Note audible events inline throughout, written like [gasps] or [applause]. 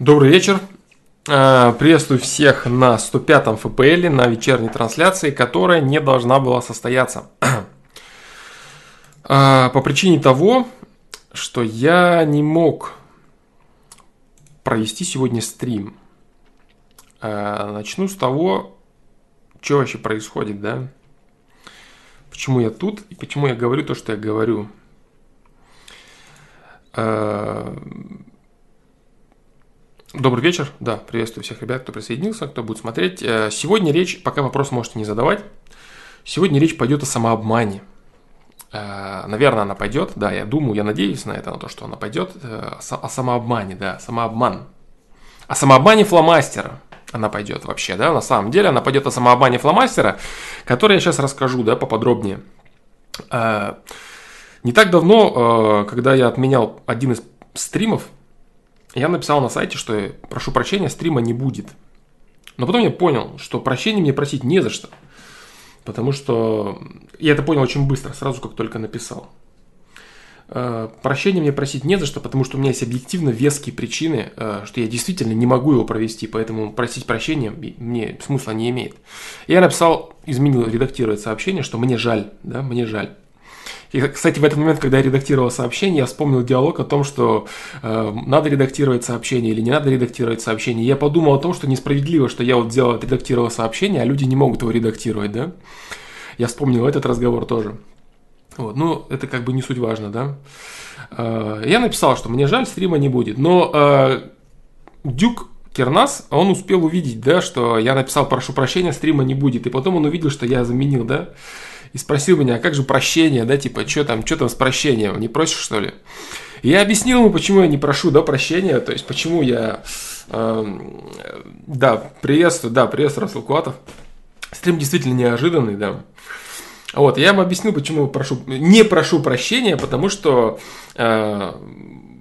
Добрый вечер. Э, приветствую всех на 105-м ФПЛ, на вечерней трансляции, которая не должна была состояться. Э, по причине того, что я не мог провести сегодня стрим. Э, начну с того, что вообще происходит, да? Почему я тут и почему я говорю то, что я говорю. Добрый вечер, да, приветствую всех ребят, кто присоединился, кто будет смотреть. Э, сегодня речь, пока вопрос можете не задавать, сегодня речь пойдет о самообмане. Э, наверное, она пойдет, да, я думаю, я надеюсь на это, на то, что она пойдет. Э, о самообмане, да, самообман. О самообмане фломастера она пойдет вообще, да, на самом деле она пойдет о самообмане фломастера, который я сейчас расскажу, да, поподробнее. Не так давно, когда я отменял один из стримов, я написал на сайте, что прошу прощения, стрима не будет. Но потом я понял, что прощения мне просить не за что. Потому что я это понял очень быстро, сразу как только написал. Э, прощения мне просить не за что, потому что у меня есть объективно веские причины, э, что я действительно не могу его провести, поэтому просить прощения мне смысла не имеет. Я написал, изменил, редактировать сообщение, что мне жаль, да, мне жаль. И, кстати, в этот момент, когда я редактировал сообщение, я вспомнил диалог о том, что э, надо редактировать сообщение или не надо редактировать сообщение. Я подумал о том, что несправедливо, что я вот сделал, редактировал сообщение, а люди не могут его редактировать, да? Я вспомнил этот разговор тоже. Вот, ну, это как бы не суть важно, да? Э, я написал, что мне жаль, стрима не будет, но э, Дюк Кернас, он успел увидеть, да, что я написал «прошу прощения, стрима не будет», и потом он увидел, что я заменил, да, и спросил меня, а как же прощение, да, типа, что там, что там с прощением, не просишь, что ли? И я объяснил ему, почему я не прошу, да, прощения, то есть, почему я, э, да, приветствую, да, приветствую, Расул Куатов. Стрим действительно неожиданный, да. Вот, я ему объяснил, почему прошу, не прошу прощения, потому что э,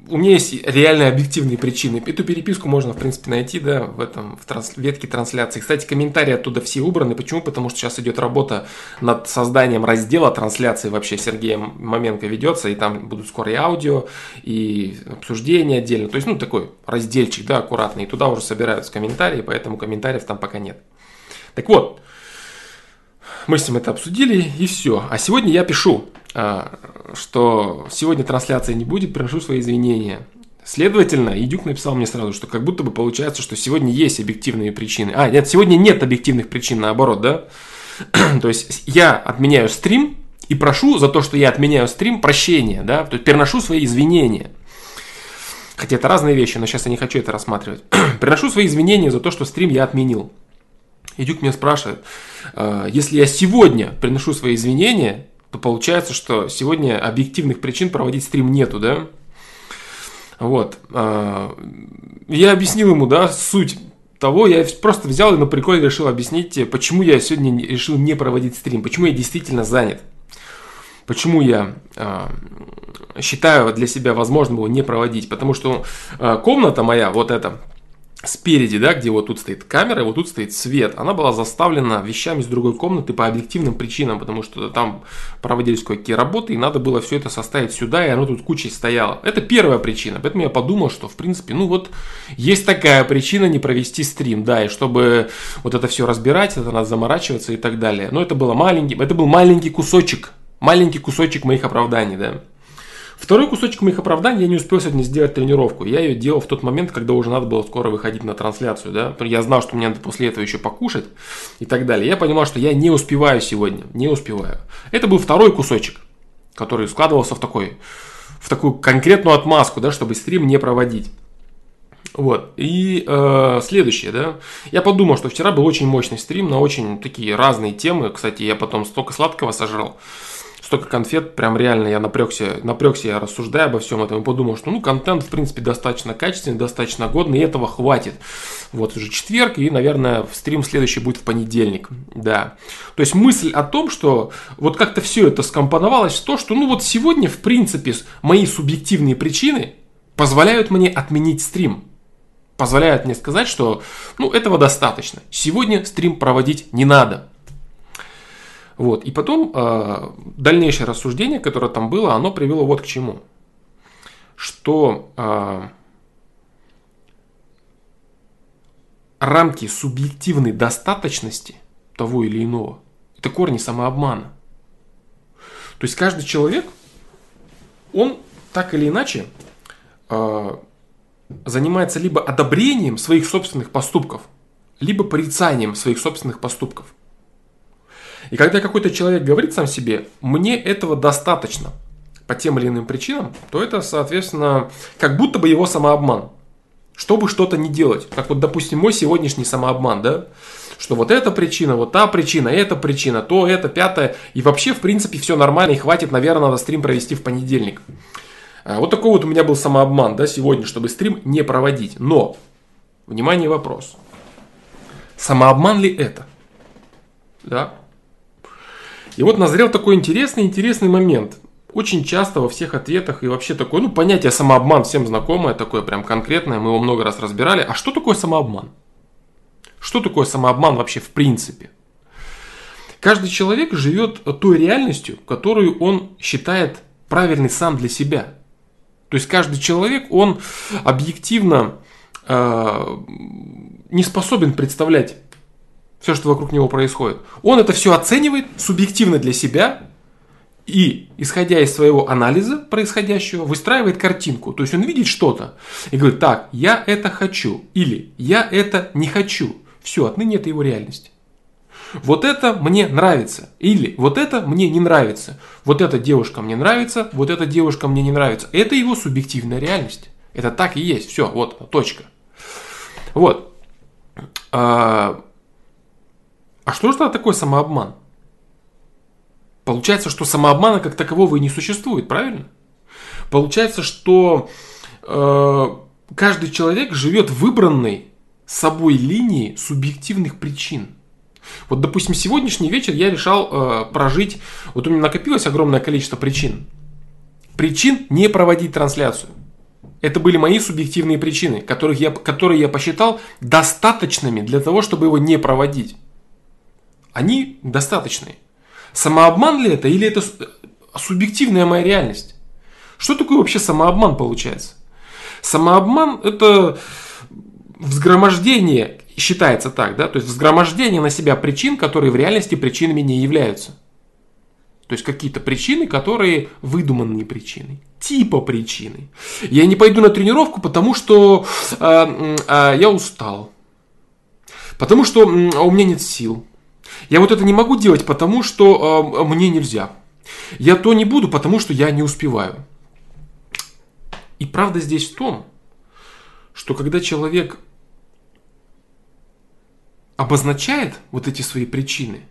у меня есть реальные объективные причины. Эту переписку можно, в принципе, найти, да, в этом, в транс, ветке трансляции. Кстати, комментарии оттуда все убраны. Почему? Потому что сейчас идет работа над созданием раздела трансляции вообще Сергеем Маменко ведется, и там будут скоро и аудио, и обсуждения отдельно. То есть, ну, такой разделчик, да, аккуратный. И туда уже собираются комментарии, поэтому комментариев там пока нет. Так вот, мы с ним это обсудили, и все. А сегодня я пишу, а, что сегодня трансляции не будет, приношу свои извинения. Следовательно, Идюк написал мне сразу, что как будто бы получается, что сегодня есть объективные причины. А, нет, сегодня нет объективных причин, наоборот, да? [clears throat] то есть я отменяю стрим и прошу за то, что я отменяю стрим, прощения, да? То есть переношу свои извинения. Хотя это разные вещи, но сейчас я не хочу это рассматривать. [clears throat] Приношу свои извинения за то, что стрим я отменил. Идюк меня спрашивает, «А, если я сегодня приношу свои извинения, то получается, что сегодня объективных причин проводить стрим нету, да? Вот. А, я объяснил ему, да, суть того, я просто взял и на приколе решил объяснить, почему я сегодня решил не проводить стрим, почему я действительно занят. Почему я э, считаю для себя возможным его не проводить? Потому что комната моя, вот эта, спереди, да, где вот тут стоит камера, вот тут стоит свет, она была заставлена вещами из другой комнаты по объективным причинам, потому что там проводились кое-какие работы, и надо было все это составить сюда, и оно тут кучей стояло. Это первая причина, поэтому я подумал, что, в принципе, ну вот, есть такая причина не провести стрим, да, и чтобы вот это все разбирать, это надо заморачиваться и так далее. Но это было маленький, это был маленький кусочек, маленький кусочек моих оправданий, да. Второй кусочек моих оправданий я не успел сегодня сделать тренировку. Я ее делал в тот момент, когда уже надо было скоро выходить на трансляцию. Да? Я знал, что мне надо после этого еще покушать и так далее. Я понимал, что я не успеваю сегодня. Не успеваю. Это был второй кусочек, который складывался в такой в такую конкретную отмазку, да, чтобы стрим не проводить. Вот. И э, следующее, да. Я подумал, что вчера был очень мощный стрим на очень такие разные темы. Кстати, я потом столько сладкого сожрал столько конфет, прям реально я напрягся, напрягся, я рассуждаю обо всем этом и подумал, что ну контент в принципе достаточно качественный, достаточно годный, и этого хватит. Вот уже четверг, и, наверное, стрим следующий будет в понедельник, да. То есть мысль о том, что вот как-то все это скомпоновалось в то, что ну вот сегодня, в принципе, мои субъективные причины позволяют мне отменить стрим. Позволяют мне сказать, что ну этого достаточно. Сегодня стрим проводить не надо. Вот. И потом э, дальнейшее рассуждение, которое там было, оно привело вот к чему. Что э, рамки субъективной достаточности того или иного, это корни самообмана. То есть каждый человек, он так или иначе э, занимается либо одобрением своих собственных поступков, либо порицанием своих собственных поступков. И когда какой-то человек говорит сам себе, мне этого достаточно по тем или иным причинам, то это, соответственно, как будто бы его самообман. Чтобы что-то не делать. Как вот, допустим, мой сегодняшний самообман, да? Что вот эта причина, вот та причина, эта причина, то, это, пятое. И вообще, в принципе, все нормально и хватит, наверное, надо стрим провести в понедельник. А, вот такой вот у меня был самообман, да, сегодня, чтобы стрим не проводить. Но, внимание, вопрос. Самообман ли это? Да? И вот назрел такой интересный, интересный момент. Очень часто во всех ответах и вообще такое, ну, понятие самообман всем знакомое, такое прям конкретное, мы его много раз разбирали. А что такое самообман? Что такое самообман вообще в принципе? Каждый человек живет той реальностью, которую он считает правильной сам для себя. То есть каждый человек, он объективно э, не способен представлять все, что вокруг него происходит. Он это все оценивает субъективно для себя и, исходя из своего анализа происходящего, выстраивает картинку. То есть он видит что-то и говорит, так, я это хочу или я это не хочу. Все, отныне это его реальность. Вот это мне нравится. Или вот это мне не нравится. Вот эта девушка мне нравится, вот эта девушка мне не нравится. Это его субъективная реальность. Это так и есть. Все, вот, точка. Вот. А, а что же такое самообман? Получается, что самообмана как такового и не существует, правильно? Получается, что э, каждый человек живет выбранной собой линии субъективных причин. Вот, допустим, сегодняшний вечер я решал э, прожить, вот у меня накопилось огромное количество причин. Причин не проводить трансляцию. Это были мои субъективные причины, которых я, которые я посчитал достаточными для того, чтобы его не проводить. Они достаточные. Самообман ли это или это субъективная моя реальность? Что такое вообще самообман получается? Самообман это взгромождение, считается так, да, то есть взгромождение на себя причин, которые в реальности причинами не являются. То есть какие-то причины, которые выдуманные причины. Типа причины. Я не пойду на тренировку, потому что э, э, я устал. Потому что э, у меня нет сил. Я вот это не могу делать, потому что э, мне нельзя. Я то не буду, потому что я не успеваю. И правда здесь в том, что когда человек обозначает вот эти свои причины,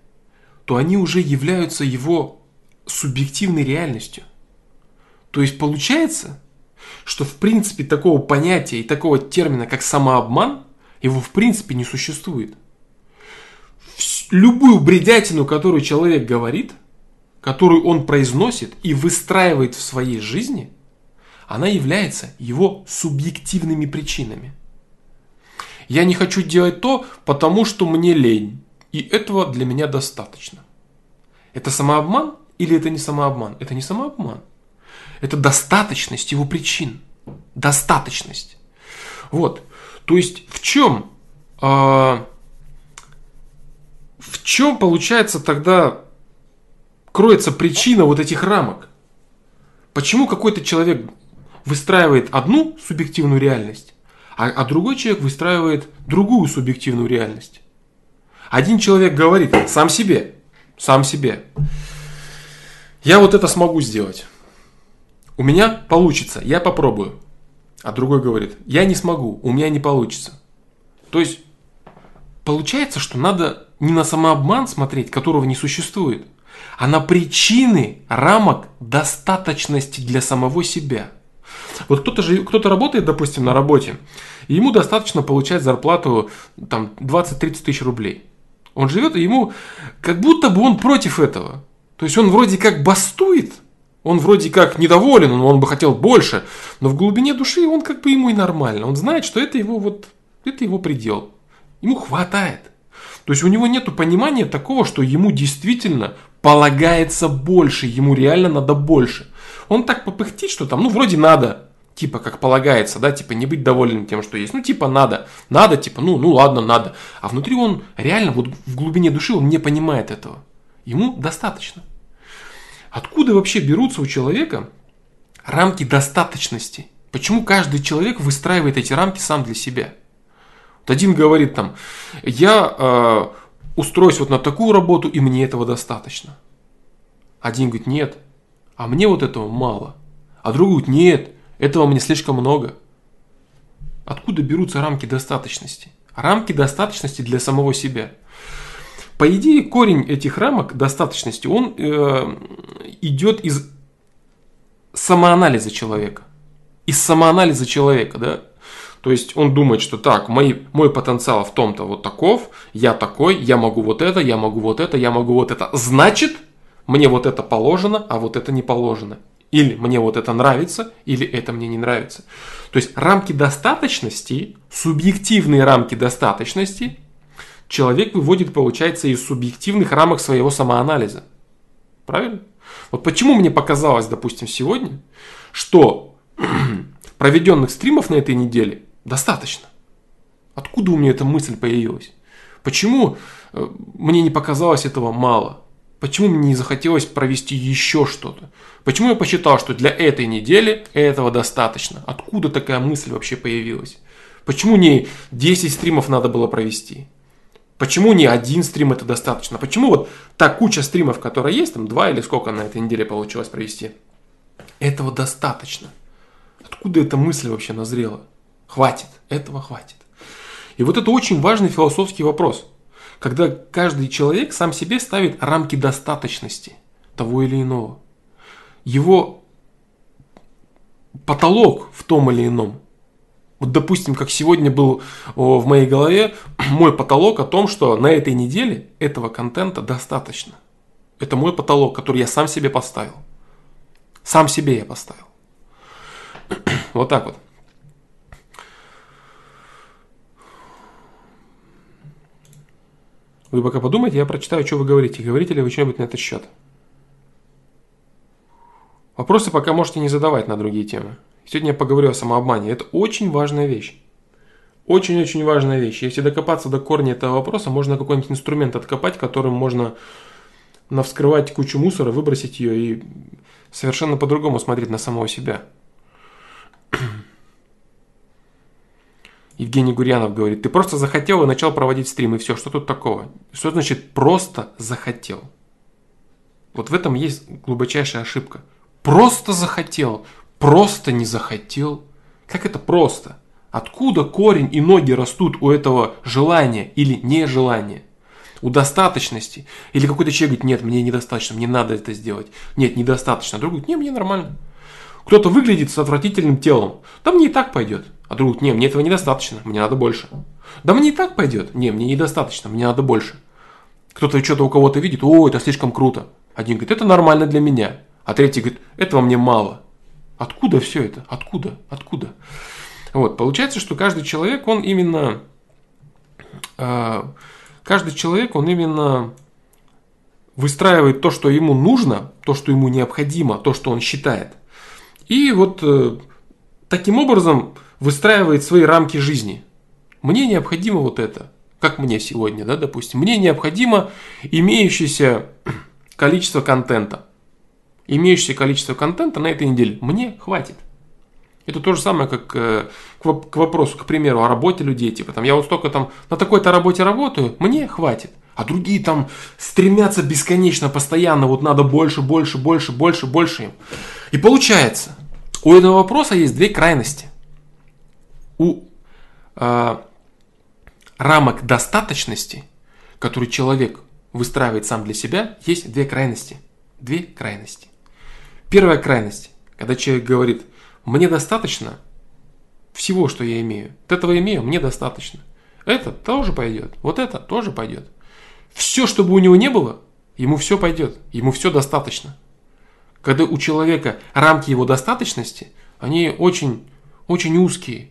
то они уже являются его субъективной реальностью. То есть получается, что в принципе такого понятия и такого термина, как самообман, его в принципе не существует любую бредятину, которую человек говорит, которую он произносит и выстраивает в своей жизни, она является его субъективными причинами. Я не хочу делать то, потому что мне лень. И этого для меня достаточно. Это самообман или это не самообман? Это не самообман. Это достаточность его причин. Достаточность. Вот. То есть в чем э, в чем получается тогда кроется причина вот этих рамок? Почему какой-то человек выстраивает одну субъективную реальность, а, а другой человек выстраивает другую субъективную реальность? Один человек говорит сам себе, сам себе, я вот это смогу сделать. У меня получится, я попробую. А другой говорит, я не смогу, у меня не получится. То есть, получается, что надо не на самообман смотреть, которого не существует, а на причины рамок достаточности для самого себя. Вот кто-то же, кто-то работает, допустим, на работе, и ему достаточно получать зарплату там 20-30 тысяч рублей. Он живет, и ему как будто бы он против этого. То есть он вроде как бастует, он вроде как недоволен, он бы хотел больше, но в глубине души он как бы ему и нормально. Он знает, что это его вот, это его предел. Ему хватает. То есть у него нет понимания такого, что ему действительно полагается больше, ему реально надо больше. Он так попыхтит, что там, ну, вроде надо. типа как полагается, да, типа не быть довольным тем, что есть. Ну, типа надо, надо, типа, ну, ну ладно, надо. А внутри он реально, вот в глубине души он не понимает этого. Ему достаточно. Откуда вообще берутся у человека рамки достаточности? Почему каждый человек выстраивает эти рамки сам для себя? Один говорит там, я э, устроюсь вот на такую работу, и мне этого достаточно. Один говорит, нет, а мне вот этого мало. А другой говорит, нет, этого мне слишком много. Откуда берутся рамки достаточности? Рамки достаточности для самого себя. По идее, корень этих рамок достаточности, он э, идет из самоанализа человека. Из самоанализа человека, да. То есть он думает, что так, мой, мой потенциал в том-то вот таков, я такой, я могу вот это, я могу вот это, я могу вот это. Значит, мне вот это положено, а вот это не положено. Или мне вот это нравится, или это мне не нравится. То есть рамки достаточности, субъективные рамки достаточности, человек выводит, получается, из субъективных рамок своего самоанализа. Правильно? Вот почему мне показалось, допустим, сегодня, что [clears throat] проведенных стримов на этой неделе достаточно. Откуда у меня эта мысль появилась? Почему э, мне не показалось этого мало? Почему мне не захотелось провести еще что-то? Почему я посчитал, что для этой недели этого достаточно? Откуда такая мысль вообще появилась? Почему не 10 стримов надо было провести? Почему не один стрим это достаточно? Почему вот та куча стримов, которая есть, там два или сколько на этой неделе получилось провести, этого достаточно? Откуда эта мысль вообще назрела? Хватит, этого хватит. И вот это очень важный философский вопрос – когда каждый человек сам себе ставит рамки достаточности того или иного. Его потолок в том или ином. Вот, допустим, как сегодня был в моей голове [clears throat] мой потолок о том, что на этой неделе этого контента достаточно. Это мой потолок, который я сам себе поставил. Сам себе я поставил. [clears throat] Вот так вот. Вы пока подумайте, я прочитаю, что вы говорите. Говорите ли вы что-нибудь на этот счет? Вопросы пока можете не задавать на другие темы. Сегодня я поговорю о самообмане. Это очень важная вещь. Очень-очень важная вещь. Если докопаться до корня этого вопроса, можно какой-нибудь инструмент откопать, которым можно навскрывать кучу мусора, выбросить ее и совершенно по-другому смотреть на самого себя. Евгений Гурьянов говорит, ты просто захотел и начал проводить стрим, и все, что тут такого? Что значит просто захотел? Вот в этом есть глубочайшая ошибка. Просто захотел, просто не захотел. Как это просто? Откуда корень и ноги растут у этого желания или нежелания? У достаточности. Или какой-то человек говорит, нет, мне недостаточно, мне надо это сделать. Нет, недостаточно. А другой говорит, нет, мне нормально. Кто-то выглядит с отвратительным телом. Да мне и так пойдет. А говорит, не, мне этого недостаточно, мне надо больше. Да мне и так пойдет. Не, мне недостаточно, мне надо больше. Кто-то что-то у кого-то видит, о, это слишком круто. Один говорит, это нормально для меня. А третий говорит, этого мне мало. Откуда все это? Откуда? Откуда? Вот, получается, что каждый человек, он именно... Э, каждый человек, он именно выстраивает то, что ему нужно, то, что ему необходимо, то, что он считает. И вот э, таким образом выстраивает свои рамки жизни. Мне необходимо вот это, как мне сегодня, да, допустим. Мне необходимо имеющееся [clears throat] количество контента. Имеющееся количество контента на этой неделе мне хватит. Это то же самое, как э, к вопросу, к примеру, о работе людей. Типа, там, я вот столько там на такой-то работе работаю, мне хватит. А другие там стремятся бесконечно, постоянно, вот надо больше, больше, больше, больше, больше им. И получается, у этого вопроса есть две крайности. У э, рамок достаточности, которые человек выстраивает сам для себя, есть две крайности. Две крайности. Первая крайность, когда человек говорит, мне достаточно всего, что я имею. Вот этого имею, мне достаточно. Это тоже пойдет. Вот это тоже пойдет. Все, что бы у него не было, ему все пойдет. Ему все достаточно. Когда у человека рамки его достаточности, они очень, очень узкие.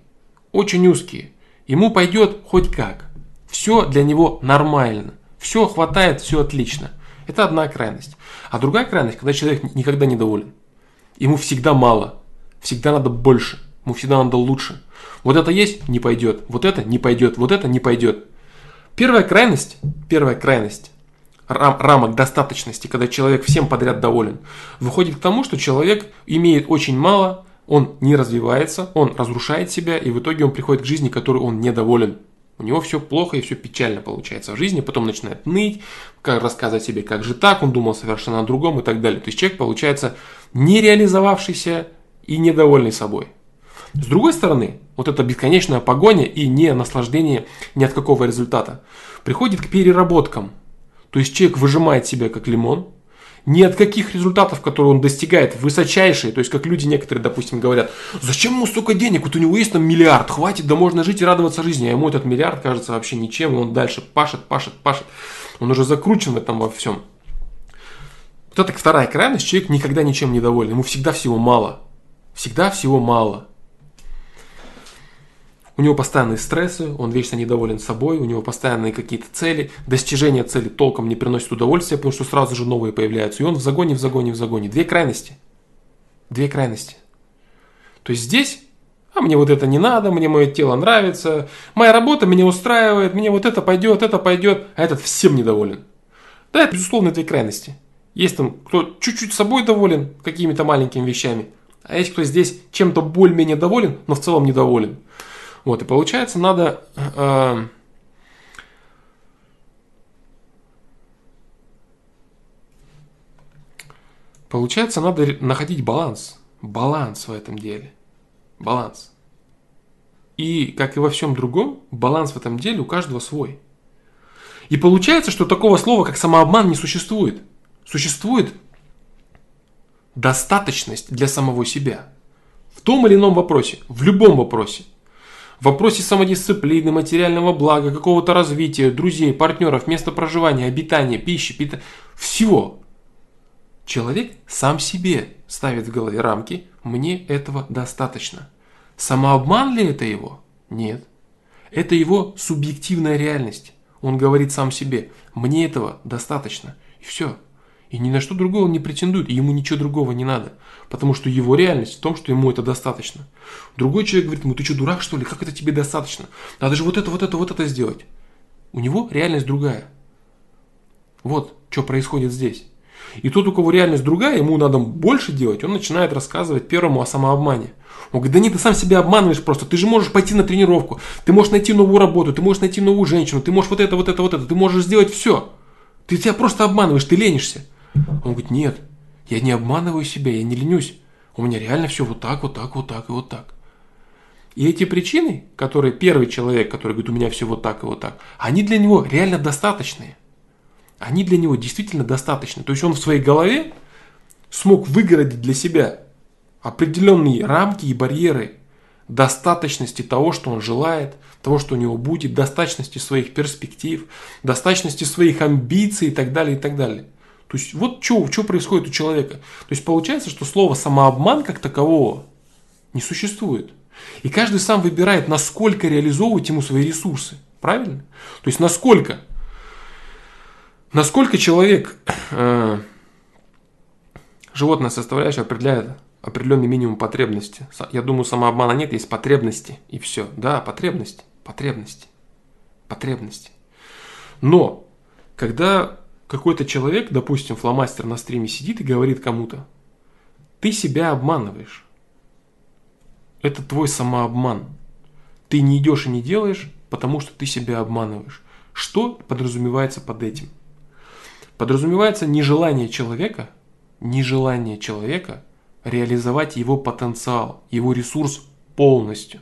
Очень узкие. Ему пойдет хоть как. Все для него нормально. Все хватает, все отлично. Это одна крайность. А другая крайность, когда человек никогда не доволен. Ему всегда мало. Всегда надо больше. Ему всегда надо лучше. Вот это есть, не пойдет. Вот это не пойдет. Вот это не пойдет. Первая крайность, первая крайность рам, рамок достаточности, когда человек всем подряд доволен, выходит к тому, что человек имеет очень мало, он не развивается, он разрушает себя, и в итоге он приходит к жизни, которой он недоволен. У него все плохо и все печально получается в жизни, потом начинает ныть, как рассказывать себе, как же так, он думал совершенно о другом и так далее. То есть человек получается не реализовавшийся и недовольный собой. С другой стороны, вот эта бесконечная погоня и не наслаждение ни от какого результата приходит к переработкам. То есть человек выжимает себя как лимон, ни от каких результатов, которые он достигает, высочайшие, то есть как люди некоторые, допустим, говорят, зачем ему столько денег, вот у него есть там миллиард, хватит, да можно жить и радоваться жизни, а ему этот миллиард кажется вообще ничем, и он дальше пашет, пашет, пашет, он уже закручен в этом во всем. Вот это вторая крайность, человек никогда ничем не доволен, ему всегда всего мало, всегда всего мало. У него постоянные стрессы, он вечно недоволен собой, у него постоянные какие-то цели. Достижение цели толком не приносит удовольствия, потому что сразу же новые появляются. И он в загоне, в загоне, в загоне. Две крайности. Две крайности. То есть здесь, а мне вот это не надо, мне мое тело нравится, моя работа меня устраивает, мне вот это пойдет, это пойдет, а этот всем недоволен. Да, это безусловно две крайности. Есть там, кто чуть-чуть собой доволен какими-то маленькими вещами, а есть кто здесь чем-то более-менее доволен, но в целом недоволен. Вот, и получается, надо... Э, получается, надо находить баланс. Баланс в этом деле. Баланс. И, как и во всем другом, баланс в этом деле у каждого свой. И получается, что такого слова, как самообман, не существует. Существует достаточность для самого себя. В том или ином вопросе, в любом вопросе – в вопросе самодисциплины, материального блага, какого-то развития, друзей, партнеров, места проживания, обитания, пищи, питания, всего. Человек сам себе ставит в голове рамки «мне этого достаточно». Самообман ли это его? Нет. Это его субъективная реальность. Он говорит сам себе «мне этого достаточно». И все. И ни на что другое он не претендует, и ему ничего другого не надо. Потому что его реальность в том, что ему это достаточно. Другой человек говорит ему, ты что, дурак что ли? Как это тебе достаточно? Надо же вот это, вот это, вот это сделать. У него реальность другая. Вот, что происходит здесь. И тот, у кого реальность другая, ему надо больше делать, он начинает рассказывать первому о самообмане. Он говорит, да нет, ты сам себя обманываешь просто, ты же можешь пойти на тренировку, ты можешь найти новую работу, ты можешь найти новую женщину, ты можешь вот это, вот это, вот это, ты можешь сделать все. Ты себя просто обманываешь, ты ленишься. Он говорит, нет, я не обманываю себя, я не ленюсь. У меня реально все вот так, вот так, вот так и вот так. И эти причины, которые первый человек, который говорит, у меня все вот так и вот так, они для него реально достаточные. Они для него действительно достаточны. То есть он в своей голове смог выгородить для себя определенные рамки и барьеры достаточности того, что он желает, того, что у него будет, достаточности своих перспектив, достаточности своих амбиций и так далее, и так далее. То есть вот что, что происходит у человека. То есть получается, что слово самообман как такового не существует. И каждый сам выбирает, насколько реализовывать ему свои ресурсы. Правильно? То есть насколько, насколько человек, э, животная составляющая определяет определенный минимум потребности. Я думаю, самообмана нет, есть потребности. И все. Да, потребности. Потребности. Потребности. Но, когда какой-то человек, допустим, фломастер на стриме сидит и говорит кому-то, ты себя обманываешь. Это твой самообман. Ты не идешь и не делаешь, потому что ты себя обманываешь. Что подразумевается под этим? Подразумевается нежелание человека, нежелание человека реализовать его потенциал, его ресурс полностью.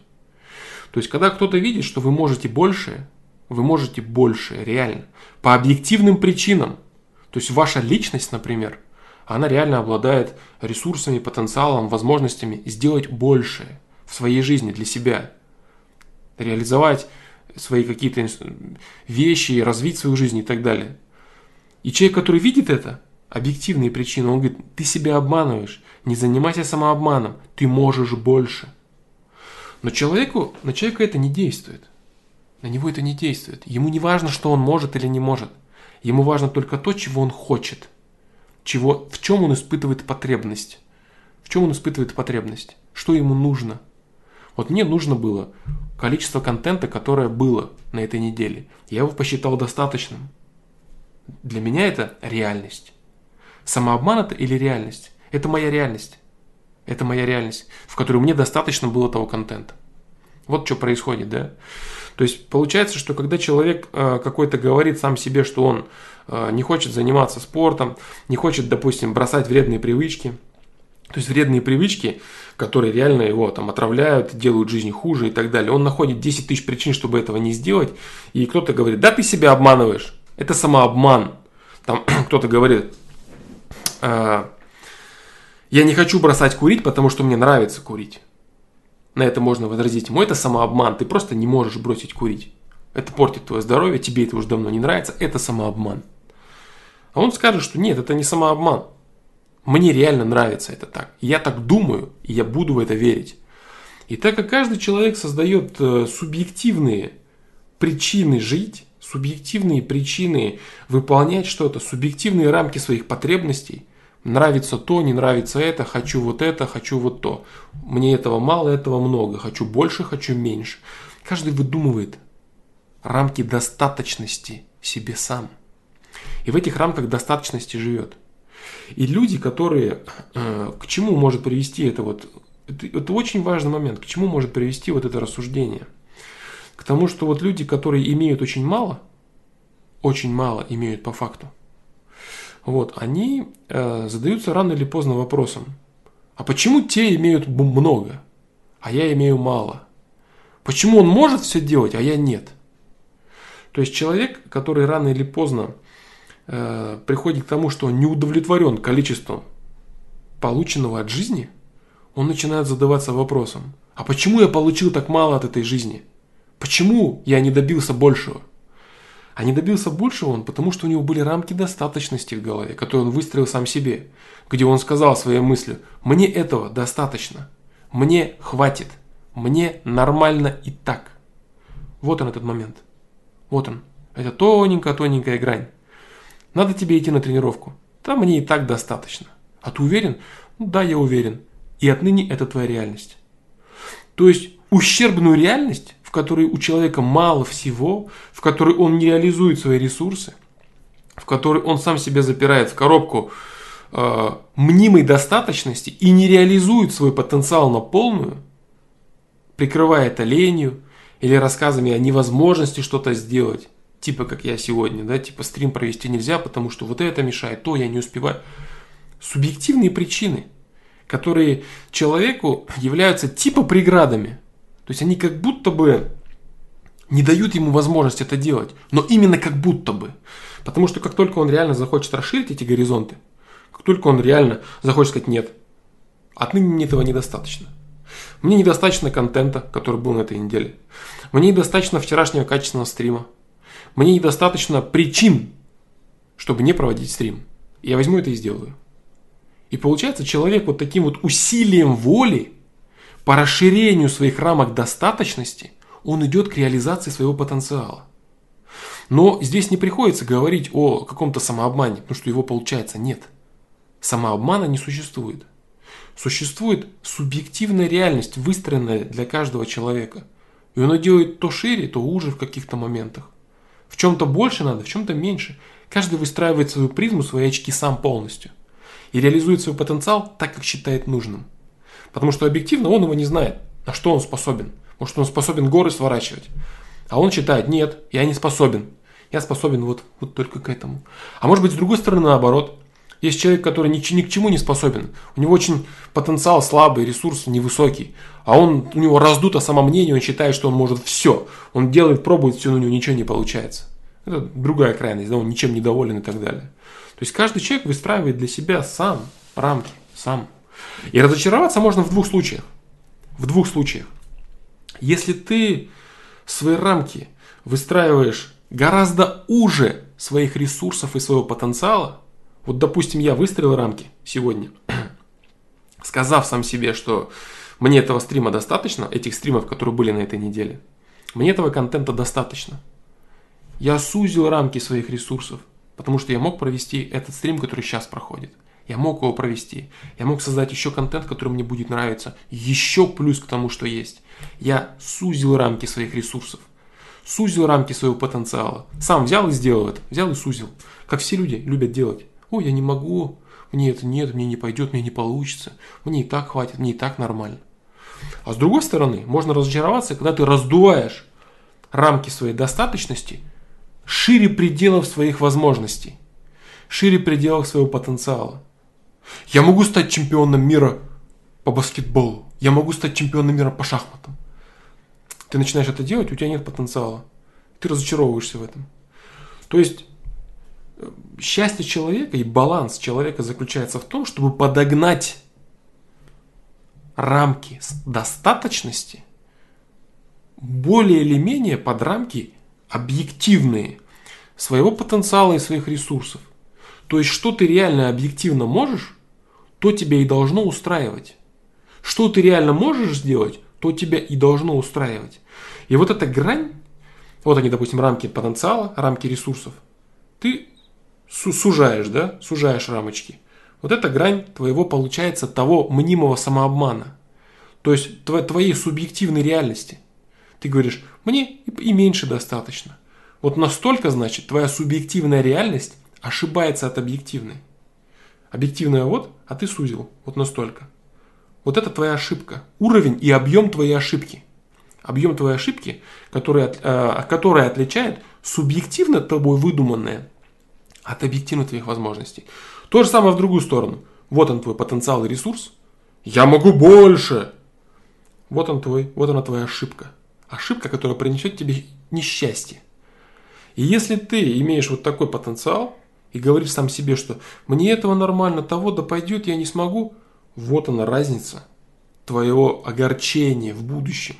То есть, когда кто-то видит, что вы можете больше, вы можете больше, реально. По объективным причинам. То есть ваша личность, например, она реально обладает ресурсами, потенциалом, возможностями сделать больше в своей жизни для себя. Реализовать свои какие-то вещи, развить свою жизнь и так далее. И человек, который видит это, объективные причины, он говорит, ты себя обманываешь, не занимайся самообманом, ты можешь больше. Но человеку, на человека это не действует. На него это не действует. Ему не важно, что он может или не может. Ему важно только то, чего он хочет. Чего, в чем он испытывает потребность. В чем он испытывает потребность. Что ему нужно. Вот мне нужно было количество контента, которое было на этой неделе. Я его посчитал достаточным. Для меня это реальность. Самообман это или реальность? Это моя реальность. Это моя реальность, в которой мне достаточно было того контента. Вот что происходит, да? То есть получается, что когда человек э, какой-то говорит сам себе, что он э, не хочет заниматься спортом, не хочет, допустим, бросать вредные привычки, то есть вредные привычки, которые реально его там отравляют, делают жизнь хуже и так далее. Он находит 10 тысяч причин, чтобы этого не сделать. И кто-то говорит, да ты себя обманываешь. Это самообман. Там [clears throat] кто-то говорит, э, я не хочу бросать курить, потому что мне нравится курить. На это можно возразить ему, это самообман, ты просто не можешь бросить курить. Это портит твое здоровье, тебе это уже давно не нравится, это самообман. А он скажет, что нет, это не самообман. Мне реально нравится это так. Я так думаю, и я буду в это верить. И так как каждый человек создает э, субъективные причины жить, субъективные причины выполнять что-то, субъективные рамки своих потребностей – Нравится то, не нравится это, хочу вот это, хочу вот то. Мне этого мало, этого много, хочу больше, хочу меньше. Каждый выдумывает рамки достаточности себе сам. И в этих рамках достаточности живет. И люди, которые, э, к чему может привести это вот, это, это очень важный момент, к чему может привести вот это рассуждение. К тому, что вот люди, которые имеют очень мало, очень мало имеют по факту, вот, они э, задаются рано или поздно вопросом, а почему те имеют много, а я имею мало? Почему он может все делать, а я нет? То есть человек, который рано или поздно э, приходит к тому, что он не удовлетворен количеством полученного от жизни, он начинает задаваться вопросом, а почему я получил так мало от этой жизни? Почему я не добился большего? А не добился большего он, потому что у него были рамки достаточности в голове, которые он выстроил сам себе, где он сказал своей мыслью, мне этого достаточно, мне хватит, мне нормально и так. Вот он этот момент. Вот он. Это тоненькая-тоненькая грань. Надо тебе идти на тренировку. Там мне и так достаточно. А ты уверен? Ну, да, я уверен. И отныне это твоя реальность. То есть ущербную реальность которой у человека мало всего, в которой он не реализует свои ресурсы, в которой он сам себя запирает в коробку э, мнимой достаточности и не реализует свой потенциал на полную, прикрывая это ленью или рассказами о невозможности что-то сделать, типа как я сегодня, да, типа стрим провести нельзя, потому что вот это мешает, то я не успеваю. Субъективные причины, которые человеку являются типа преградами – то есть они как будто бы не дают ему возможность это делать. Но именно как будто бы. Потому что как только он реально захочет расширить эти горизонты, как только он реально захочет сказать нет, отныне мне этого недостаточно. Мне недостаточно контента, который был на этой неделе. Мне недостаточно вчерашнего качественного стрима. Мне недостаточно причин, чтобы не проводить стрим. Я возьму это и сделаю. И получается, человек вот таким вот усилием воли по расширению своих рамок достаточности он идет к реализации своего потенциала. Но здесь не приходится говорить о каком-то самообмане, потому что его получается нет. Самообмана не существует. Существует субъективная реальность, выстроенная для каждого человека. И он делает то шире, то уже в каких-то моментах. В чем-то больше надо, в чем-то меньше. Каждый выстраивает свою призму, свои очки сам полностью. И реализует свой потенциал так, как считает нужным. Потому что объективно он его не знает, на что он способен. Может, он способен горы сворачивать. А он считает, нет, я не способен. Я способен вот, вот только к этому. А может быть, с другой стороны, наоборот. Есть человек, который ни, ни к чему не способен. У него очень потенциал слабый, ресурс невысокий. А он, у него раздуто самомнение, он считает, что он может все. Он делает, пробует все, но у него ничего не получается. Это другая крайность, да, он ничем не доволен и так далее. То есть каждый человек выстраивает для себя сам рамки, сам. И разочароваться можно в двух случаях. В двух случаях. Если ты свои рамки выстраиваешь гораздо уже своих ресурсов и своего потенциала, вот, допустим, я выстроил рамки сегодня, [clears throat] сказав сам себе, что мне этого стрима достаточно, этих стримов, которые были на этой неделе, мне этого контента достаточно. Я сузил рамки своих ресурсов, потому что я мог провести этот стрим, который сейчас проходит. Я мог его провести. Я мог создать еще контент, который мне будет нравиться. Еще плюс к тому, что есть. Я сузил рамки своих ресурсов. Сузил рамки своего потенциала. Сам взял и сделал это. Взял и сузил. Как все люди любят делать. Ой, я не могу. Мне это нет, мне не пойдет, мне не получится. Мне и так хватит, мне и так нормально. А с другой стороны, можно разочароваться, когда ты раздуваешь рамки своей достаточности шире пределов своих возможностей, шире пределов своего потенциала. Я могу стать чемпионом мира по баскетболу. Я могу стать чемпионом мира по шахматам. Ты начинаешь это делать, у тебя нет потенциала. Ты разочаровываешься в этом. То есть э, счастье человека и баланс человека заключается в том, чтобы подогнать рамки достаточности более или менее под рамки объективные своего потенциала и своих ресурсов. То есть, что ты реально объективно можешь, то тебя и должно устраивать. Что ты реально можешь сделать, то тебя и должно устраивать. И вот эта грань, вот они, допустим, рамки потенциала, рамки ресурсов, ты сужаешь, да, сужаешь рамочки. Вот эта грань твоего, получается, того мнимого самообмана. То есть твоей субъективной реальности. Ты говоришь, мне и меньше достаточно. Вот настолько, значит, твоя субъективная реальность ошибается от объективной. Объективная вот, а ты сузил. Вот настолько. Вот это твоя ошибка. Уровень и объем твоей ошибки. Объем твоей ошибки, который, э, который отличает субъективно тобой выдуманное от объективно твоих возможностей. То же самое в другую сторону. Вот он твой потенциал и ресурс. Я могу больше. Вот он твой, вот она твоя ошибка. Ошибка, которая принесет тебе несчастье. И если ты имеешь вот такой потенциал и говоришь сам себе, что мне этого нормально, того да пойдет, я не смогу, вот она разница твоего огорчения в будущем.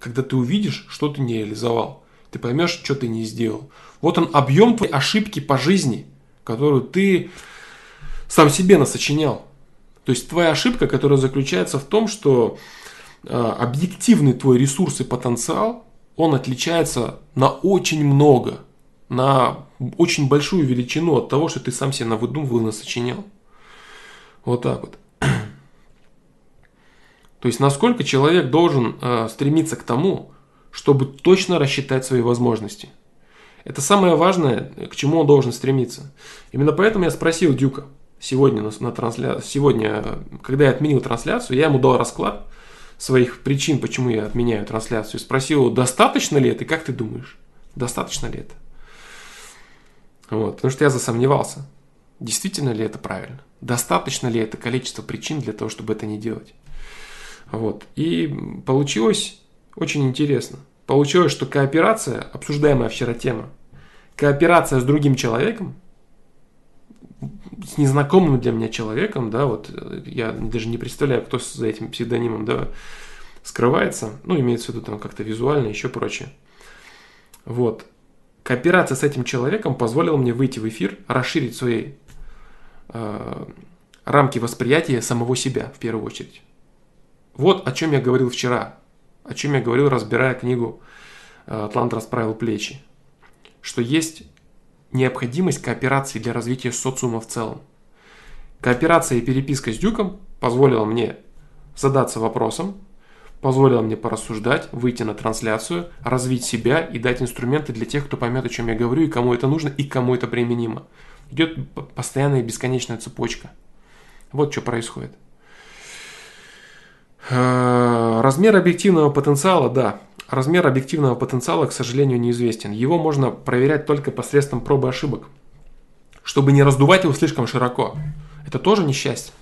Когда ты увидишь, что ты не реализовал, ты поймешь, что ты не сделал. Вот он объем твоей ошибки по жизни, которую ты сам себе насочинял. То есть твоя ошибка, которая заключается в том, что э, объективный твой ресурс и потенциал, он отличается на очень много на очень большую величину от того, что ты сам себе навыдумывал и насочинял. Вот так вот. То есть, насколько человек должен э, стремиться к тому, чтобы точно рассчитать свои возможности. Это самое важное, к чему он должен стремиться. Именно поэтому я спросил Дюка сегодня, на, на трансля... сегодня, когда я отменил трансляцию, я ему дал расклад своих причин, почему я отменяю трансляцию. Спросил, достаточно ли это и как ты думаешь, достаточно ли это? Вот, потому что я засомневался, действительно ли это правильно, достаточно ли это количество причин для того, чтобы это не делать. Вот. И получилось очень интересно. Получилось, что кооперация, обсуждаемая вчера тема, кооперация с другим человеком, с незнакомым для меня человеком, да, вот я даже не представляю, кто за этим псевдонимом, да, скрывается, ну, имеется в виду там как-то визуально, еще прочее. Вот. Кооперация с этим человеком позволила мне выйти в эфир, расширить свои э, рамки восприятия самого себя в первую очередь. Вот о чем я говорил вчера, о чем я говорил, разбирая книгу э, «Атлант расправил плечи», что есть необходимость кооперации для развития социума в целом. Кооперация и переписка с Дюком позволила мне задаться вопросом, позволило мне порассуждать, выйти на трансляцию, развить себя и дать инструменты для тех, кто поймет, о чем я говорю, и кому это нужно, и кому это применимо. Идет постоянная бесконечная цепочка. Вот что происходит. Размер объективного потенциала, да. Размер объективного потенциала, к сожалению, неизвестен. Его можно проверять только посредством пробы ошибок, чтобы не раздувать его слишком широко. Это тоже несчастье.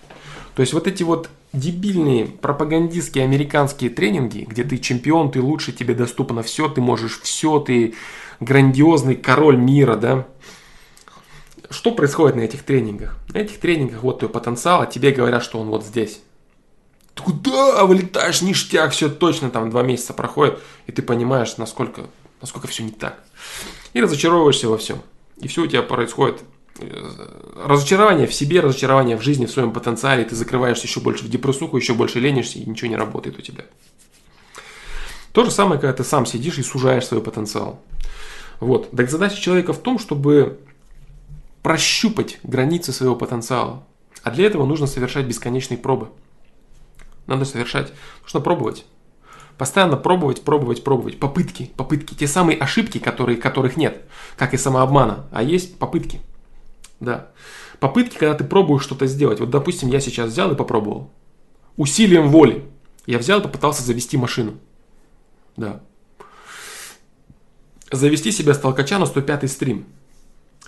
То есть вот эти вот дебильные пропагандистские американские тренинги, где ты чемпион, ты лучше, тебе доступно все, ты можешь все, ты грандиозный король мира, да. Что происходит на этих тренингах? На этих тренингах вот твой потенциал, а тебе говорят, что он вот здесь. Ты куда вылетаешь, ништяк, все точно, там два месяца проходит, и ты понимаешь, насколько, насколько все не так. И разочаровываешься во всем. И все у тебя происходит разочарование в себе, разочарование в жизни, в своем потенциале, ты закрываешься еще больше в депрессуху, еще больше ленишься, и ничего не работает у тебя. То же самое, когда ты сам сидишь и сужаешь свой потенциал. Вот. Так задача человека в том, чтобы прощупать границы своего потенциала. А для этого нужно совершать бесконечные пробы. Надо совершать, нужно пробовать. Постоянно пробовать, пробовать, пробовать. Попытки, попытки. Те самые ошибки, которые, которых нет. Как и самообмана. А есть попытки. Да. Попытки, когда ты пробуешь что-то сделать. Вот, допустим, я сейчас взял и попробовал. Усилием воли. Я взял и попытался завести машину. Да. Завести себя с толкача на 105 стрим.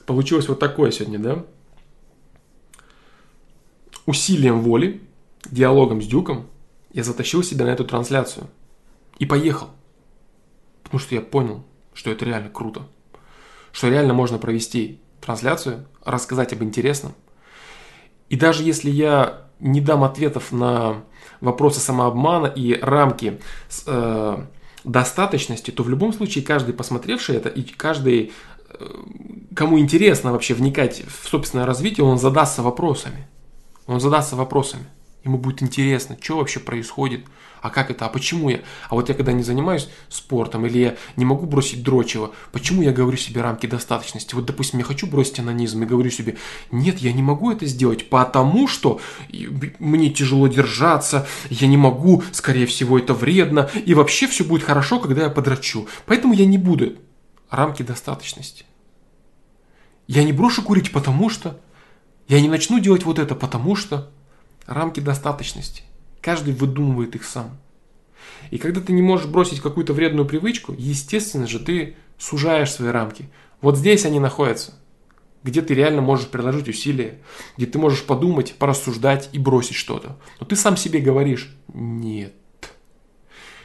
Получилось вот такое сегодня, да? Усилием воли, диалогом с Дюком, я затащил себя на эту трансляцию. И поехал. Потому что я понял, что это реально круто. Что реально можно провести трансляцию, рассказать об интересном. И даже если я не дам ответов на вопросы самообмана и рамки э, достаточности, то в любом случае каждый посмотревший это и каждый, э, кому интересно вообще вникать в собственное развитие, он задастся вопросами. Он задастся вопросами. Ему будет интересно, что вообще происходит, а как это, а почему я? А вот я когда не занимаюсь спортом, или я не могу бросить дрочево, почему я говорю себе рамки достаточности? Вот, допустим, я хочу бросить анонизм и говорю себе, нет, я не могу это сделать, потому что мне тяжело держаться, я не могу, скорее всего, это вредно, и вообще все будет хорошо, когда я подрачу. Поэтому я не буду. Рамки достаточности. Я не брошу курить, потому что... Я не начну делать вот это, потому что... Рамки достаточности. Каждый выдумывает их сам. И когда ты не можешь бросить какую-то вредную привычку, естественно же ты сужаешь свои рамки. Вот здесь они находятся, где ты реально можешь приложить усилия, где ты можешь подумать, порассуждать и бросить что-то. Но ты сам себе говоришь «нет».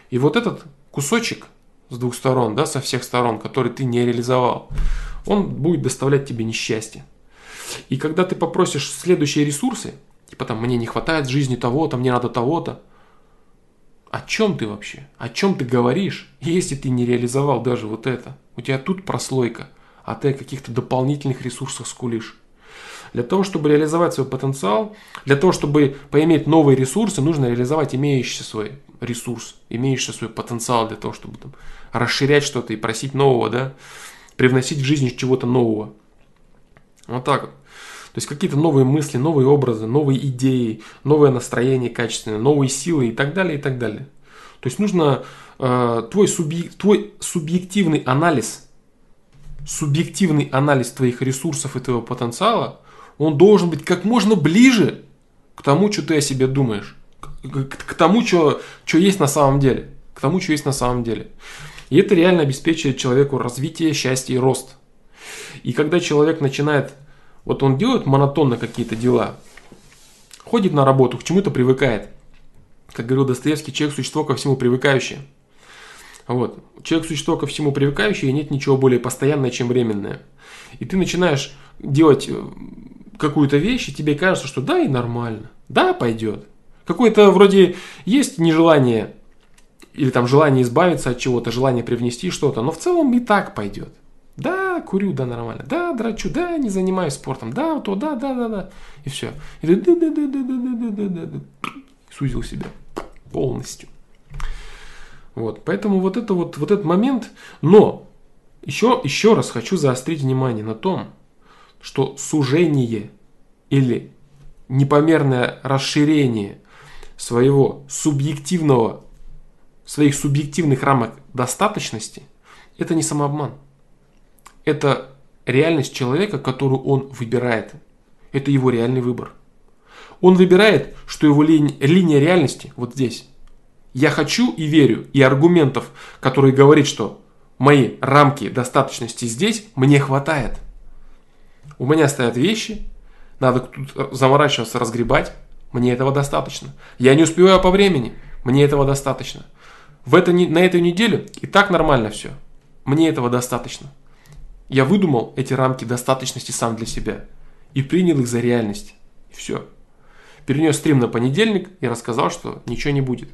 И вот этот кусочек с двух сторон, да, со всех сторон, который ты не реализовал, он будет доставлять тебе несчастье. И когда ты попросишь следующие ресурсы, Типа там мне не хватает жизни того-то, мне надо того-то. О чем ты вообще? О чем ты говоришь, если ты не реализовал даже вот это? У тебя тут прослойка, а ты о каких-то дополнительных ресурсах скулишь. Для того, чтобы реализовать свой потенциал, для того, чтобы поиметь новые ресурсы, нужно реализовать имеющийся свой ресурс, имеющийся свой потенциал для того, чтобы там, расширять что-то и просить нового, да, привносить в жизнь чего-то нового. Вот так вот. То есть какие-то новые мысли, новые образы, новые идеи, новое настроение качественное, новые силы и так далее, и так далее. То есть нужно э, твой, субъек, твой субъективный анализ, субъективный анализ твоих ресурсов и твоего потенциала, он должен быть как можно ближе к тому, что ты о себе думаешь, к, к, к тому, что, что есть на самом деле, к тому, что есть на самом деле. И это реально обеспечивает человеку развитие, счастье и рост. И когда человек начинает вот он делает монотонно какие-то дела, ходит на работу, к чему-то привыкает. Как говорил Достоевский, человек – существо ко всему привыкающее. Вот. Человек – существо ко всему привыкающее, и нет ничего более постоянное, чем временное. И ты начинаешь делать э, какую-то вещь, и тебе кажется, что да, и нормально. Да, пойдет. Какое-то вроде есть нежелание или там желание избавиться от чего-то, желание привнести что-то, но в целом и так пойдет. Да, курю, да, нормально. Да, драчу, да, не занимаюсь спортом. Да, то, да, да, да, да. И все. И да, да, да, да, да, да, да, да, да. Сузил себя полностью. Вот, поэтому вот это вот, вот этот момент. Но еще, еще раз хочу заострить внимание на том, что сужение или непомерное расширение своего субъективного, своих субъективных рамок достаточности, это не самообман. Это реальность человека, которую он выбирает. Это его реальный выбор. Он выбирает, что его ли, линия реальности вот здесь. Я хочу и верю, и аргументов, которые говорят, что мои рамки достаточности здесь, мне хватает. У меня стоят вещи, надо тут заморачиваться, разгребать, мне этого достаточно. Я не успеваю по времени, мне этого достаточно. В это, на эту неделю и так нормально все. Мне этого достаточно. Я выдумал эти рамки достаточности сам для себя и принял их за реальность. И все. Перенес стрим на понедельник и рассказал, что ничего не будет.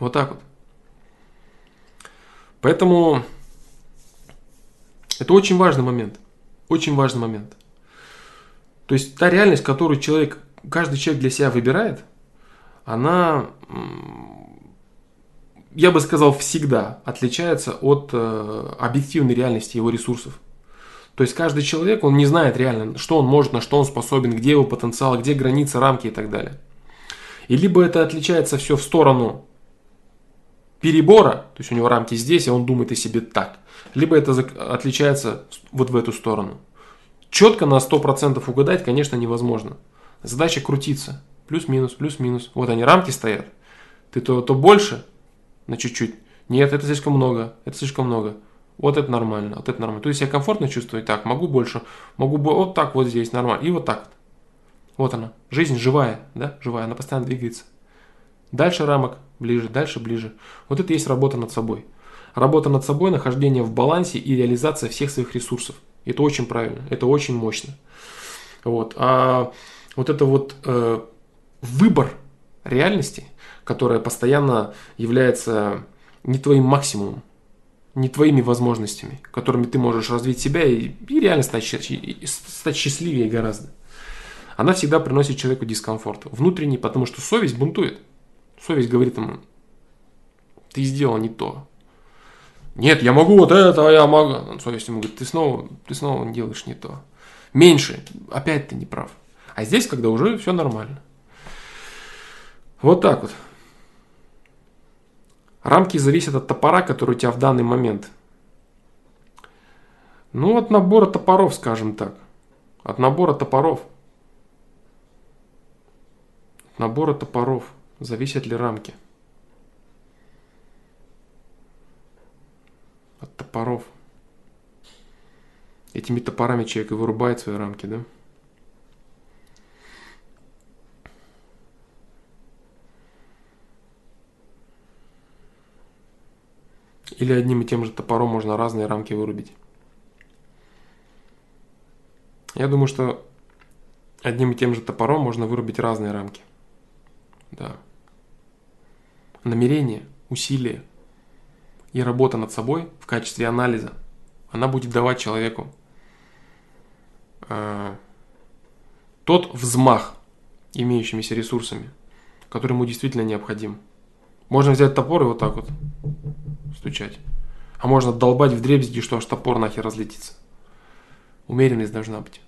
Вот так вот. Поэтому это очень важный момент. Очень важный момент. То есть та реальность, которую человек, каждый человек для себя выбирает, она я бы сказал, всегда отличается от э, объективной реальности его ресурсов. То есть каждый человек, он не знает реально, что он может, на что он способен, где его потенциал, где границы, рамки и так далее. И либо это отличается все в сторону перебора, то есть у него рамки здесь, и он думает о себе так. Либо это отличается вот в эту сторону. Четко на 100% угадать, конечно, невозможно. Задача крутиться. Плюс-минус, плюс-минус. Вот они, рамки стоят. Ты то, то больше на чуть-чуть. Нет, это слишком много. Это слишком много. Вот это нормально, вот это нормально. То есть я комфортно чувствую, так, могу больше, могу вот так вот здесь нормально, и вот так вот. Она, жизнь живая, да, живая, она постоянно двигается. Дальше рамок, ближе, дальше, ближе. Вот это и есть работа над собой. Работа над собой, нахождение в балансе и реализация всех своих ресурсов. Это очень правильно, это очень мощно. Вот. А вот это вот э, выбор реальности, которая постоянно является не твоим максимумом, не твоими возможностями, которыми ты можешь развить себя и, и реально стать, стать счастливее гораздо. Она всегда приносит человеку дискомфорт. Внутренний, потому что совесть бунтует. Совесть говорит ему, ты сделал не то. Нет, я могу вот это, я могу. Совесть ему говорит, ты снова, ты снова делаешь не то. Меньше, опять ты не прав. А здесь, когда уже все нормально. Вот так вот. Рамки зависят от топора, который у тебя в данный момент. Ну, от набора топоров, скажем так. От набора топоров. От набора топоров. Зависят ли рамки. От топоров. Этими топорами человек и вырубает свои рамки, да? Или одним и тем же топором можно разные рамки вырубить. Я думаю, что одним и тем же топором можно вырубить разные рамки. Да. Намерение, усилие и работа над собой в качестве анализа, она будет давать человеку э, тот взмах имеющимися ресурсами, который ему действительно необходим. Можно взять топор и вот так вот стучать. А можно долбать в дребезги, что аж топор нахер разлетится. Умеренность должна быть.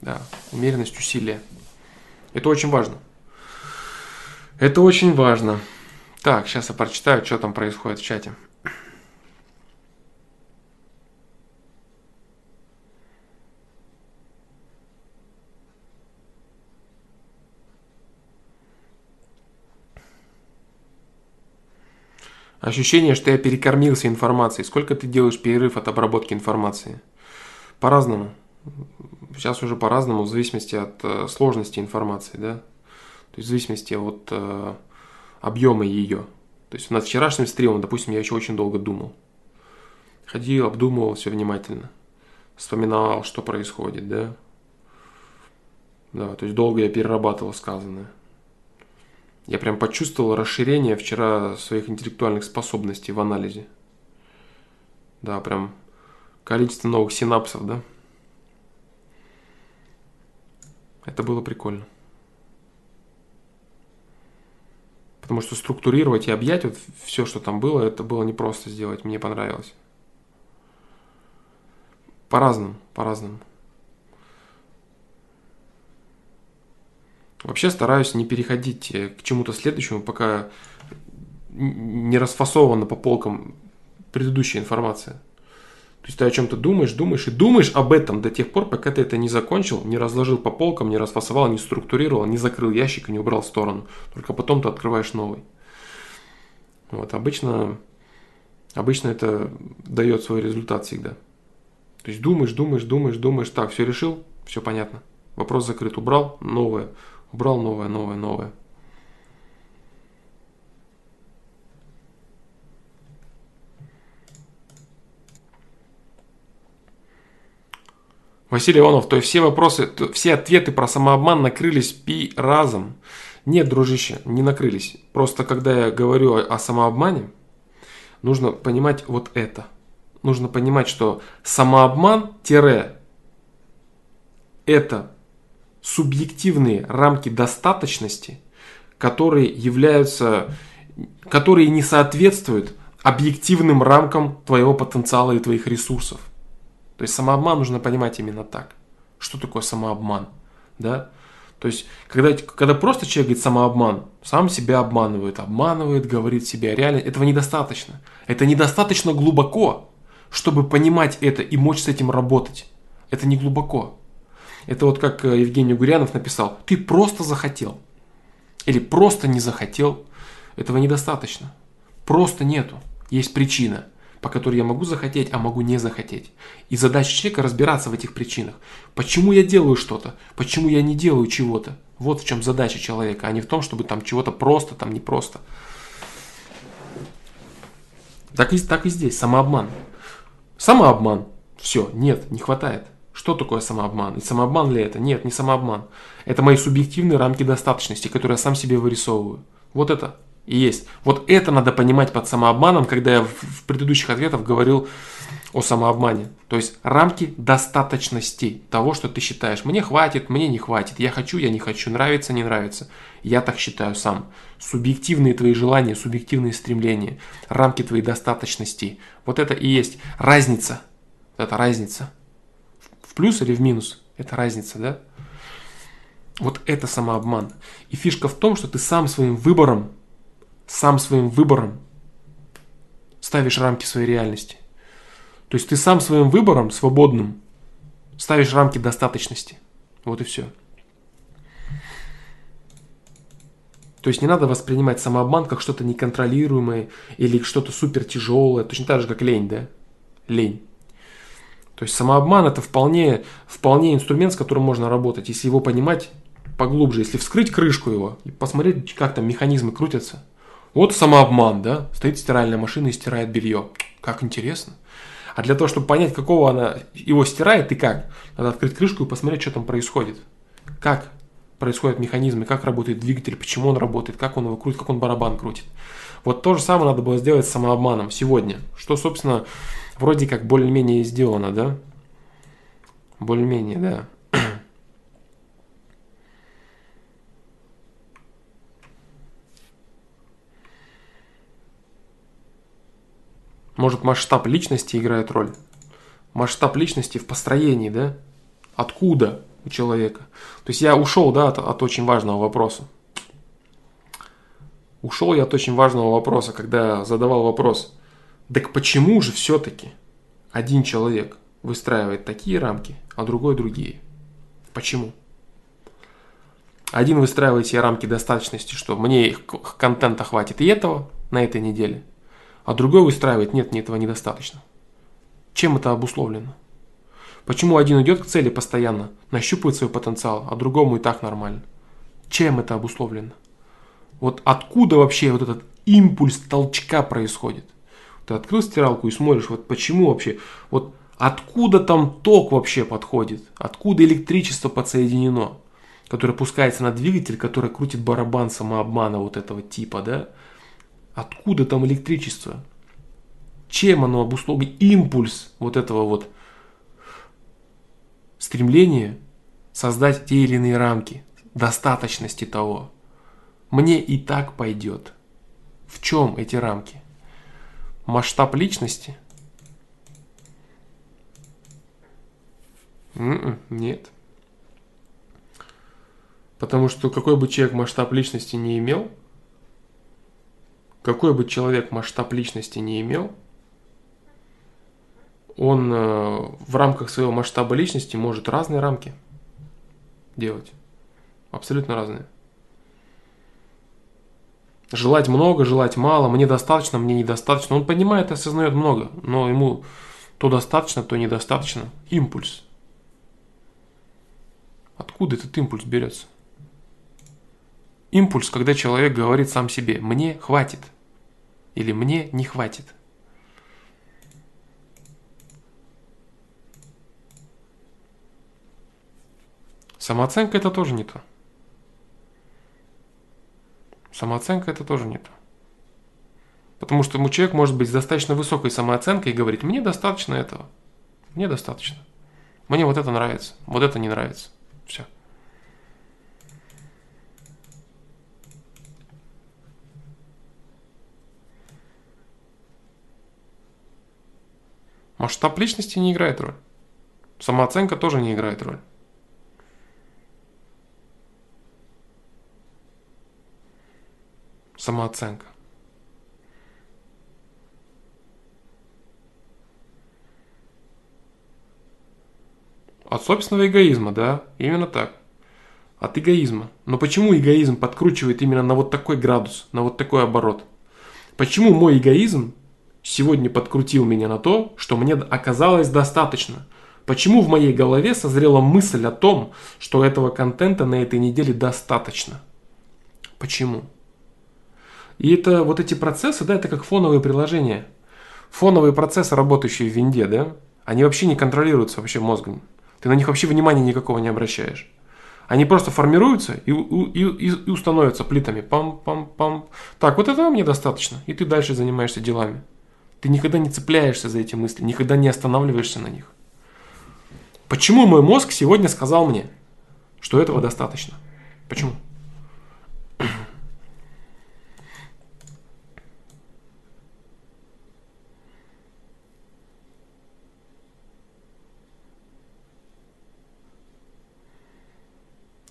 Да, умеренность усилия. Это очень важно. Это очень важно. Так, сейчас я прочитаю, что там происходит в чате. Ощущение, что я перекормился информацией. Сколько ты делаешь перерыв от обработки информации? По-разному. Сейчас уже по-разному, в зависимости от э, сложности информации, да. То есть в зависимости от э, объема ее. То есть над вчерашним стримом, допустим, я еще очень долго думал. Ходил, обдумывал все внимательно. Вспоминал, что происходит, да. Да, то есть долго я перерабатывал сказанное. Я прям почувствовал расширение вчера своих интеллектуальных способностей в анализе. Да, прям количество новых синапсов, да. Это было прикольно. Потому что структурировать и объять вот все, что там было, это было непросто сделать. Мне понравилось. По-разному, по-разному. Вообще стараюсь не переходить э, к чему-то следующему, пока не расфасована по полкам предыдущая информация. То есть ты о чем-то думаешь, думаешь и думаешь об этом до тех пор, пока ты это не закончил, не разложил по полкам, не расфасовал, не структурировал, не закрыл ящик и не убрал в сторону. Только потом ты открываешь новый. Вот, обычно, обычно это дает свой результат всегда. То есть думаешь, думаешь, думаешь, думаешь, так, все решил, все понятно. Вопрос закрыт, убрал, новое. Убрал новое, новое, новое. Василий Иванов, то есть все вопросы, все ответы про самообман накрылись пи разом. Нет, дружище, не накрылись. Просто когда я говорю о самообмане, нужно понимать вот это. Нужно понимать, что самообман-это субъективные рамки достаточности, которые являются, которые не соответствуют объективным рамкам твоего потенциала и твоих ресурсов. То есть самообман нужно понимать именно так. Что такое самообман? Да? То есть, когда, когда просто человек говорит самообман, сам себя обманывает, обманывает, говорит себе реально, этого недостаточно. Это недостаточно глубоко, чтобы понимать это и мочь с этим работать. Это не глубоко. Это вот как э, Евгений Гурянов написал, ты просто захотел. Или просто не захотел. Этого недостаточно. Просто нету. Есть причина – по которой я могу захотеть, а могу не захотеть. И задача человека разбираться в этих причинах. Почему я делаю что-то? Почему я не делаю чего-то? Вот в чем задача человека, а не в том, чтобы там чего-то просто, там не просто. Так и, так и здесь, самообман. Самообман. Все, нет, не хватает. Что такое самообман? И самообман ли это? Нет, не самообман. Это мои субъективные рамки достаточности, которые я сам себе вырисовываю. Вот это и есть. Вот это надо понимать под самообманом, когда я в предыдущих ответах говорил о самообмане. То есть рамки достаточности того, что ты считаешь. Мне хватит, мне не хватит. Я хочу, я не хочу. Нравится, не нравится. Я так считаю сам. Субъективные твои желания, субъективные стремления. Рамки твоей достаточности. Вот это и есть разница. Это разница. Плюс или в минус? Это разница, да? Вот это самообман. И фишка в том, что ты сам своим выбором сам своим выбором ставишь рамки своей реальности. То есть ты сам своим выбором, свободным, ставишь рамки достаточности. Вот и все. То есть не надо воспринимать самообман как что-то неконтролируемое или что-то супер тяжелое, точно так же, как лень, да? Лень. То есть самообман это вполне, вполне инструмент, с которым можно работать, если его понимать поглубже, если вскрыть крышку его и посмотреть, как там механизмы крутятся – вот самообман, да? Стоит стиральная машина и стирает белье. Как интересно. А для того, чтобы понять, какого она его стирает и как, надо открыть крышку и посмотреть, что там происходит. Как происходят механизмы, как работает двигатель, почему он работает, как он его крутит, как он барабан крутит. Вот то же самое надо было сделать с самообманом сегодня. Что, собственно, вроде как более-менее сделано, да? Более-менее, да. [clears throat] Может, масштаб личности играет роль? Масштаб личности в построении, да? Откуда у человека? То есть я ушел, да, от, от очень важного вопроса. Ушел я от очень важного вопроса, когда задавал вопрос, так почему же все-таки один человек выстраивает такие рамки, а другой другие? Почему? Один выстраивает себе рамки достаточности, что мне контента хватит и этого на этой неделе – а другой выстраивает, нет, мне этого недостаточно. Чем это обусловлено? Почему один идет к цели постоянно, нащупывает свой потенциал, а другому и так нормально? Чем это обусловлено? Вот откуда вообще вот этот импульс толчка происходит? Ты открыл стиралку и смотришь, вот почему вообще, вот откуда там ток вообще подходит, откуда электричество подсоединено, которое пускается на двигатель, который крутит барабан самообмана вот этого типа, да? Откуда там электричество? Чем оно обусловлено? Импульс вот этого вот стремления создать те или иные рамки, достаточности того. Мне и так пойдет. В чем эти рамки? Масштаб личности? М-м, нет. Потому что какой бы человек масштаб личности не имел – какой бы человек масштаб личности не имел, он э, в рамках своего масштаба личности может разные рамки делать. Абсолютно разные. Желать много, желать мало, мне достаточно, мне недостаточно. Он понимает и осознает много, но ему то достаточно, то недостаточно. Импульс. Откуда этот импульс берется? Импульс, когда человек говорит сам себе, мне хватит – или мне не хватит. Самооценка это тоже не то. Самооценка это тоже не то. Потому что человек может быть с достаточно высокой самооценкой и говорить, мне достаточно этого. Мне достаточно. Мне вот это нравится, вот это не нравится. Все. Масштаб личности не играет роль. Самооценка тоже не играет роль. Самооценка. От собственного эгоизма, да, именно так. От эгоизма. Но почему эгоизм подкручивает именно на вот такой градус, на вот такой оборот? Почему мой эгоизм сегодня подкрутил меня на то, что мне оказалось достаточно? Почему в моей голове созрела мысль о том, что этого контента на этой неделе достаточно? Почему? И это вот эти процессы, да, это как фоновые приложения. Фоновые процессы, работающие в винде, да, они вообще не контролируются вообще мозгом. Ты на них вообще внимания никакого не обращаешь. Они просто формируются и, и, и, и установятся плитами. Пам-пам-пам. Так, вот этого мне достаточно. И ты дальше занимаешься делами. Ты никогда не цепляешься за эти мысли, никогда не останавливаешься на них. Почему мой мозг сегодня сказал мне, что этого достаточно? Почему?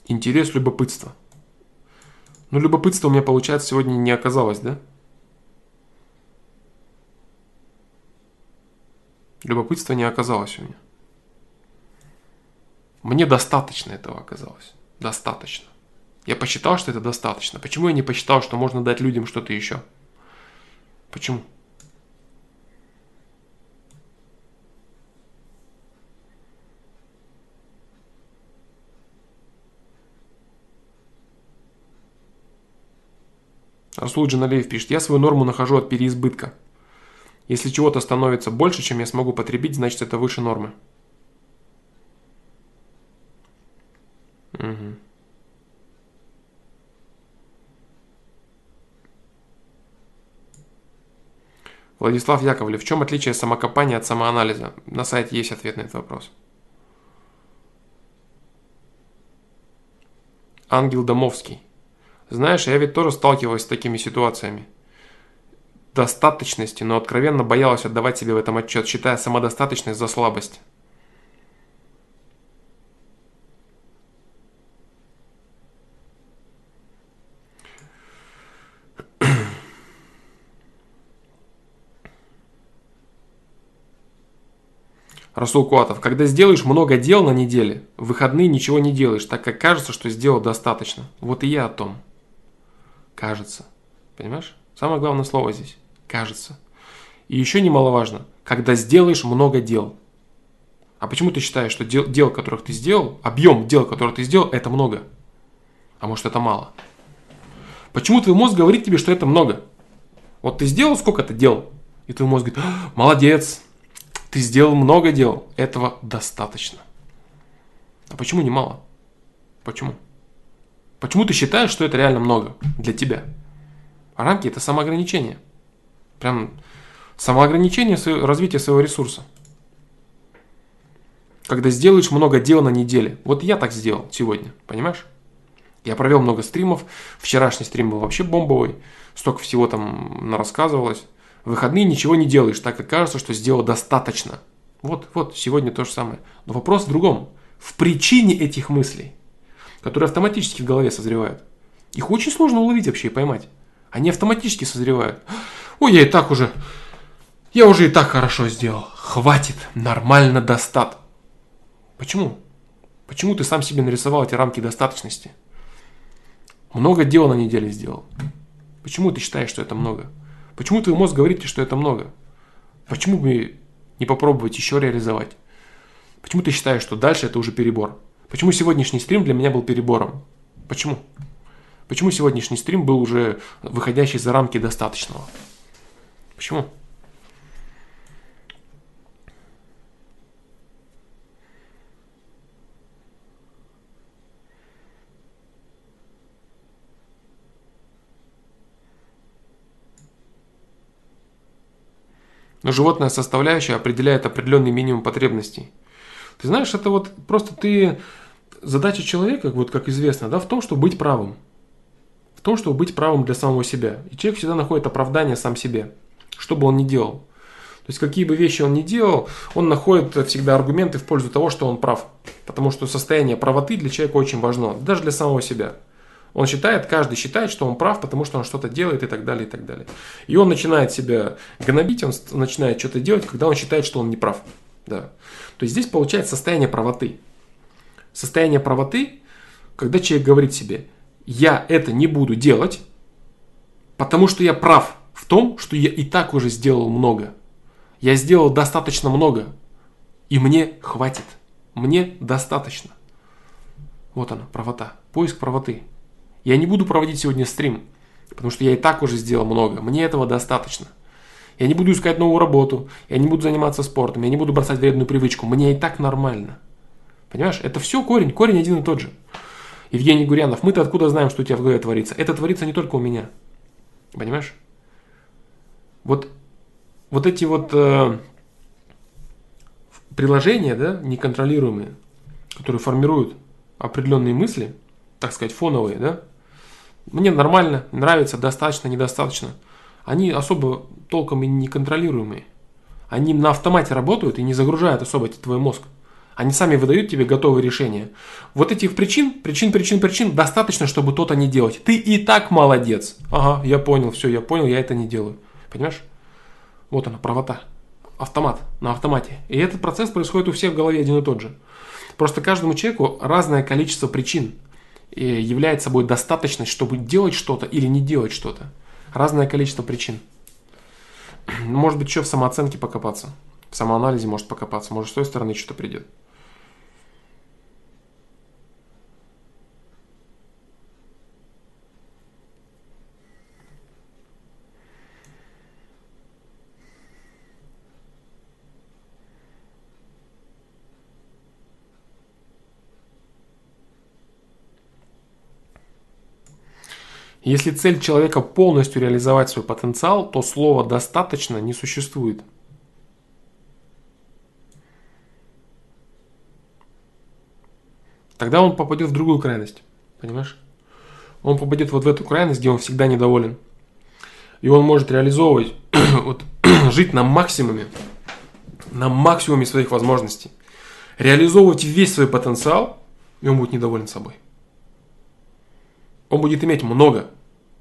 Интерес, любопытство. Ну, любопытство у меня, получается, сегодня не оказалось, да? Любопытства не оказалось у меня. Мне достаточно этого оказалось. Достаточно. Я посчитал, что это достаточно. Почему я не посчитал, что можно дать людям что-то еще? Почему? Расул Джаналеев пишет, я свою норму нахожу от переизбытка. Если чего-то становится больше, чем я смогу потребить, значит это выше нормы. Угу. Владислав Яковлев, в чем отличие самокопания от самоанализа? На сайте есть ответ на этот вопрос. Ангел Домовский. Знаешь, я ведь тоже сталкивалась с такими ситуациями. Достаточности, но откровенно боялась отдавать себе в этом отчет, считая самодостаточность за слабость. [clears throat] Расул Куатов, когда сделаешь много дел на неделе, в выходные ничего не делаешь, так как кажется, что сделал достаточно. Вот и я о том. Кажется. Понимаешь? Самое главное слово здесь. Кажется. И еще немаловажно, когда сделаешь много дел. А почему ты считаешь, что дел, дел, которых ты сделал, объем дел, которых ты сделал, это много? А может это мало? Почему твой мозг говорит тебе, что это много? Вот ты сделал сколько-то дел, и твой мозг говорит, «А, молодец, ты сделал много дел, этого достаточно. А почему не мало? Почему? Почему ты считаешь, что это реально много для тебя? А рамки это самоограничение. Прям самоограничение развития своего ресурса. Когда сделаешь много дел на неделе. Вот я так сделал сегодня, понимаешь? Я провел много стримов. Вчерашний стрим был вообще бомбовый. Столько всего там рассказывалось. В выходные ничего не делаешь, так как кажется, что сделал достаточно. Вот, вот, сегодня то же самое. Но вопрос в другом. В причине этих мыслей которые автоматически в голове созревают. Их очень сложно уловить вообще и поймать. Они автоматически созревают. Ой, я и так уже... Я уже и так хорошо сделал. Хватит, нормально достат. Почему? Почему ты сам себе нарисовал эти рамки достаточности? Много дел на неделе сделал. Почему ты считаешь, что это много? Почему твой мозг говорит тебе, что это много? Почему бы не попробовать еще реализовать? Почему ты считаешь, что дальше это уже перебор? Почему сегодняшний стрим для меня был перебором? Почему? Почему сегодняшний стрим был уже выходящий за рамки достаточного? Почему? Но животная составляющая определяет определенный минимум потребностей. Ты знаешь, это вот просто ты задача человека, вот как известно, да, в том, чтобы быть правым. В том, чтобы быть правым для самого себя. И человек всегда находит оправдание сам себе, что бы он ни делал. То есть какие бы вещи он ни делал, он находит всегда аргументы в пользу того, что он прав. Потому что состояние правоты для человека очень важно, даже для самого себя. Он считает, каждый считает, что он прав, потому что он что-то делает и так далее, и так далее. И он начинает себя гнобить, он начинает что-то делать, когда он считает, что он не прав. Да. То есть здесь получается состояние правоты. Состояние правоты, когда человек говорит себе, я это не буду делать, потому что я прав в том, что я и так уже сделал много. Я сделал достаточно много, и мне хватит. Мне достаточно. Вот она, правота. Поиск правоты. Я не буду проводить сегодня стрим, потому что я и так уже сделал много. Мне этого достаточно. Я не буду искать новую работу, я не буду заниматься спортом, я не буду бросать вредную привычку. Мне и так нормально. Понимаешь? Это все корень, корень один и тот же. Евгений Гурьянов, мы-то откуда знаем, что у тебя в голове творится? Это творится не только у меня. Понимаешь? Вот, вот эти вот э, приложения, да, неконтролируемые, которые формируют определенные мысли, так сказать, фоновые, да, мне нормально, нравится, достаточно, недостаточно. Они особо толком и неконтролируемые. Они на автомате работают и не загружают особо твой мозг. Они сами выдают тебе готовые решения. Вот этих причин, причин, причин, причин достаточно, чтобы то-то не делать. Ты и так молодец. Ага, я понял, все, я понял, я это не делаю. Понимаешь? Вот она, правота. Автомат, на автомате. И этот процесс происходит у всех в голове один и тот же. Просто каждому человеку разное количество причин является собой достаточность, чтобы делать что-то или не делать что-то. Разное количество причин. [clears throat] Может быть, еще в самооценке покопаться. В самоанализе может покопаться. Может, с той стороны что-то придет. Если цель человека полностью реализовать свой потенциал, то слова «достаточно» не существует. Тогда он попадет в другую крайность. Понимаешь? Он попадет вот в эту крайность, где он всегда недоволен. И он может реализовывать, [clears throat] вот, [clears throat] жить на максимуме, на максимуме своих возможностей. Реализовывать весь свой потенциал, и он будет недоволен собой. Он будет иметь много,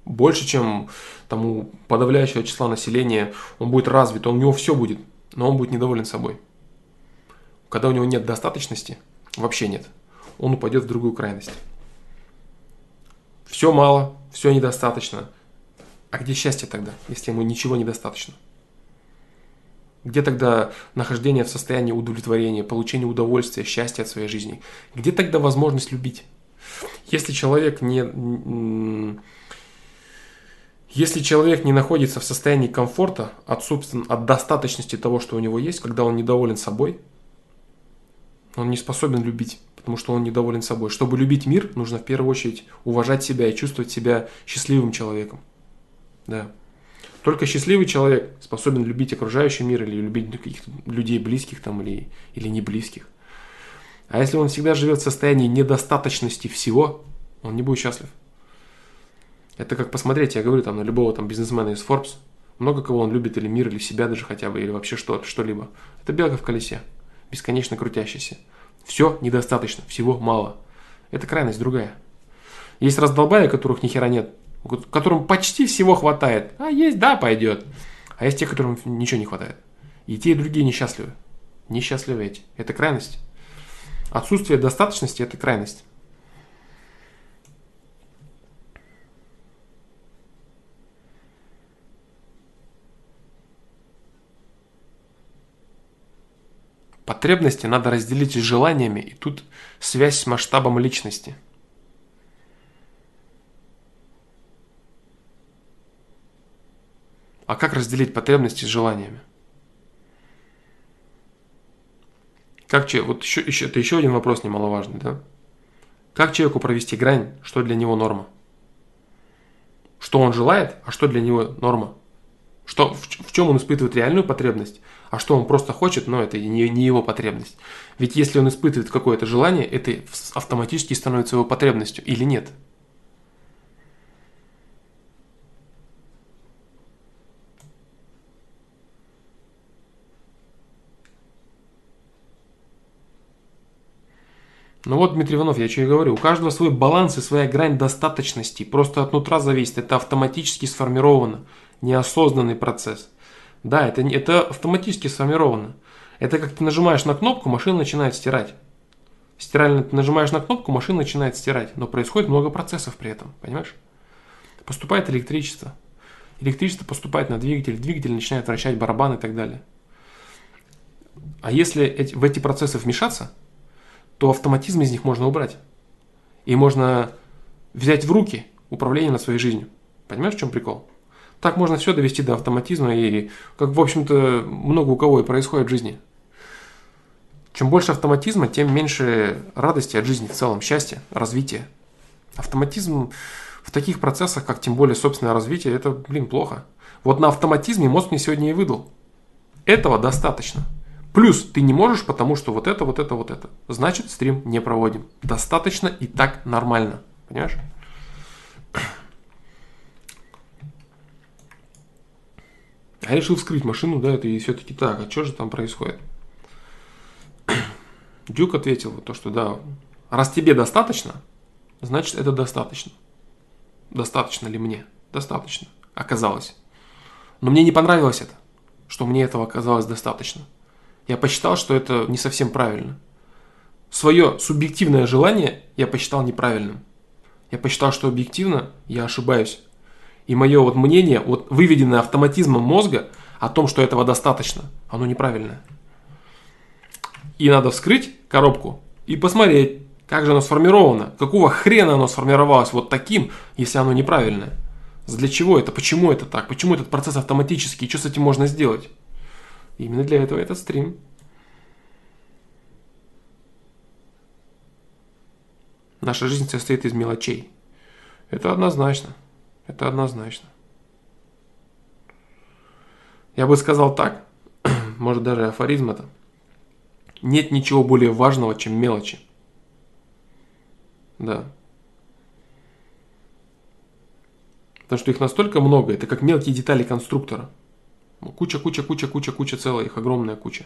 больше, чем тому подавляющего числа населения, он будет развит, он, у него все будет, но он будет недоволен собой. Когда у него нет достаточности, вообще нет, он упадет в другую крайность. Все мало, все недостаточно. А где счастье тогда, если ему ничего недостаточно? Где тогда нахождение в состоянии удовлетворения, получение удовольствия, счастья от своей жизни? Где тогда возможность любить? Если человек не если человек не находится в состоянии комфорта от, собственно, от достаточности того, что у него есть, когда он недоволен собой, он не способен любить, потому что он недоволен собой. Чтобы любить мир, нужно в первую очередь уважать себя и чувствовать себя счастливым человеком. Да. Только счастливый человек способен любить окружающий мир или любить каких-то людей близких там или, или не близких. А если он всегда живет в состоянии недостаточности всего, он не будет счастлив. Это как посмотреть, я говорю там на любого там бизнесмена из Forbes, много кого он любит, или мир, или себя даже хотя бы, или вообще что, что-либо. Это белка в колесе, бесконечно крутящийся. Все недостаточно, всего мало. Это крайность другая. Есть раздолбая, которых ни хера нет, которым почти всего хватает. А есть, да, пойдет. А есть те, которым ничего не хватает. И те, и другие несчастливы. Несчастливы эти. Это крайность. Отсутствие достаточности – это крайность. Потребности надо разделить с желаниями, и тут связь с масштабом личности. А как разделить потребности с желаниями? Как человек, вот еще, еще, это еще один вопрос немаловажный, да? Как человеку провести грань, что для него норма? Что он желает, а что для него норма? Что, в, в чем он испытывает реальную потребность, а что он просто хочет, но это не, не его потребность. Ведь если он испытывает какое-то желание, это автоматически становится его потребностью или нет? Ну вот, Дмитрий Иванов, я что и говорю, у каждого свой баланс и своя грань достаточности, просто от нутра зависит, это автоматически сформировано, неосознанный процесс. Да, это, это автоматически сформировано. Это как ты нажимаешь на кнопку, машина начинает стирать. Стирально ты нажимаешь на кнопку, машина начинает стирать. Но происходит много процессов при этом, понимаешь? Поступает электричество. Электричество поступает на двигатель, двигатель начинает вращать барабан и так далее. А если эти, в эти процессы вмешаться, то автоматизм из них можно убрать. И можно взять в руки управление над своей жизнью. Понимаешь, в чем прикол? Так можно все довести до автоматизма и, как в общем-то, много у кого и происходит в жизни. Чем больше автоматизма, тем меньше радости от жизни в целом, счастья, развития. Автоматизм в таких процессах, как тем более собственное развитие, это, блин, плохо. Вот на автоматизме мозг мне сегодня и выдал. Этого достаточно. Плюс ты не можешь, потому что вот это, вот это, вот это. Значит, стрим не проводим. Достаточно и так нормально. Понимаешь? Я решил вскрыть машину, да, это и все-таки так. А что же там происходит? [clears throat] Дюк ответил то, что да, раз тебе достаточно, значит это достаточно. Достаточно ли мне? Достаточно. Оказалось. Но мне не понравилось это, что мне этого оказалось достаточно я посчитал, что это не совсем правильно. Свое субъективное желание я посчитал неправильным. Я посчитал, что объективно я ошибаюсь. И мое вот мнение, вот выведенное автоматизмом мозга о том, что этого достаточно, оно неправильное. И надо вскрыть коробку и посмотреть, как же оно сформировано, какого хрена оно сформировалось вот таким, если оно неправильное. Для чего это, почему это так, почему этот процесс автоматический, что с этим можно сделать. Именно для этого этот стрим. Наша жизнь состоит из мелочей. Это однозначно. Это однозначно. Я бы сказал так, [clears throat] может даже афоризм это. Нет ничего более важного, чем мелочи. Да. Потому что их настолько много, это как мелкие детали конструктора – Куча, куча, куча, куча, куча целая, их огромная куча.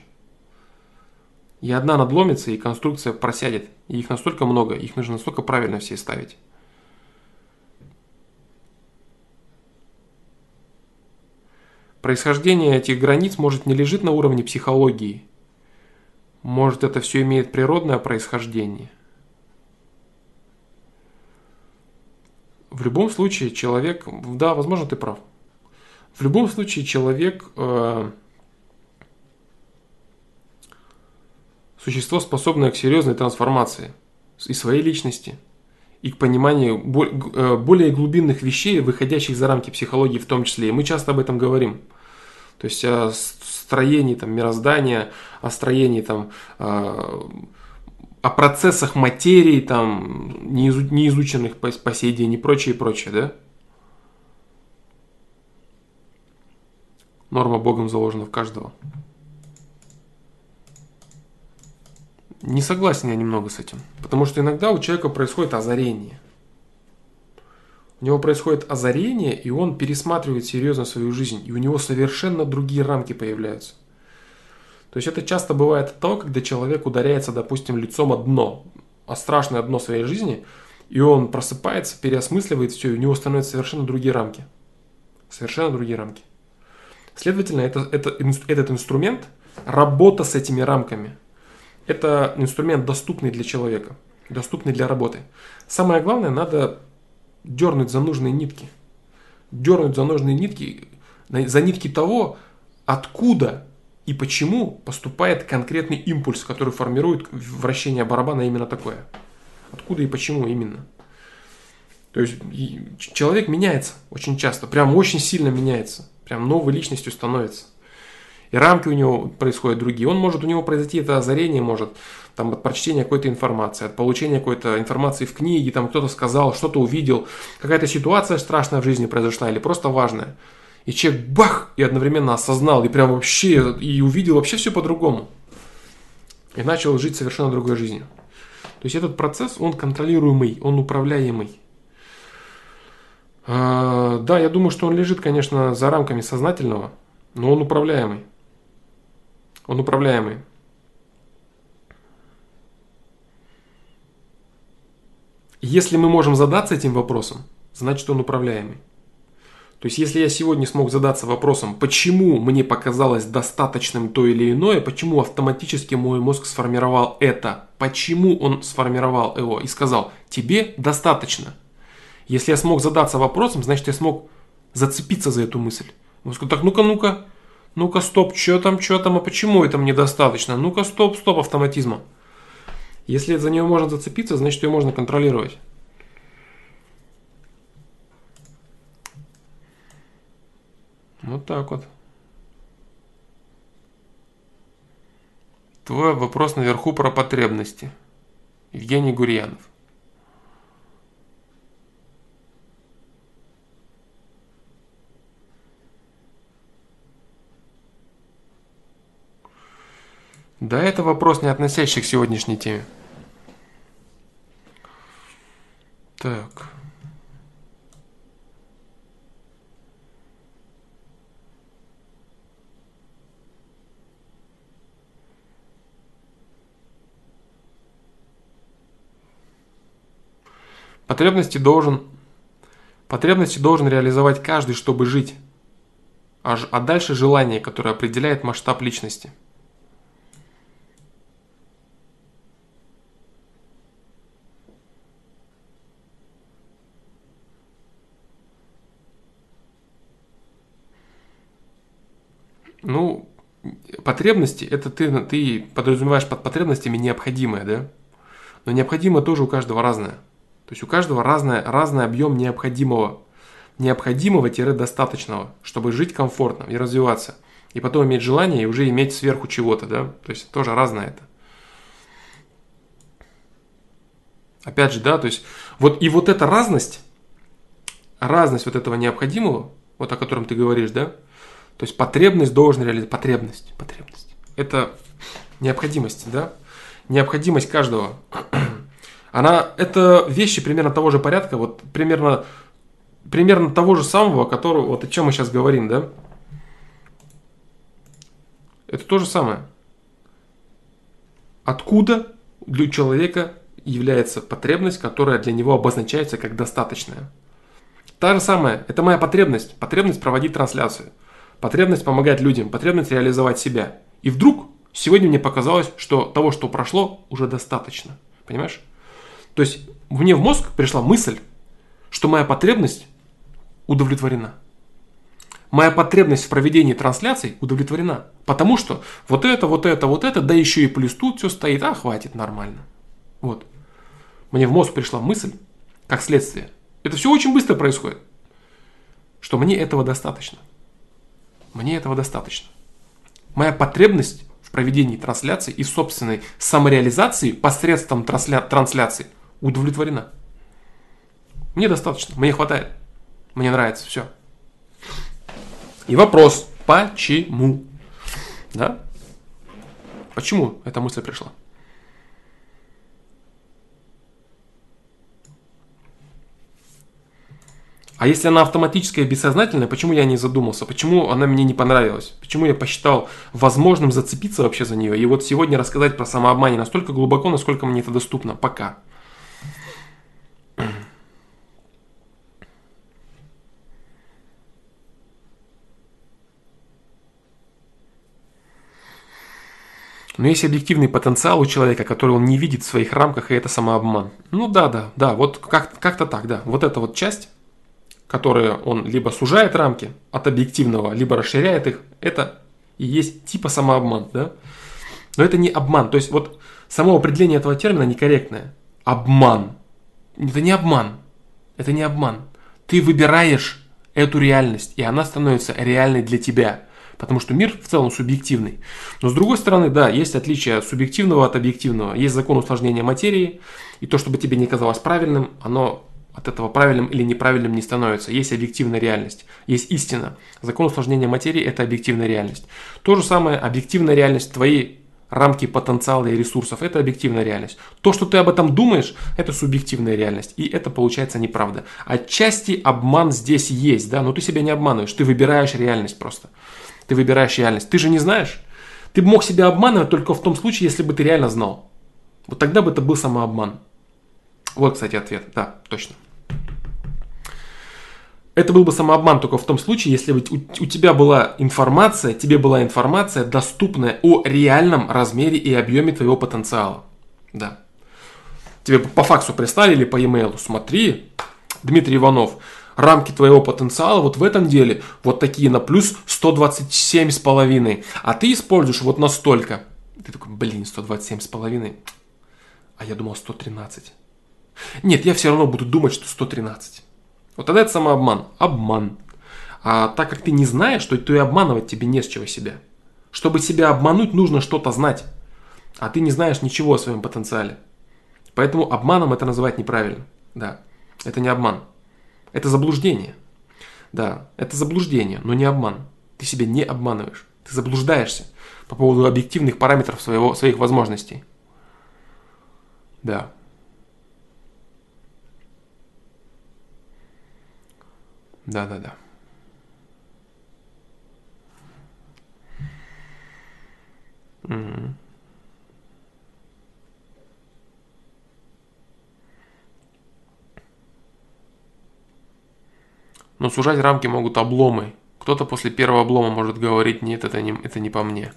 И одна надломится, и конструкция просядет. И их настолько много, их нужно настолько правильно все ставить. Происхождение этих границ может не лежит на уровне психологии. Может это все имеет природное происхождение. В любом случае человек, да, возможно, ты прав. В любом случае человек э, существо, способное к серьезной трансформации и своей личности, и к пониманию э, более глубинных вещей, выходящих за рамки психологии в том числе. И мы часто об этом говорим. То есть о строении там, мироздания, о строении там, э, о процессах материи, там, неизученных по, сей день и прочее, и прочее, да? Норма Богом заложена в каждого. Не согласен я немного с этим. Потому что иногда у человека происходит озарение. У него происходит озарение, и он пересматривает серьезно свою жизнь. И у него совершенно другие рамки появляются. То есть это часто бывает то, когда человек ударяется, допустим, лицом о дно, о страшное дно своей жизни, и он просыпается, переосмысливает все, и у него становятся совершенно другие рамки. Совершенно другие рамки. Следовательно, это, это, этот инструмент, работа с этими рамками, это инструмент доступный для человека, доступный для работы. Самое главное, надо дернуть за нужные нитки. Дернуть за нужные нитки, за нитки того, откуда и почему поступает конкретный импульс, который формирует вращение барабана именно такое. Откуда и почему именно. То есть человек меняется очень часто, прям очень сильно меняется прям новой личностью становится. И рамки у него происходят другие. Он может, у него произойти это озарение может там, от прочтения какой-то информации, от получения какой-то информации в книге, там кто-то сказал, что-то увидел, какая-то ситуация страшная в жизни произошла или просто важная. И человек бах, и одновременно осознал, и прям вообще, и увидел вообще все по-другому. И начал жить совершенно другой жизнью. То есть этот процесс, он контролируемый, он управляемый. А, да, я думаю, что он лежит, конечно, за рамками сознательного, но он управляемый. Он управляемый. если мы можем задаться этим вопросом, значит он управляемый. То есть, если я сегодня смог задаться вопросом, почему мне показалось достаточным то или иное, почему автоматически мой мозг сформировал это, почему он сформировал его и сказал, тебе достаточно. Если я смог задаться вопросом, значит, я смог зацепиться за эту мысль. Он сказал, так, ну-ка, ну-ка, ну-ка, стоп, что там, что там, а почему это мне достаточно? Ну-ка, стоп, стоп, автоматизма. Если за нее можно зацепиться, значит, ее можно контролировать. Вот так вот. Твой вопрос наверху про потребности. Евгений Гурьянов. Да, это вопрос, не относящий к сегодняшней теме. Так. Потребности должен, потребности должен реализовать каждый, чтобы жить. А, а дальше желание, которое определяет масштаб личности. Ну, потребности, это ты, ты подразумеваешь под потребностями необходимое, да? Но необходимое тоже у каждого разное. То есть у каждого разное, разный объем необходимого, необходимого-достаточного, чтобы жить комфортно и развиваться. И потом иметь желание и уже иметь сверху чего-то, да? То есть тоже разное это. Опять же, да, то есть вот и вот эта разность, разность вот этого необходимого, вот о котором ты говоришь, да, то есть потребность должен реализовать, потребность, потребность. Это необходимость, да, необходимость каждого [clears throat] она, это вещи примерно того же порядка, вот примерно, примерно того же самого, которого, вот о чем мы сейчас говорим, да? Это то же самое. Откуда для человека является потребность, которая для него обозначается как достаточная? Та же самая, это моя потребность, потребность проводить трансляцию, потребность помогать людям, потребность реализовать себя. И вдруг сегодня мне показалось, что того, что прошло, уже достаточно. Понимаешь? То есть мне в мозг пришла мысль, что моя потребность удовлетворена. Моя потребность в проведении трансляций удовлетворена. Потому что вот это, вот это, вот это, да еще и плюс тут все стоит, а хватит нормально. Вот. Мне в мозг пришла мысль, как следствие. Это все очень быстро происходит. Что мне этого достаточно. Мне этого достаточно. Моя потребность в проведении трансляции и собственной самореализации посредством трансля- трансляции удовлетворена. Мне достаточно, мне хватает, мне нравится, все. И вопрос, почему? Да? Почему эта мысль пришла? А если она автоматическая и бессознательная, почему я не задумался? Почему она мне не понравилась? Почему я посчитал возможным зацепиться вообще за нее? И вот сегодня рассказать про самообмане настолько глубоко, насколько мне это доступно. Пока. Но есть объективный потенциал у человека, который он не видит в своих рамках, и это самообман. Ну да, да, да, вот как- как-то так, да. Вот эта вот часть, которая он либо сужает рамки от объективного, либо расширяет их, это и есть типа самообман, да. Но это не обман. То есть вот само определение этого термина некорректное. Обман. Это не обман. Это не обман. Ты выбираешь эту реальность, и она становится реальной для тебя. Потому что мир в целом субъективный. Но с другой стороны, да, есть отличие субъективного от объективного. Есть закон усложнения материи. И то, чтобы тебе не казалось правильным, оно от этого правильным или неправильным не становится. Есть объективная реальность, есть истина. Закон усложнения материи – это объективная реальность. То же самое, объективная реальность твоей рамки потенциала и ресурсов – это объективная реальность. То, что ты об этом думаешь, это субъективная реальность. И это получается неправда. Отчасти обман здесь есть, да, но ты себя не обманываешь, ты выбираешь реальность просто. Ты выбираешь реальность. Ты же не знаешь. Ты мог себя обманывать только в том случае, если бы ты реально знал. Вот тогда бы это был самообман. Вот, кстати, ответ. Да, точно. Это был бы самообман только в том случае, если бы у, тебя была информация, тебе была информация, доступная о реальном размере и объеме твоего потенциала. Да. Тебе по факсу прислали по e-mail. Смотри, Дмитрий Иванов, рамки твоего потенциала вот в этом деле вот такие на плюс 127 с половиной, а ты используешь вот настолько. Ты такой, блин, 127 с половиной, а я думал 113. Нет, я все равно буду думать, что 113. Вот тогда это самообман. Обман. А так как ты не знаешь, то, то и обманывать тебе не с чего себя. Чтобы себя обмануть, нужно что-то знать. А ты не знаешь ничего о своем потенциале. Поэтому обманом это называть неправильно. Да, это не обман. Это заблуждение. Да, это заблуждение, но не обман. Ты себя не обманываешь. Ты заблуждаешься по поводу объективных параметров своего, своих возможностей. Да. Да, да, да. Угу. Но сужать рамки могут обломы. Кто-то после первого облома может говорить, нет, это не, это не по мне.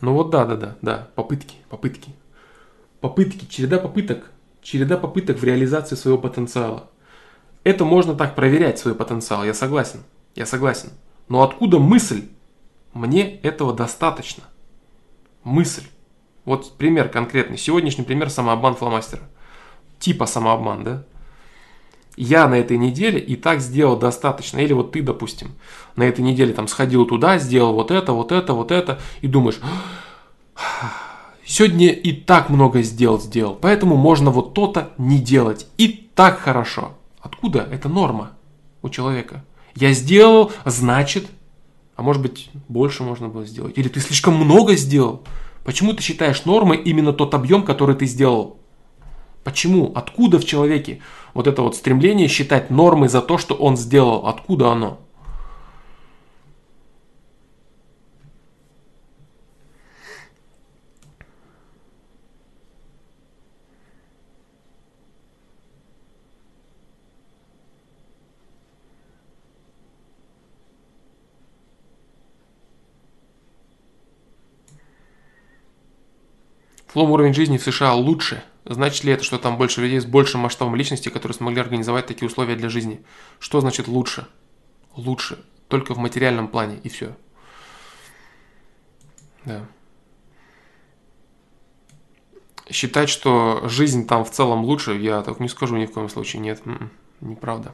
Ну вот да, да, да, да, попытки, попытки. Попытки, череда попыток. Череда попыток в реализации своего потенциала. Это можно так проверять свой потенциал, я согласен. Я согласен. Но откуда мысль? Мне этого достаточно. Мысль. Вот пример конкретный. Сегодняшний пример самообман фломастера. Типа самообман, да? Я на этой неделе и так сделал достаточно. Или вот ты, допустим, на этой неделе там сходил туда, сделал вот это, вот это, вот это. И думаешь, сегодня и так много сделал, сделал. Поэтому можно вот то-то не делать. И так хорошо. Откуда эта норма у человека? Я сделал, значит, а может быть больше можно было сделать. Или ты слишком много сделал. Почему ты считаешь нормой именно тот объем, который ты сделал? Почему? Откуда в человеке вот это вот стремление считать нормой за то, что он сделал? Откуда оно? Флом уровень жизни в США лучше. Значит ли это, что там больше людей с большим масштабом личности, которые смогли организовать такие условия для жизни? Что значит лучше? Лучше. Только в материальном плане и все. Да. Считать, что жизнь там в целом лучше, я так не скажу ни в коем случае. Нет, м-м, неправда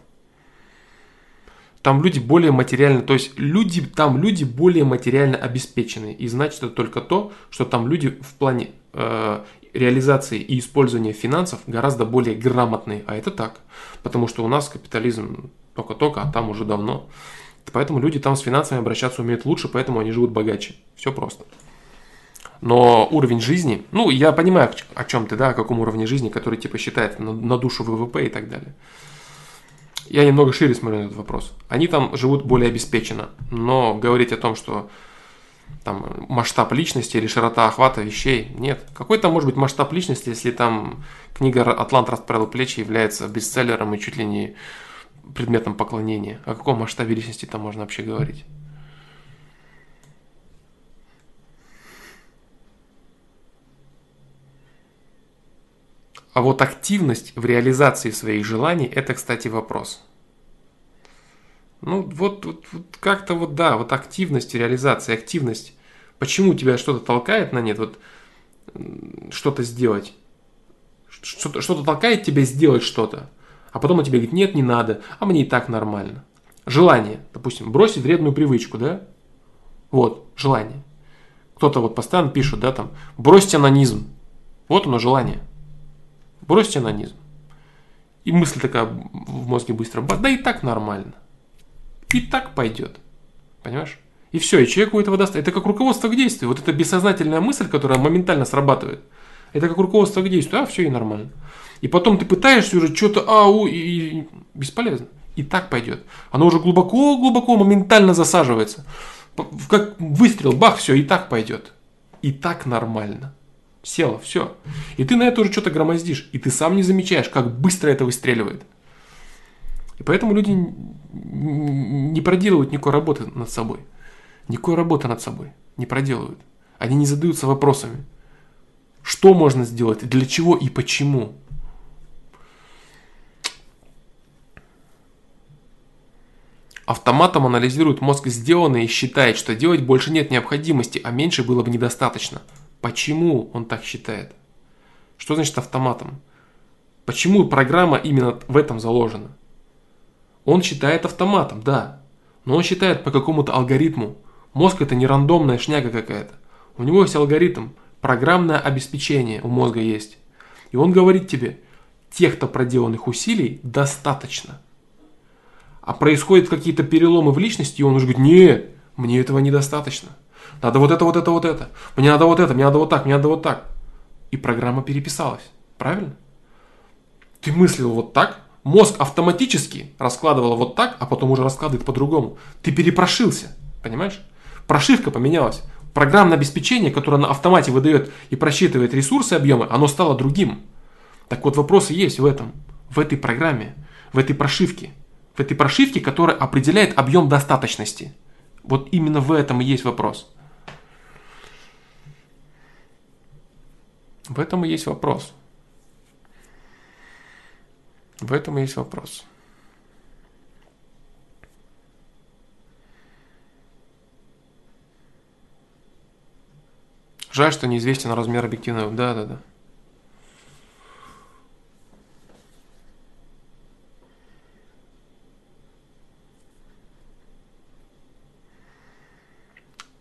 там люди более материально, то есть люди, там люди более материально обеспечены. И значит это только то, что там люди в плане реализации и использования финансов гораздо более грамотные. А это так. Потому что у нас капитализм только-только, а там уже давно. Поэтому люди там с финансами обращаться умеют лучше, поэтому они живут богаче. Все просто. Но уровень жизни, ну, я понимаю, о чем ты, да, о каком уровне жизни, который типа считает на душу ВВП и так далее я немного шире смотрю на этот вопрос. Они там живут более обеспеченно, но говорить о том, что там масштаб личности или широта охвата вещей, нет. Какой там может быть масштаб личности, если там книга «Атлант расправил плечи» является бестселлером и чуть ли не предметом поклонения? О каком масштабе личности там можно вообще говорить? А вот активность в реализации своих желаний – это, кстати, вопрос. Ну, вот, вот, вот как-то вот, да, вот активность, реализация, активность. Почему тебя что-то толкает на нет, вот что-то сделать? Что-то, что-то толкает тебя сделать что-то, а потом он тебе говорит, нет, не надо, а мне и так нормально. Желание, допустим, бросить вредную привычку, да? Вот, желание. Кто-то вот постоянно пишет, да, там, бросьте анонизм. Вот оно желание. Бросьте анонизм. И мысль такая в мозге быстро, да и так нормально. И так пойдет. Понимаешь? И все, и человеку этого даст. Это как руководство к действию. Вот эта бессознательная мысль, которая моментально срабатывает. Это как руководство к действию. А, все и нормально. И потом ты пытаешься уже что-то, ау, и, и бесполезно. И так пойдет. Оно уже глубоко-глубоко моментально засаживается. Как выстрел, бах, все, и так пойдет. И так нормально. Села, все. И ты на это уже что-то громоздишь, и ты сам не замечаешь, как быстро это выстреливает. И поэтому люди не проделывают никакой работы над собой. Никакой работы над собой не проделывают. Они не задаются вопросами. Что можно сделать, для чего и почему. Автоматом анализирует мозг сделанное и считает, что делать больше нет необходимости, а меньше было бы недостаточно. Почему он так считает? Что значит автоматом? Почему программа именно в этом заложена? Он считает автоматом, да. Но он считает по какому-то алгоритму. Мозг это не рандомная шняга какая-то. У него есть алгоритм. Программное обеспечение у мозга есть. И он говорит тебе, тех-то проделанных усилий достаточно. А происходят какие-то переломы в личности, и он уже говорит, нет, мне этого недостаточно. Надо вот это, вот это, вот это. Мне надо вот это, мне надо вот так, мне надо вот так. И программа переписалась. Правильно? Ты мыслил вот так, мозг автоматически раскладывал вот так, а потом уже раскладывает по-другому. Ты перепрошился, понимаешь? Прошивка поменялась. Программное обеспечение, которое на автомате выдает и просчитывает ресурсы, объемы, оно стало другим. Так вот, вопросы есть в этом, в этой программе, в этой прошивке. В этой прошивке, которая определяет объем достаточности. Вот именно в этом и есть вопрос. В этом и есть вопрос. В этом есть вопрос. Жаль, что неизвестен размер объективного. Да, да, да.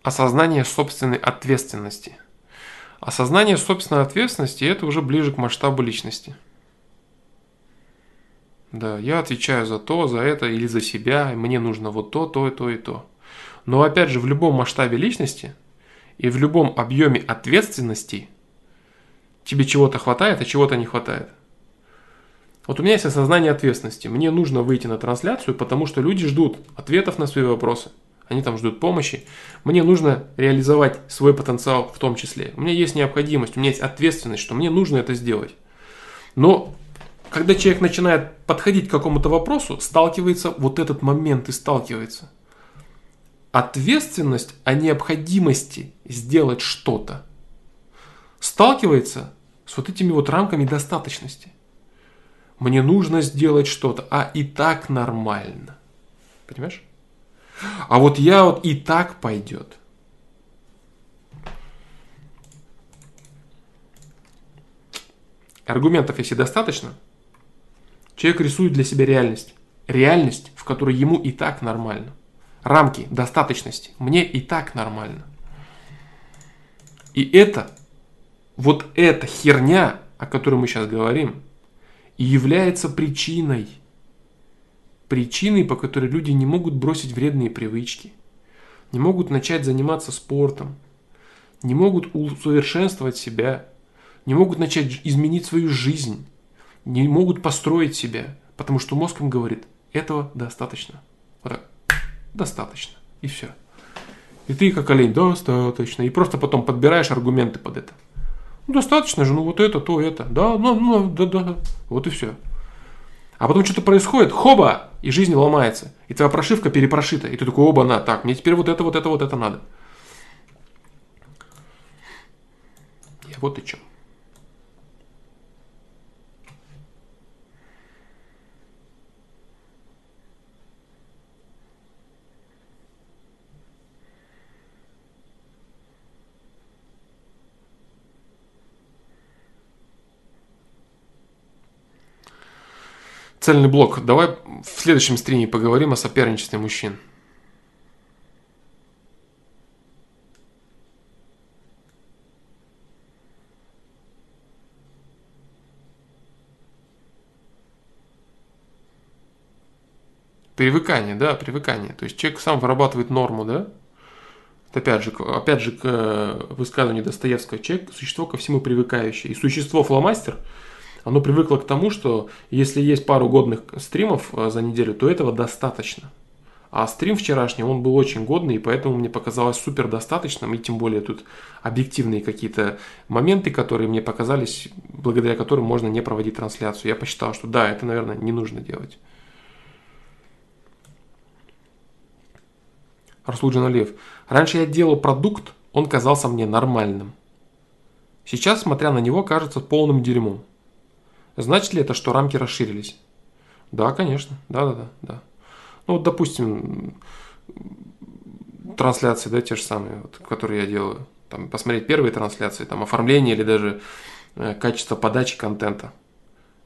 Осознание собственной ответственности. Осознание собственной ответственности – это уже ближе к масштабу личности. Да, я отвечаю за то, за это или за себя, мне нужно вот то, то, и то и то. Но опять же, в любом масштабе личности и в любом объеме ответственности тебе чего-то хватает, а чего-то не хватает. Вот у меня есть осознание ответственности. Мне нужно выйти на трансляцию, потому что люди ждут ответов на свои вопросы. Они там ждут помощи. Мне нужно реализовать свой потенциал в том числе. У меня есть необходимость, у меня есть ответственность, что мне нужно это сделать. Но когда человек начинает подходить к какому-то вопросу, сталкивается вот этот момент и сталкивается. Ответственность о необходимости сделать что-то сталкивается с вот этими вот рамками достаточности. Мне нужно сделать что-то, а и так нормально. Понимаешь? А вот я вот и так пойдет. Аргументов, если достаточно, Человек рисует для себя реальность. Реальность, в которой ему и так нормально. Рамки достаточности. Мне и так нормально. И это, вот эта херня, о которой мы сейчас говорим, и является причиной. Причиной, по которой люди не могут бросить вредные привычки. Не могут начать заниматься спортом. Не могут усовершенствовать себя. Не могут начать изменить свою жизнь не могут построить себя, потому что мозг им говорит, этого достаточно. Вот так, достаточно, и все. И ты как олень, достаточно. И просто потом подбираешь аргументы под это. Ну, достаточно же, ну вот это, то, это. Да, ну, ну, да, да. Вот и все. А потом что-то происходит, хоба, и жизнь ломается. И твоя прошивка перепрошита. И ты такой, оба, на, так, мне теперь вот это, вот это, вот это надо. И вот и чем. Цельный блок. Давай в следующем стриме поговорим о соперничестве мужчин. Привыкание, да, привыкание. То есть человек сам вырабатывает норму, да? Опять же, опять же, к э, высказыванию Достоевского, человек – существо ко всему привыкающее. И существо фломастер – оно привыкло к тому, что если есть пару годных стримов э, за неделю, то этого достаточно. А стрим вчерашний, он был очень годный, и поэтому мне показалось супер достаточным, и тем более тут объективные какие-то моменты, которые мне показались, благодаря которым можно не проводить трансляцию. Я посчитал, что да, это, наверное, не нужно делать. Расул Алиев. Раньше я делал продукт, он казался мне нормальным. Сейчас, смотря на него, кажется полным дерьмом. Значит ли это, что рамки расширились? Да, конечно. Да, да, да, да. Ну вот, допустим, трансляции, да, те же самые, вот, которые я делаю. Там, посмотреть первые трансляции, там, оформление или даже э, качество подачи контента.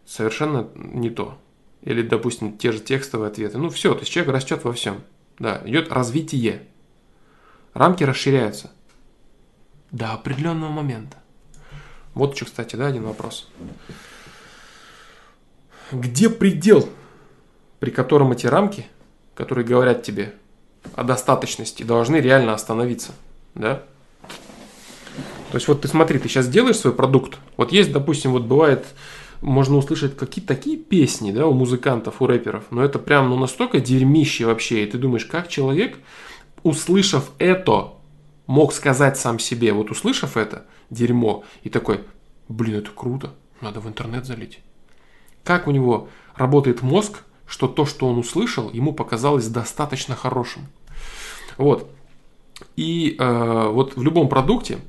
Совершенно не то. Или, допустим, те же текстовые ответы. Ну, все, то есть человек растет во всем. Да, идет развитие. Рамки расширяются. До определенного момента. Вот еще, кстати, да, один вопрос. Где предел, при котором эти рамки – которые говорят тебе о достаточности, должны реально остановиться. Да? То есть вот ты смотри, ты сейчас делаешь свой продукт. Вот есть, допустим, вот бывает, можно услышать какие-то такие песни, да, у музыкантов, у рэперов, но это прям ну, настолько дерьмище вообще, и ты думаешь, как человек, услышав это, мог сказать сам себе, вот услышав это дерьмо, и такой, блин, это круто, надо в интернет залить. Как у него работает мозг, что то, что он услышал, ему показалось достаточно хорошим. Вот. И э, вот в любом продукте,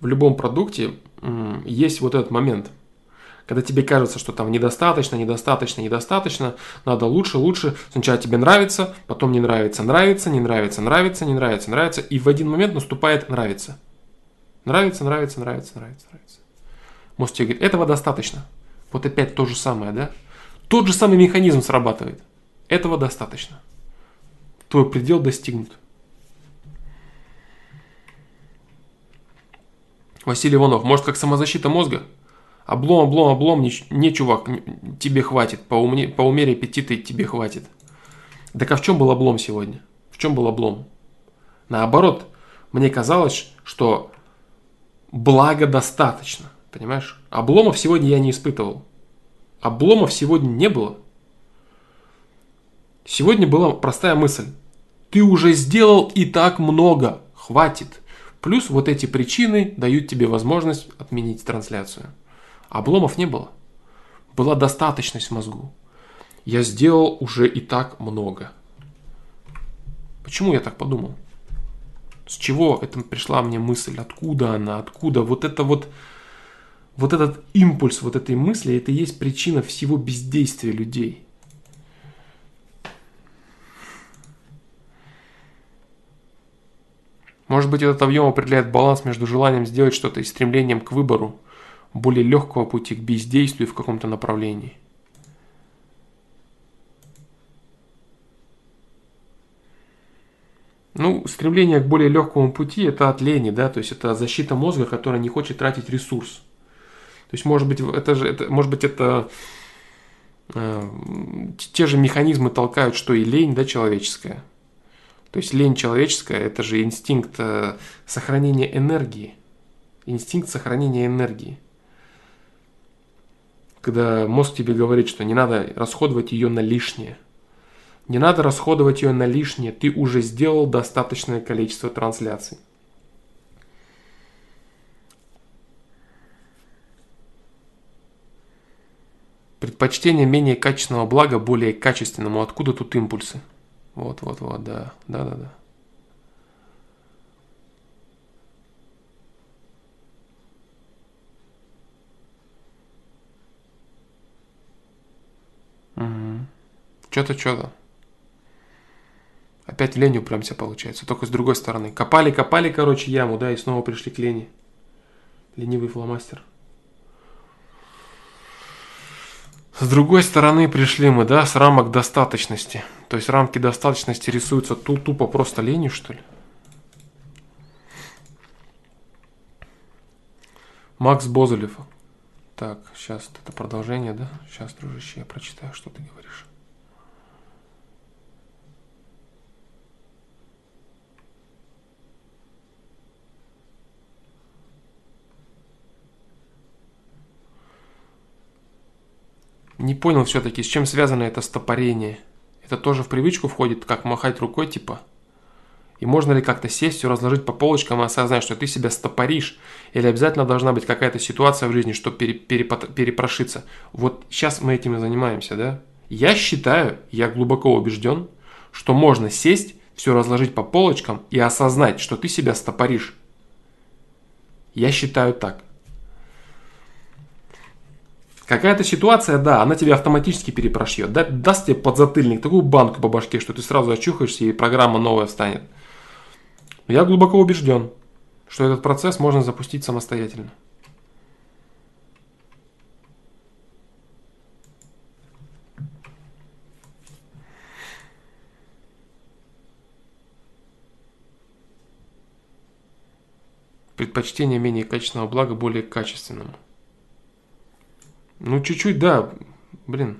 в любом продукте э, есть вот этот момент, когда тебе кажется, что там недостаточно, недостаточно, недостаточно, надо лучше, лучше. Сначала тебе нравится, потом не нравится, нравится, не нравится, нравится, не нравится, нравится, и в один момент наступает нравится. Нравится, нравится, нравится, нравится, нравится. Мозг тебе говорит, этого достаточно. Вот опять то же самое, да? Тот же самый механизм срабатывает. Этого достаточно. Твой предел достигнут. Василий Иванов, может как самозащита мозга? Облом, облом, облом, не, не чувак, тебе хватит, по, умне, по умере аппетита тебе хватит. Так а в чем был облом сегодня? В чем был облом? Наоборот, мне казалось, что блага достаточно, понимаешь? Обломов сегодня я не испытывал. Обломов сегодня не было. Сегодня была простая мысль. Ты уже сделал и так много. Хватит. Плюс вот эти причины дают тебе возможность отменить трансляцию. Обломов не было. Была достаточность в мозгу. Я сделал уже и так много. Почему я так подумал? С чего это пришла мне мысль? Откуда она? Откуда? Вот это вот вот этот импульс вот этой мысли, это и есть причина всего бездействия людей. Может быть, этот объем определяет баланс между желанием сделать что-то и стремлением к выбору более легкого пути к бездействию в каком-то направлении. Ну, стремление к более легкому пути – это от лени, да, то есть это защита мозга, которая не хочет тратить ресурс. То есть, может быть, это же, это, может быть, это э, те же механизмы толкают, что и лень, да, человеческая. То есть лень человеческая – это же инстинкт э, сохранения энергии. Инстинкт сохранения энергии. Когда мозг тебе говорит, что не надо расходовать ее на лишнее. Не надо расходовать ее на лишнее, ты уже сделал достаточное количество трансляций. Предпочтение менее качественного блага более качественному. Откуда тут импульсы? Вот, вот, вот, да, да, да, да. Угу. Что-то, что-то. Опять лень упрямся получается. Только с другой стороны. Копали, копали, короче, яму, да, и снова пришли к лени. Ленивый фломастер. С другой стороны пришли мы, да, с рамок достаточности. То есть рамки достаточности рисуются тут тупо просто ленью, что ли? Макс Бозолев. Так, сейчас это продолжение, да? Сейчас, дружище, я прочитаю, что ты говоришь. Не понял все-таки, с чем связано это стопорение. Это тоже в привычку входит, как махать рукой, типа. И можно ли как-то сесть, все разложить по полочкам и осознать, что ты себя стопоришь? Или обязательно должна быть какая-то ситуация в жизни, чтобы пере, перепот, перепрошиться? Вот сейчас мы этим и занимаемся, да? Я считаю, я глубоко убежден, что можно сесть, все разложить по полочкам и осознать, что ты себя стопоришь. Я считаю так. Какая-то ситуация, да, она тебя автоматически перепрошьет. Да, даст тебе подзатыльник, такую банку по башке, что ты сразу очухаешься и программа новая встанет. Я глубоко убежден, что этот процесс можно запустить самостоятельно. Предпочтение менее качественного блага более качественному. Ну, чуть-чуть, да. Блин.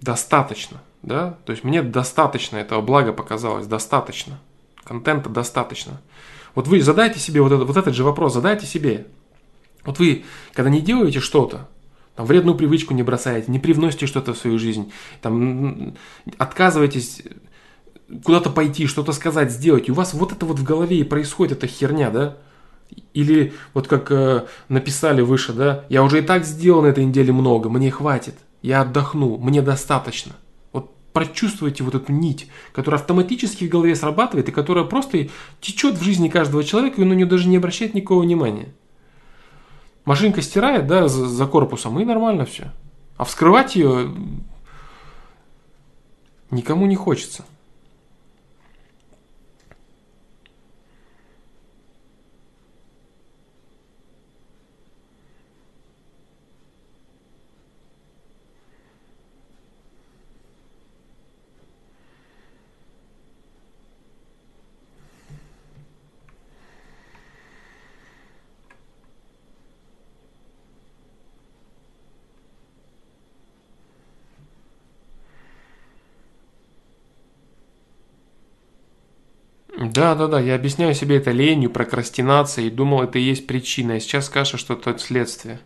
Достаточно, да? То есть мне достаточно этого блага показалось, достаточно. Контента достаточно. Вот вы задайте себе вот, это, вот этот же вопрос, задайте себе. Вот вы, когда не делаете что-то, там, вредную привычку не бросаете, не привносите что-то в свою жизнь, там, отказываетесь куда-то пойти, что-то сказать, сделать, и у вас вот это вот в голове и происходит эта херня, да? Или вот как э, написали выше, да, я уже и так сделал на этой неделе много, мне хватит, я отдохну, мне достаточно. Вот прочувствуйте вот эту нить, которая автоматически в голове срабатывает и которая просто течет в жизни каждого человека, и он на нее даже не обращает никакого внимания. Машинка стирает, да, за, за корпусом, и нормально все. А вскрывать ее никому не хочется. Да, да, да, я объясняю себе это ленью, прокрастинацией, думал, это и есть причина, и сейчас кажется, что это следствие.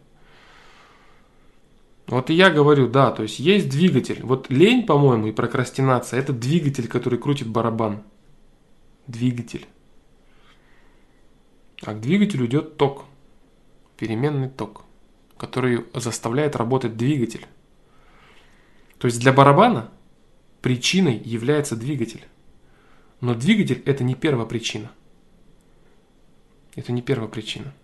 Вот и я говорю, да, то есть есть двигатель. Вот лень, по-моему, и прокрастинация – это двигатель, который крутит барабан. Двигатель. А к двигателю идет ток, переменный ток, который заставляет работать двигатель. То есть для барабана причиной является двигатель. Но двигатель это не первая причина. Это не первая причина.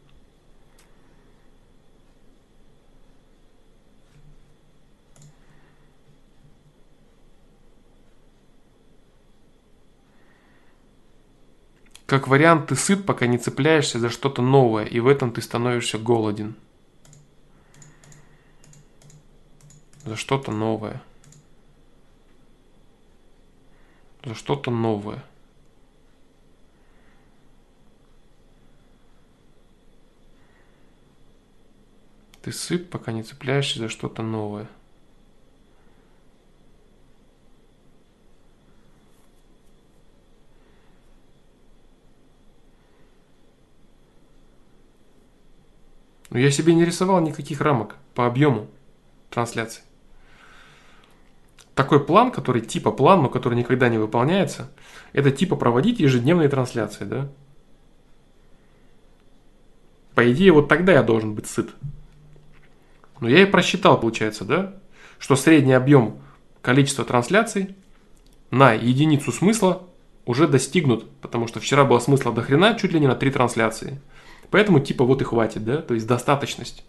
Как вариант, ты сыт, пока не цепляешься за что-то новое, и в этом ты становишься голоден. За что-то новое. За что-то новое. Ты сыт, пока не цепляешься за что-то новое. Но я себе не рисовал никаких рамок по объему трансляции такой план, который типа план, но который никогда не выполняется, это типа проводить ежедневные трансляции, да? По идее, вот тогда я должен быть сыт. Но я и просчитал, получается, да, что средний объем количества трансляций на единицу смысла уже достигнут, потому что вчера было смысла до хрена чуть ли не на три трансляции. Поэтому типа вот и хватит, да, то есть достаточность.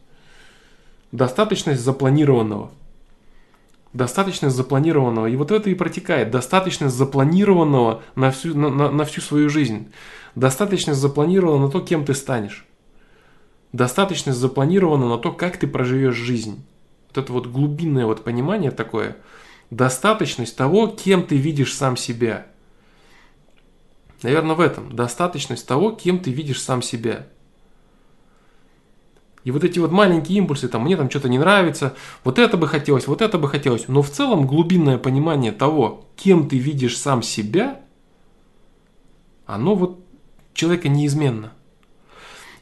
Достаточность запланированного – достаточность запланированного. И вот это и протекает. Достаточность запланированного на всю, на, на, на всю свою жизнь. Достаточность запланирована на то, кем ты станешь. Достаточность запланирована на то, как ты проживешь жизнь. Вот это вот глубинное вот понимание такое. Достаточность того, кем ты видишь сам себя. Наверное, в этом. Достаточность того, кем ты видишь сам себя. И вот эти вот маленькие импульсы, там, мне там что-то не нравится, вот это бы хотелось, вот это бы хотелось. Но в целом глубинное понимание того, кем ты видишь сам себя, оно вот человека неизменно.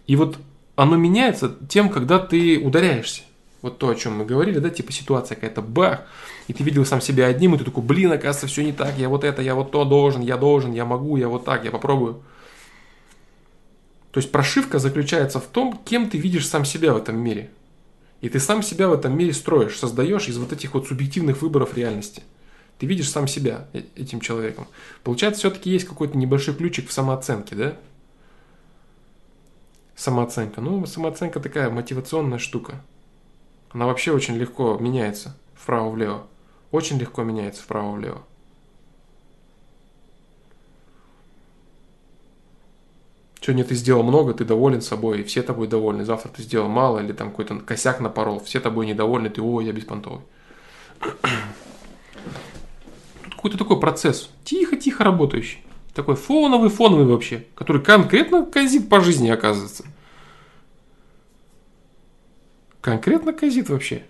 И вот оно меняется тем, когда ты ударяешься. Вот то, о чем мы говорили, да, типа ситуация какая-то бах, и ты видел сам себя одним, и ты такой, блин, оказывается, все не так, я вот это, я вот то должен, я должен, я могу, я вот так, я попробую. То есть прошивка заключается в том, кем ты видишь сам себя в этом мире. И ты сам себя в этом мире строишь, создаешь из вот этих вот субъективных выборов реальности. Ты видишь сам себя э, этим человеком. Получается, все-таки есть какой-то небольшой ключик в самооценке, да? Самооценка. Ну, самооценка такая мотивационная штука. Она вообще очень легко меняется вправо-влево. Очень легко меняется вправо-влево. Сегодня ты сделал много, ты доволен собой, и все тобой довольны. Завтра ты сделал мало, или там какой-то косяк напорол, все тобой недовольны, ты, о, я беспонтовый. [clears throat] Тут какой-то такой процесс, тихо-тихо работающий. Такой фоновый-фоновый вообще, который конкретно казит по жизни, оказывается. Конкретно казит вообще.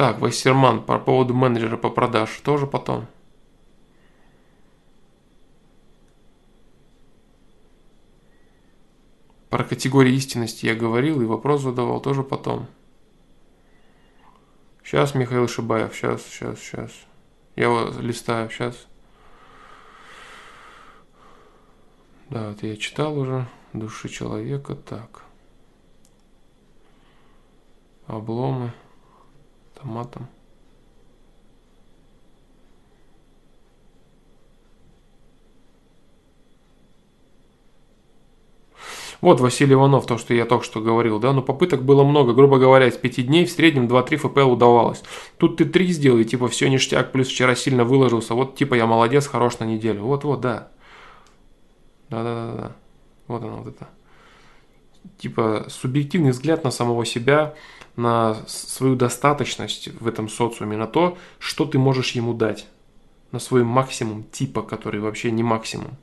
Так, Вассерман по поводу менеджера по продаж тоже потом. Про категории истинности я говорил и вопрос задавал тоже потом. Сейчас, Михаил Шибаев, сейчас, сейчас, сейчас. Я его листаю, сейчас. Да, это я читал уже. Души человека, так. Обломы томатом. Вот Василий Иванов, то, что я только что говорил, да, но попыток было много, грубо говоря, из пяти дней в среднем 2-3 ФПЛ удавалось. Тут ты три сделай, типа все ништяк, плюс вчера сильно выложился, вот типа я молодец, хорош на неделю. Вот-вот, да. Да-да-да-да. Вот оно, вот это. Типа субъективный взгляд на самого себя – на свою достаточность в этом социуме, на то, что ты можешь ему дать, на свой максимум типа, который вообще не максимум.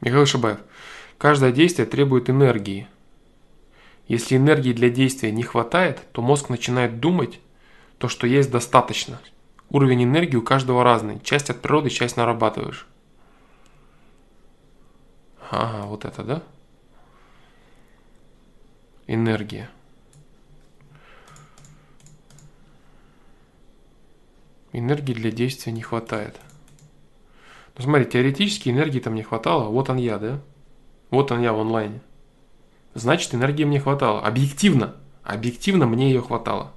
Михаил Шабаев. Каждое действие требует энергии. Если энергии для действия не хватает, то мозг начинает думать, то, что есть достаточно – Уровень энергии у каждого разный. Часть от природы, часть нарабатываешь. Ага, вот это, да? Энергия. Энергии для действия не хватает. Ну смотри, теоретически энергии там не хватало. Вот он я, да? Вот он я в онлайне. Значит, энергии мне хватало. Объективно. Объективно мне ее хватало.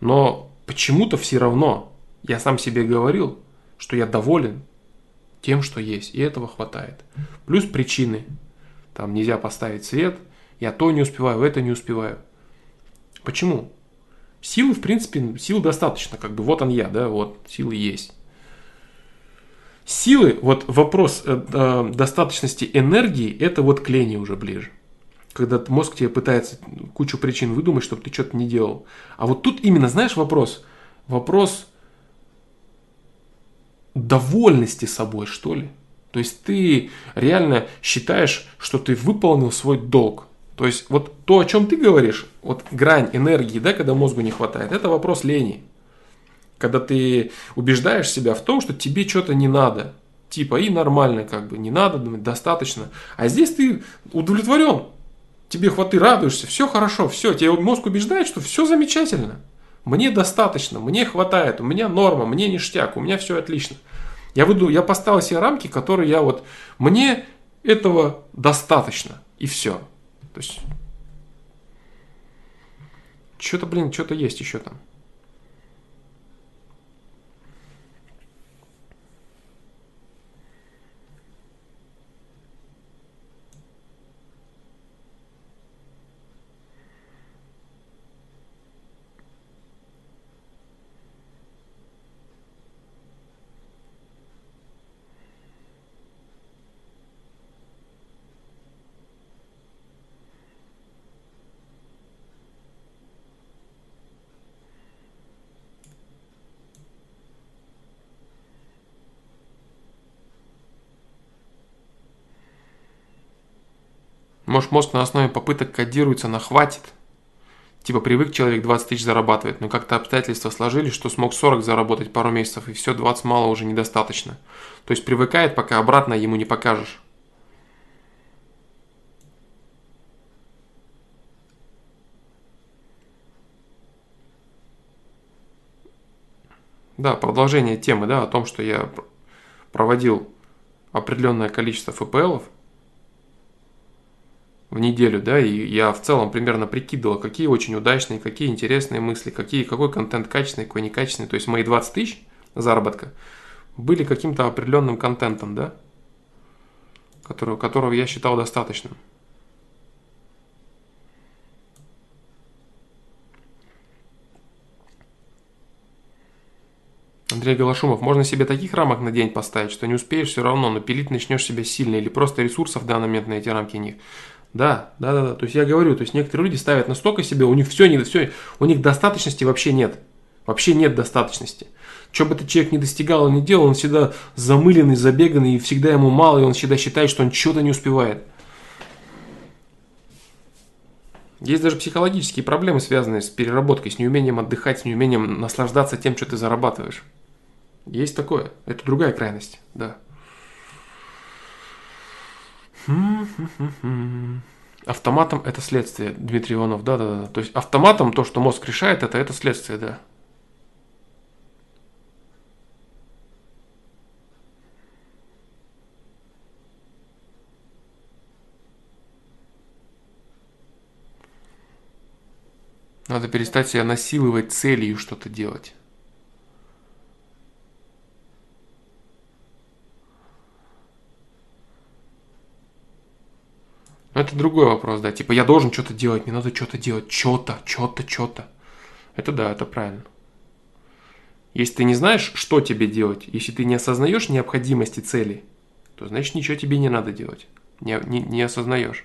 Но почему-то все равно я сам себе говорил, что я доволен тем, что есть, и этого хватает. Плюс причины. Там нельзя поставить свет, я то не успеваю, это не успеваю. Почему? Силы, в принципе, сил достаточно, как бы вот он я, да, вот силы есть. Силы, вот вопрос э, э, достаточности энергии, это вот к лени уже ближе когда мозг тебе пытается кучу причин выдумать, чтобы ты что-то не делал. А вот тут именно, знаешь, вопрос, вопрос довольности собой, что ли. То есть ты реально считаешь, что ты выполнил свой долг. То есть вот то, о чем ты говоришь, вот грань энергии, да, когда мозгу не хватает, это вопрос лени. Когда ты убеждаешь себя в том, что тебе что-то не надо. Типа и нормально, как бы не надо, достаточно. А здесь ты удовлетворен тебе хваты, радуешься, все хорошо, все, тебе мозг убеждает, что все замечательно. Мне достаточно, мне хватает, у меня норма, мне ништяк, у меня все отлично. Я, выйду, я поставил себе рамки, которые я вот, мне этого достаточно, и все. То есть, что-то, блин, что-то есть еще там. Может, мозг на основе попыток кодируется на хватит? Типа привык человек 20 тысяч зарабатывать, но как-то обстоятельства сложились, что смог 40 заработать пару месяцев, и все, 20 мало уже недостаточно. То есть привыкает, пока обратно ему не покажешь. Да, продолжение темы, да, о том, что я проводил определенное количество ФПЛов в неделю, да, и я в целом примерно прикидывал, какие очень удачные, какие интересные мысли, какие, какой контент качественный, какой некачественный. То есть мои 20 тысяч заработка были каким-то определенным контентом, да, которого, которого я считал достаточным. Андрей Голошумов, можно себе таких рамок на день поставить, что не успеешь все равно, но пилить начнешь себя сильно, или просто ресурсов в данный момент на эти рамки них. Да, да, да, да. То есть я говорю, то есть некоторые люди ставят настолько себе, у них все не все, у них достаточности вообще нет. Вообще нет достаточности. Что бы этот человек не достигал и не делал, он всегда замыленный, забеганный, и всегда ему мало, и он всегда считает, что он что-то не успевает. Есть даже психологические проблемы, связанные с переработкой, с неумением отдыхать, с неумением наслаждаться тем, что ты зарабатываешь. Есть такое. Это другая крайность, да. Автоматом это следствие, Дмитрий Иванов, да, да, да. То есть автоматом то, что мозг решает, это это следствие, да. Надо перестать себя насиловать целью что-то делать. Но это другой вопрос, да. Типа я должен что-то делать, мне надо что-то делать, что-то, что-то, что-то. Это да, это правильно. Если ты не знаешь, что тебе делать, если ты не осознаешь необходимости цели, то значит ничего тебе не надо делать. Не, не, не осознаешь.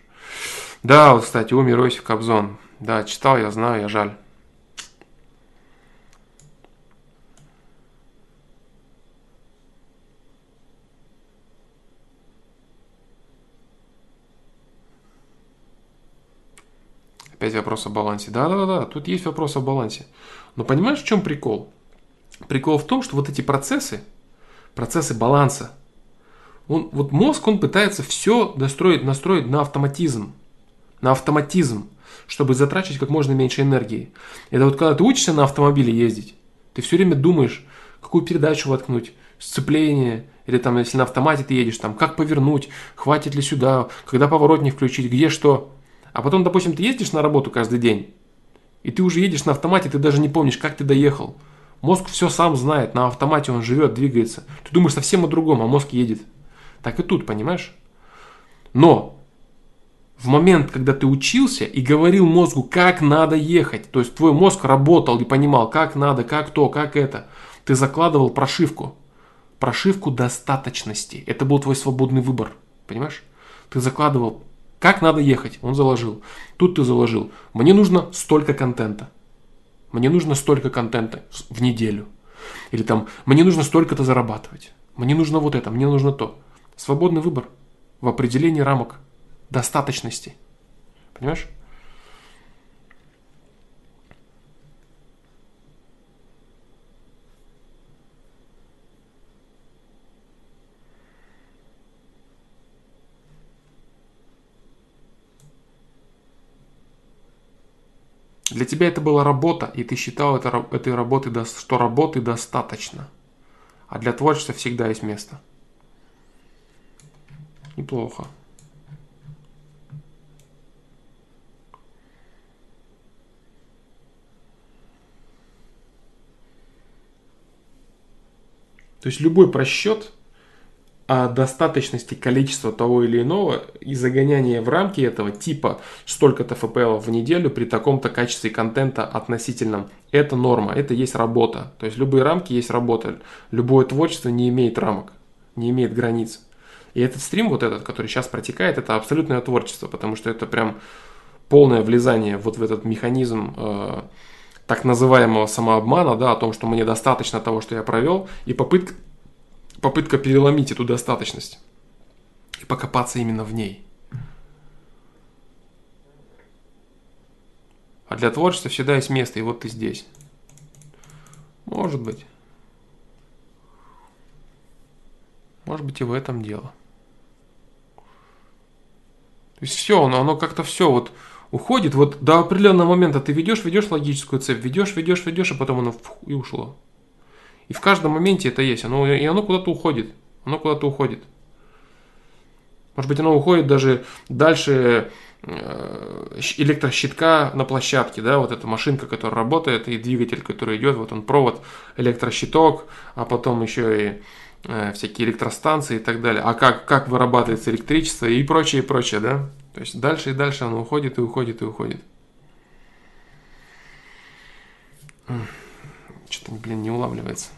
Да, вот, кстати, умер Иосиф Кобзон. Да, читал, я знаю, я жаль. Опять вопрос о балансе. Да-да-да, тут есть вопрос о балансе. Но понимаешь, в чем прикол? Прикол в том, что вот эти процессы, процессы баланса, он, вот мозг, он пытается все достроить, настроить на автоматизм. На автоматизм, чтобы затрачивать как можно меньше энергии. Это вот когда ты учишься на автомобиле ездить, ты все время думаешь, какую передачу воткнуть, сцепление, или там, если на автомате ты едешь, там, как повернуть, хватит ли сюда, когда поворотник включить, где что. А потом, допустим, ты ездишь на работу каждый день, и ты уже едешь на автомате, ты даже не помнишь, как ты доехал. Мозг все сам знает, на автомате он живет, двигается. Ты думаешь совсем о другом, а мозг едет. Так и тут, понимаешь? Но в момент, когда ты учился и говорил мозгу, как надо ехать, то есть твой мозг работал и понимал, как надо, как то, как это, ты закладывал прошивку. Прошивку достаточности. Это был твой свободный выбор. Понимаешь? Ты закладывал как надо ехать? Он заложил. Тут ты заложил. Мне нужно столько контента. Мне нужно столько контента в неделю. Или там, мне нужно столько-то зарабатывать. Мне нужно вот это, мне нужно то. Свободный выбор в определении рамок достаточности. Понимаешь? Для тебя это была работа, и ты считал это, этой работы, что работы достаточно. А для творчества всегда есть место. Неплохо. То есть любой просчет о достаточности количества того или иного и загоняние в рамки этого типа столько-то FPL в неделю при таком-то качестве контента относительном. Это норма, это есть работа. То есть любые рамки есть работа. Любое творчество не имеет рамок, не имеет границ. И этот стрим, вот этот, который сейчас протекает, это абсолютное творчество, потому что это прям полное влезание вот в этот механизм э, так называемого самообмана, да, о том, что мне достаточно того, что я провел, и попытка попытка переломить эту достаточность и покопаться именно в ней. А для творчества всегда есть место, и вот ты здесь. Может быть. Может быть и в этом дело. То есть все, оно, оно как-то все вот уходит. Вот до определенного момента ты ведешь, ведешь логическую цепь, ведешь, ведешь, ведешь, а потом оно и ушло. И в каждом моменте это есть. Оно, и оно куда-то уходит. Оно куда-то уходит. Может быть, оно уходит даже дальше э, электрощитка на площадке, да, вот эта машинка, которая работает, и двигатель, который идет, вот он провод, электрощиток, а потом еще и э, всякие электростанции и так далее. А как, как вырабатывается электричество и прочее, и прочее, да? То есть дальше и дальше оно уходит и уходит и уходит. Что-то, блин, не улавливается.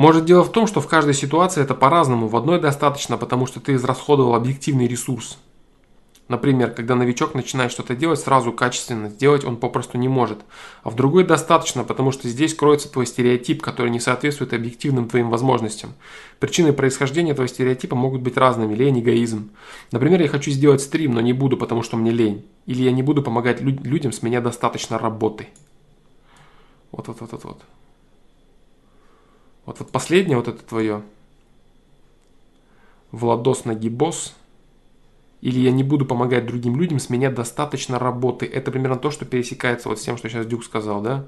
Может дело в том, что в каждой ситуации это по-разному. В одной достаточно, потому что ты израсходовал объективный ресурс. Например, когда новичок начинает что-то делать, сразу качественно сделать он попросту не может. А в другой достаточно, потому что здесь кроется твой стереотип, который не соответствует объективным твоим возможностям. Причины происхождения этого стереотипа могут быть разными. Лень, эгоизм. Например, я хочу сделать стрим, но не буду, потому что мне лень. Или я не буду помогать людям, с меня достаточно работы. Вот, вот, вот, последнее вот это твое. Владос на гибос. Или я не буду помогать другим людям, с меня достаточно работы. Это примерно то, что пересекается вот с тем, что сейчас Дюк сказал, да?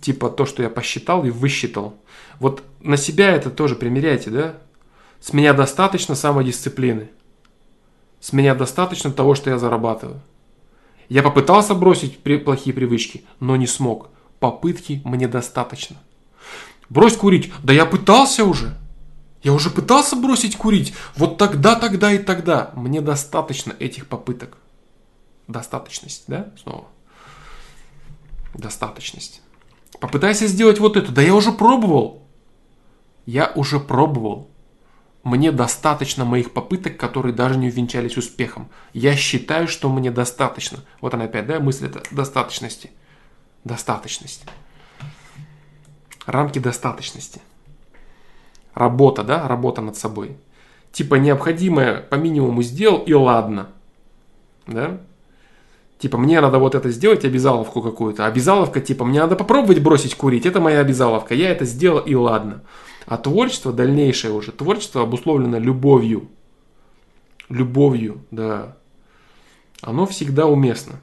Типа то, что я посчитал и высчитал. Вот на себя это тоже примеряйте, да? С меня достаточно самодисциплины. С меня достаточно того, что я зарабатываю. Я попытался бросить плохие привычки, но не смог. Попытки мне достаточно. Брось курить. Да я пытался уже. Я уже пытался бросить курить. Вот тогда, тогда и тогда. Мне достаточно этих попыток. Достаточность, да? Снова. Достаточность. Попытайся сделать вот это. Да я уже пробовал. Я уже пробовал. Мне достаточно моих попыток, которые даже не увенчались успехом. Я считаю, что мне достаточно. Вот она опять, да, мысль это достаточности. Достаточность рамки достаточности. Работа, да, работа над собой. Типа необходимое по минимуму сделал и ладно. Да? Типа мне надо вот это сделать, обязаловку какую-то. Обязаловка типа мне надо попробовать бросить курить, это моя обязаловка. Я это сделал и ладно. А творчество, дальнейшее уже, творчество обусловлено любовью. Любовью, да. Оно всегда уместно.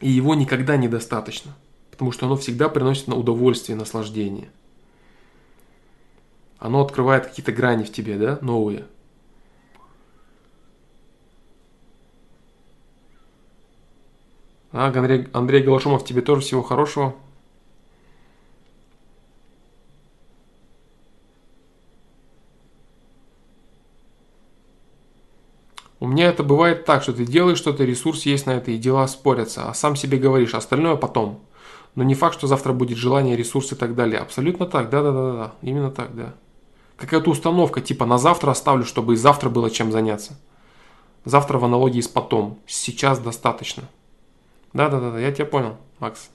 И его никогда недостаточно потому что оно всегда приносит на удовольствие наслаждение. Оно открывает какие-то грани в тебе, да, новые. А, Андрей, Андрей Галашумов, тебе тоже всего хорошего. У меня это бывает так, что ты делаешь что-то, ресурс есть на это, и дела спорятся, а сам себе говоришь, остальное потом. Но не факт, что завтра будет желание, ресурсы и так далее. Абсолютно так, да-да-да, именно так, да. Какая-то установка, типа на завтра оставлю, чтобы и завтра было чем заняться. Завтра в аналогии с потом. Сейчас достаточно. Да-да-да, я тебя понял, Макс.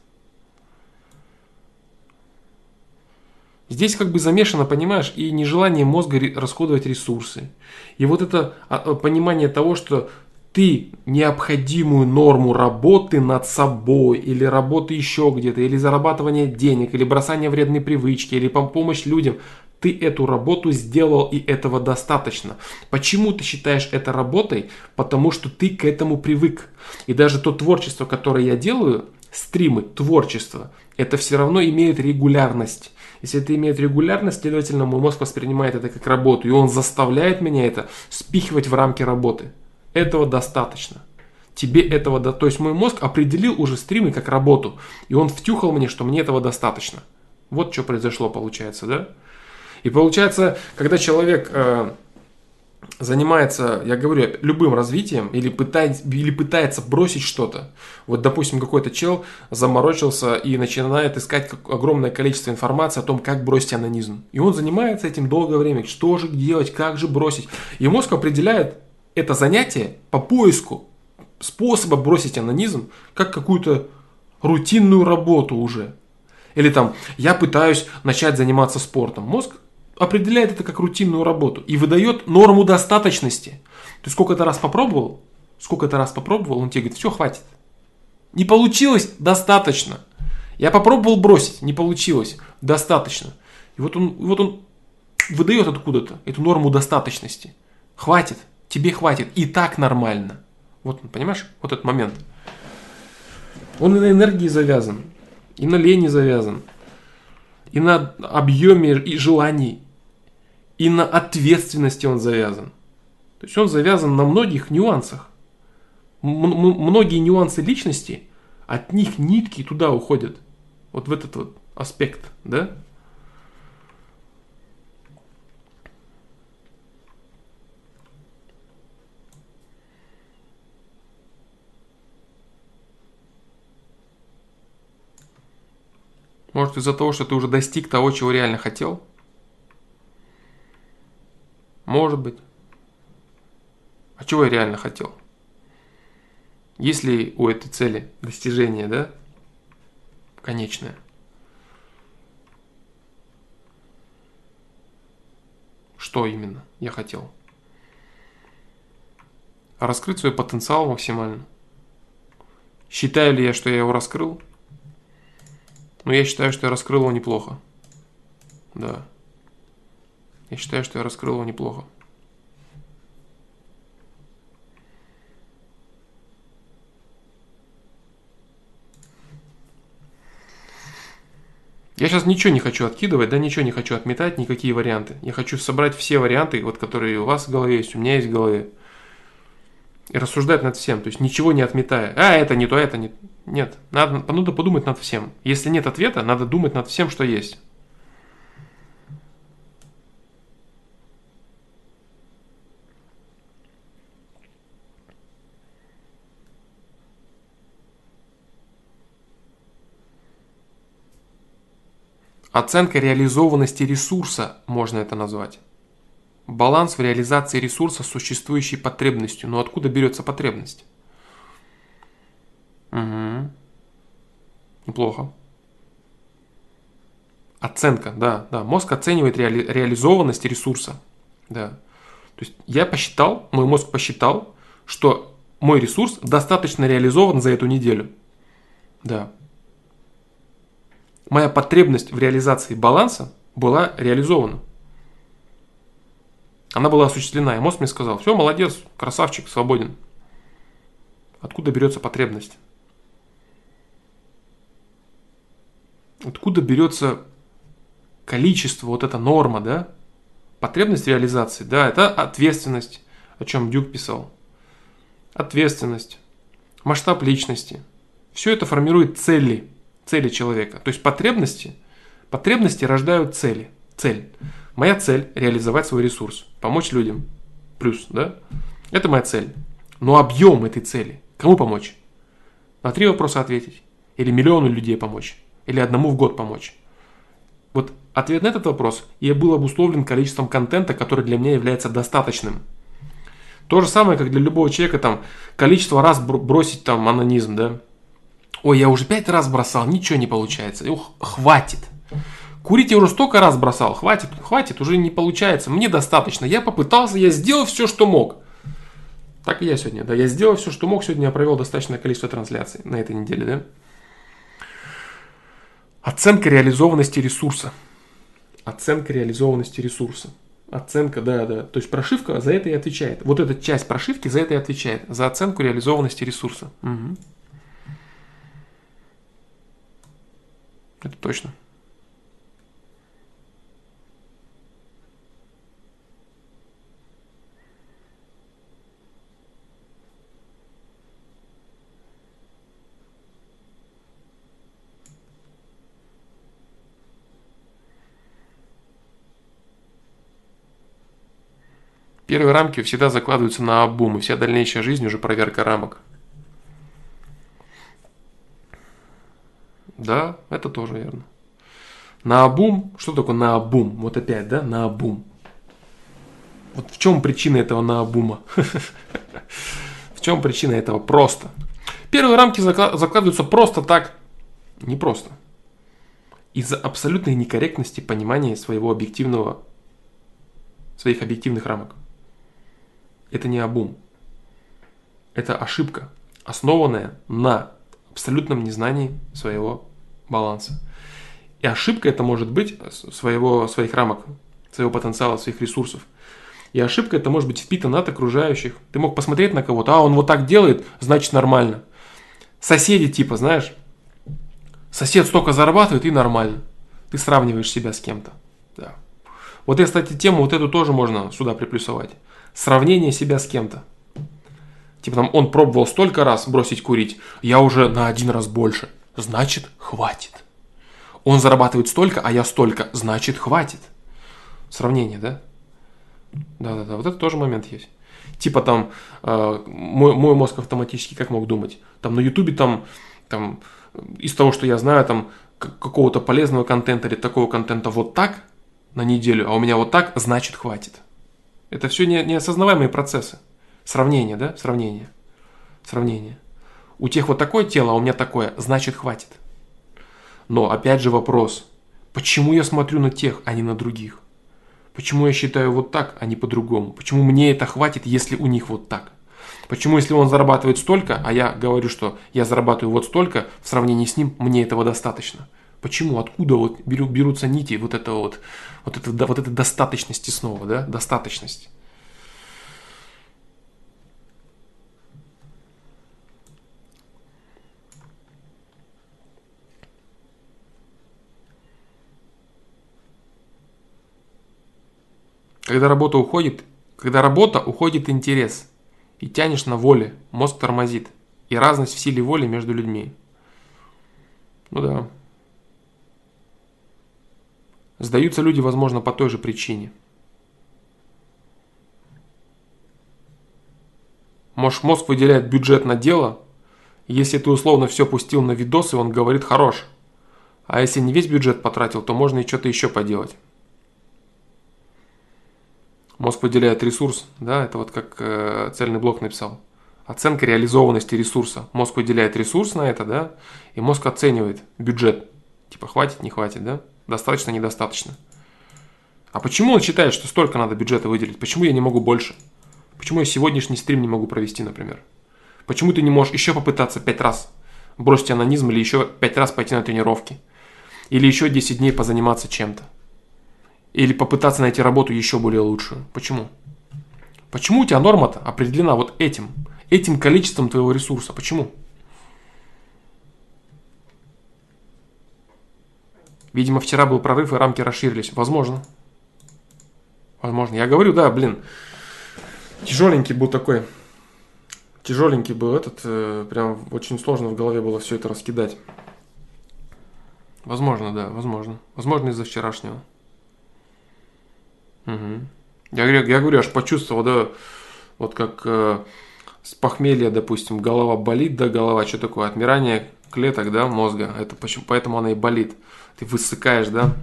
Здесь как бы замешано, понимаешь, и нежелание мозга расходовать ресурсы. И вот это а, понимание того, что ты необходимую норму работы над собой, или работы еще где-то, или зарабатывание денег, или бросание вредной привычки, или помощь людям, ты эту работу сделал и этого достаточно. Почему ты считаешь это работой? Потому что ты к этому привык. И даже то творчество, которое я делаю, стримы, творчество, это все равно имеет регулярность. Если это имеет регулярность, следовательно, мой мозг воспринимает это как работу, и он заставляет меня это спихивать в рамки работы. Этого достаточно. Тебе этого, да, то есть мой мозг определил уже стримы как работу, и он втюхал мне, что мне этого достаточно. Вот что произошло, получается, да? И получается, когда человек э, занимается, я говорю, любым развитием или пытается, или пытается бросить что-то, вот, допустим, какой-то чел заморочился и начинает искать огромное количество информации о том, как бросить анонизм. И он занимается этим долгое время, что же делать, как же бросить. И мозг определяет это занятие по поиску способа бросить анонизм, как какую-то рутинную работу уже. Или там, я пытаюсь начать заниматься спортом. Мозг определяет это как рутинную работу и выдает норму достаточности. Ты сколько-то раз попробовал, сколько-то раз попробовал, он тебе говорит, все, хватит. Не получилось? Достаточно. Я попробовал бросить, не получилось. Достаточно. И вот он, вот он выдает откуда-то эту норму достаточности. Хватит, тебе хватит, и так нормально. Вот, понимаешь, вот этот момент. Он и на энергии завязан, и на лени завязан, и на объеме и желаний, и на ответственности он завязан. То есть он завязан на многих нюансах. многие нюансы личности, от них нитки туда уходят. Вот в этот вот аспект, да? Может из-за того, что ты уже достиг того, чего реально хотел? Может быть. А чего я реально хотел? Есть ли у этой цели достижение, да? Конечное. Что именно я хотел? Раскрыть свой потенциал максимально. Считаю ли я, что я его раскрыл? Но я считаю, что я раскрыл его неплохо. Да. Я считаю, что я раскрыл его неплохо. Я сейчас ничего не хочу откидывать, да, ничего не хочу отметать, никакие варианты. Я хочу собрать все варианты, вот, которые у вас в голове есть, у меня есть в голове. И рассуждать над всем, то есть ничего не отметая. А, это не то, это не... Нет, надо, надо подумать над всем. Если нет ответа, надо думать над всем, что есть. Оценка реализованности ресурса можно это назвать. Баланс в реализации ресурса с существующей потребностью. Но откуда берется потребность? Угу. Неплохо. Оценка, да, да. Мозг оценивает реали- реализованность ресурса. Да. То есть я посчитал, мой мозг посчитал, что мой ресурс достаточно реализован за эту неделю. Да моя потребность в реализации баланса была реализована. Она была осуществлена, и мозг мне сказал, все, молодец, красавчик, свободен. Откуда берется потребность? Откуда берется количество, вот эта норма, да? Потребность реализации, да, это ответственность, о чем Дюк писал. Ответственность, масштаб личности. Все это формирует цели – цели человека. То есть потребности, потребности рождают цели. Цель. Моя цель – реализовать свой ресурс, помочь людям. Плюс, да? Это моя цель. Но объем этой цели, кому помочь? На три вопроса ответить. Или миллиону людей помочь. Или одному в год помочь. Вот ответ на этот вопрос я был обусловлен количеством контента, который для меня является достаточным. То же самое, как для любого человека, там, количество раз бросить там анонизм, да, Ой, я уже пять раз бросал, ничего не получается. Ух, хватит. Курить я уже столько раз бросал, хватит, хватит, уже не получается. Мне достаточно. Я попытался, я сделал все, что мог. Так и я сегодня, да. Я сделал все, что мог. Сегодня я провел достаточное количество трансляций на этой неделе, да. Оценка реализованности ресурса. Оценка реализованности ресурса. Оценка, да, да. То есть прошивка за это и отвечает. Вот эта часть прошивки за это и отвечает. За оценку реализованности ресурса. Угу. Это точно. Первые рамки всегда закладываются на обум, и вся дальнейшая жизнь уже проверка рамок. Да, это тоже верно. Наобум, что такое наобум? Вот опять, да, наобум. Вот в чем причина этого наобума? [laughs] В чем причина этого? Просто. Первые рамки закладываются просто так. Не просто. Из-за абсолютной некорректности понимания своего объективного, своих объективных рамок. Это не обум. Это ошибка, основанная на абсолютном незнании своего баланса. И ошибка это может быть своего, своих рамок, своего потенциала, своих ресурсов. И ошибка это может быть впитана от окружающих. Ты мог посмотреть на кого-то, а он вот так делает, значит нормально. Соседи типа, знаешь, сосед столько зарабатывает и нормально. Ты сравниваешь себя с кем-то. Да. Вот кстати, тему вот эту тоже можно сюда приплюсовать. Сравнение себя с кем-то. Типа там он пробовал столько раз бросить курить, я уже на один раз больше. Значит, хватит. Он зарабатывает столько, а я столько, значит, хватит. Сравнение, да? Да-да-да, вот это тоже момент есть. Типа там, э, мой, мой мозг автоматически как мог думать? Там на ютубе там, там, из того, что я знаю, там, какого-то полезного контента или такого контента вот так на неделю, а у меня вот так, значит, хватит. Это все не, неосознаваемые процессы. Сравнение, да? Сравнение. Сравнение. У тех вот такое тело, а у меня такое, значит хватит. Но опять же вопрос, почему я смотрю на тех, а не на других? Почему я считаю вот так, а не по-другому? Почему мне это хватит, если у них вот так? Почему, если он зарабатывает столько, а я говорю, что я зарабатываю вот столько, в сравнении с ним мне этого достаточно? Почему? Откуда вот берутся нити вот этого вот, вот, это, вот этой достаточности снова, да? Достаточность. Когда работа уходит, когда работа уходит интерес, и тянешь на воле, мозг тормозит, и разность в силе воли между людьми. Ну да. Сдаются люди, возможно, по той же причине. Может, мозг выделяет бюджет на дело, если ты условно все пустил на видосы, он говорит хорош. А если не весь бюджет потратил, то можно и что-то еще поделать. Мозг выделяет ресурс, да, это вот как э, цельный блок написал. Оценка реализованности ресурса. Мозг выделяет ресурс на это, да, и мозг оценивает бюджет. Типа хватит, не хватит, да, достаточно, недостаточно. А почему он считает, что столько надо бюджета выделить? Почему я не могу больше? Почему я сегодняшний стрим не могу провести, например? Почему ты не можешь еще попытаться пять раз бросить анонизм или еще пять раз пойти на тренировки? Или еще 10 дней позаниматься чем-то? Или попытаться найти работу еще более лучшую. Почему? Почему у тебя норма-то определена вот этим, этим количеством твоего ресурса? Почему? Видимо, вчера был прорыв, и рамки расширились. Возможно. Возможно. Я говорю, да, блин, тяжеленький был такой. Тяжеленький был этот. Э, прям очень сложно в голове было все это раскидать. Возможно, да, возможно. Возможно, из-за вчерашнего. Угу. Я, я говорю, аж почувствовал, да, вот как э, с похмелья, допустим, голова болит, да, голова, что такое, отмирание клеток, да, мозга, это почему, поэтому она и болит. Ты высыкаешь, да,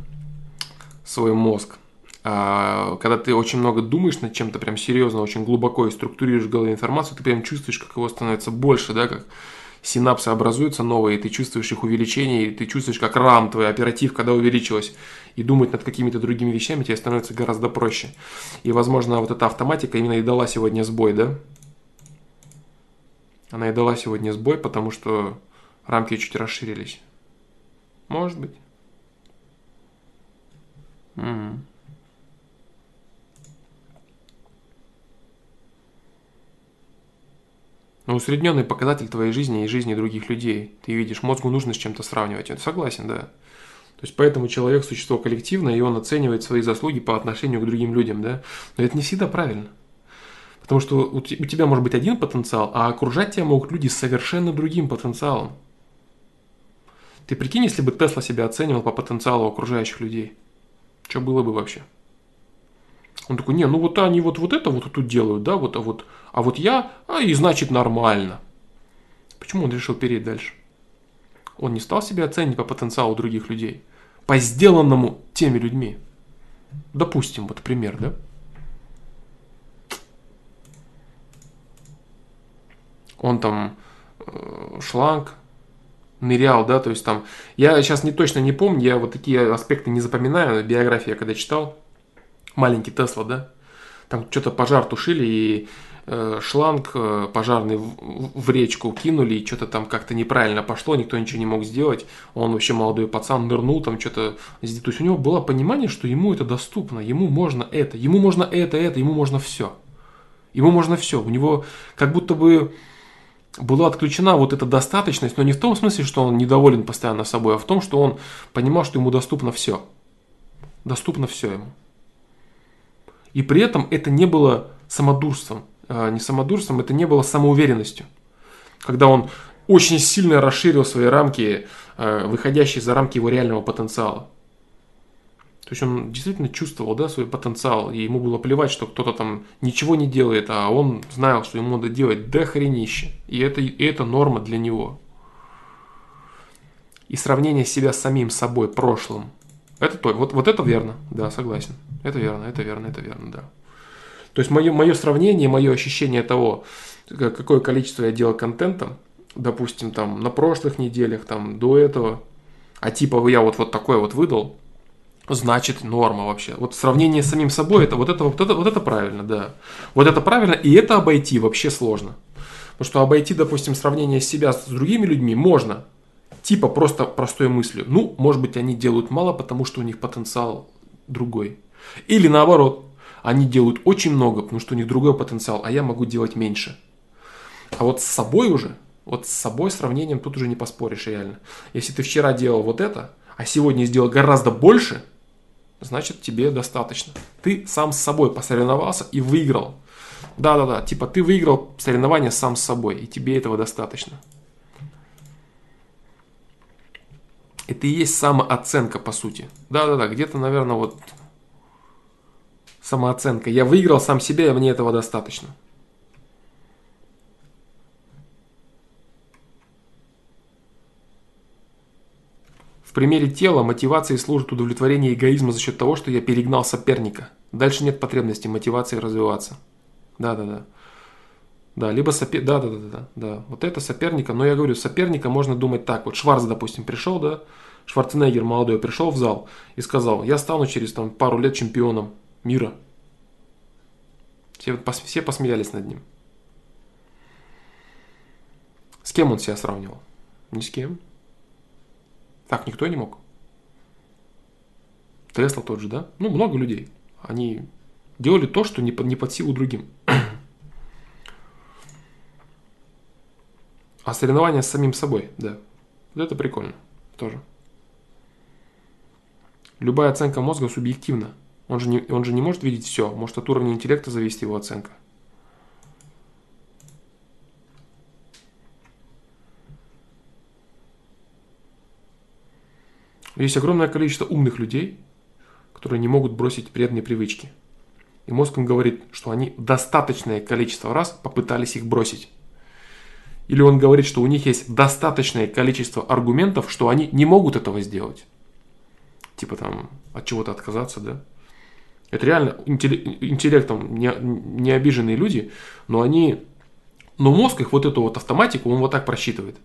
свой мозг. А, когда ты очень много думаешь над чем-то прям серьезно, очень глубоко и структурируешь в голове информацию, ты прям чувствуешь, как его становится больше, да, как синапсы образуются новые, и ты чувствуешь их увеличение, и ты чувствуешь, как рам твой оператив, когда увеличилась, и думать над какими-то другими вещами тебе становится гораздо проще. И, возможно, вот эта автоматика именно и дала сегодня сбой, да? Она и дала сегодня сбой, потому что рамки чуть расширились. Может быть. Угу. Но усредненный показатель твоей жизни и жизни других людей. Ты видишь, мозгу нужно с чем-то сравнивать. Я согласен, да. То есть поэтому человек существо коллективное, и он оценивает свои заслуги по отношению к другим людям, да. Но это не всегда правильно. Потому что у тебя может быть один потенциал, а окружать тебя могут люди с совершенно другим потенциалом. Ты прикинь, если бы Тесла себя оценивал по потенциалу окружающих людей. Что было бы вообще? Он такой, не, ну вот они вот, вот это вот тут делают, да, вот, а вот, а вот я, а и значит нормально. Почему он решил перейти дальше? Он не стал себя оценивать по потенциалу других людей, по сделанному теми людьми. Допустим, вот пример, да? он там э, шланг, нырял, да, то есть там, я сейчас не точно не помню, я вот такие аспекты не запоминаю, биография, когда читал, маленький Тесла, да, там что-то пожар тушили, и э, шланг э, пожарный в, в речку кинули, и что-то там как-то неправильно пошло, никто ничего не мог сделать, он вообще молодой пацан нырнул, там что-то, то есть у него было понимание, что ему это доступно, ему можно это, ему можно это, это, ему можно все, ему можно все, у него как будто бы была отключена вот эта достаточность, но не в том смысле, что он недоволен постоянно собой, а в том, что он понимал, что ему доступно все. Доступно все ему. И при этом это не было самодурством. А, не самодурством, это не было самоуверенностью. Когда он очень сильно расширил свои рамки, а, выходящие за рамки его реального потенциала. То есть он действительно чувствовал да, свой потенциал, и ему было плевать, что кто-то там ничего не делает, а он знал, что ему надо делать до хренище. И это, и это норма для него. И сравнение себя с самим собой, прошлым. Это то, вот, вот это верно, да, согласен. Это верно, это верно, это верно, да. То есть мое, мое сравнение, мое ощущение того, какое количество я делал контента, допустим, там на прошлых неделях, там до этого, а типа я вот, вот такой вот выдал, значит норма вообще. Вот сравнение с самим собой, это вот это, вот это, вот это правильно, да. Вот это правильно, и это обойти вообще сложно. Потому что обойти, допустим, сравнение себя с другими людьми можно. Типа просто простой мыслью. Ну, может быть, они делают мало, потому что у них потенциал другой. Или наоборот, они делают очень много, потому что у них другой потенциал, а я могу делать меньше. А вот с собой уже, вот с собой сравнением тут уже не поспоришь реально. Если ты вчера делал вот это, а сегодня сделал гораздо больше, значит тебе достаточно. Ты сам с собой посоревновался и выиграл. Да-да-да, типа ты выиграл соревнование сам с собой, и тебе этого достаточно. Это и есть самооценка, по сути. Да-да-да, где-то, наверное, вот самооценка. Я выиграл сам себя, и мне этого достаточно. В примере тела мотивацией служит удовлетворение эгоизма за счет того, что я перегнал соперника. Дальше нет потребности мотивации развиваться. Да, да, да. Да, либо сопер... да, да, да, да, да. Вот это соперника. Но я говорю, соперника можно думать так. Вот Шварц, допустим, пришел, да, Шварценеггер молодой пришел в зал и сказал, я стану через там, пару лет чемпионом мира. Все, все посмеялись над ним. С кем он себя сравнивал? Ни с кем. Так никто не мог. Тесла тот же, да? Ну, много людей. Они делали то, что не под, не под силу другим. [clears throat] А соревнования с самим собой, да. Вот это прикольно тоже. Любая оценка мозга субъективна. Он же не, он же не может видеть все. Может от уровня интеллекта зависит его оценка. Есть огромное количество умных людей, которые не могут бросить вредные привычки. И мозг им говорит, что они достаточное количество раз попытались их бросить. Или он говорит, что у них есть достаточное количество аргументов, что они не могут этого сделать. Типа там от чего-то отказаться, да. Это реально интеллектом не, не обиженные люди, но они, но мозг их вот эту вот автоматику, он вот так просчитывает.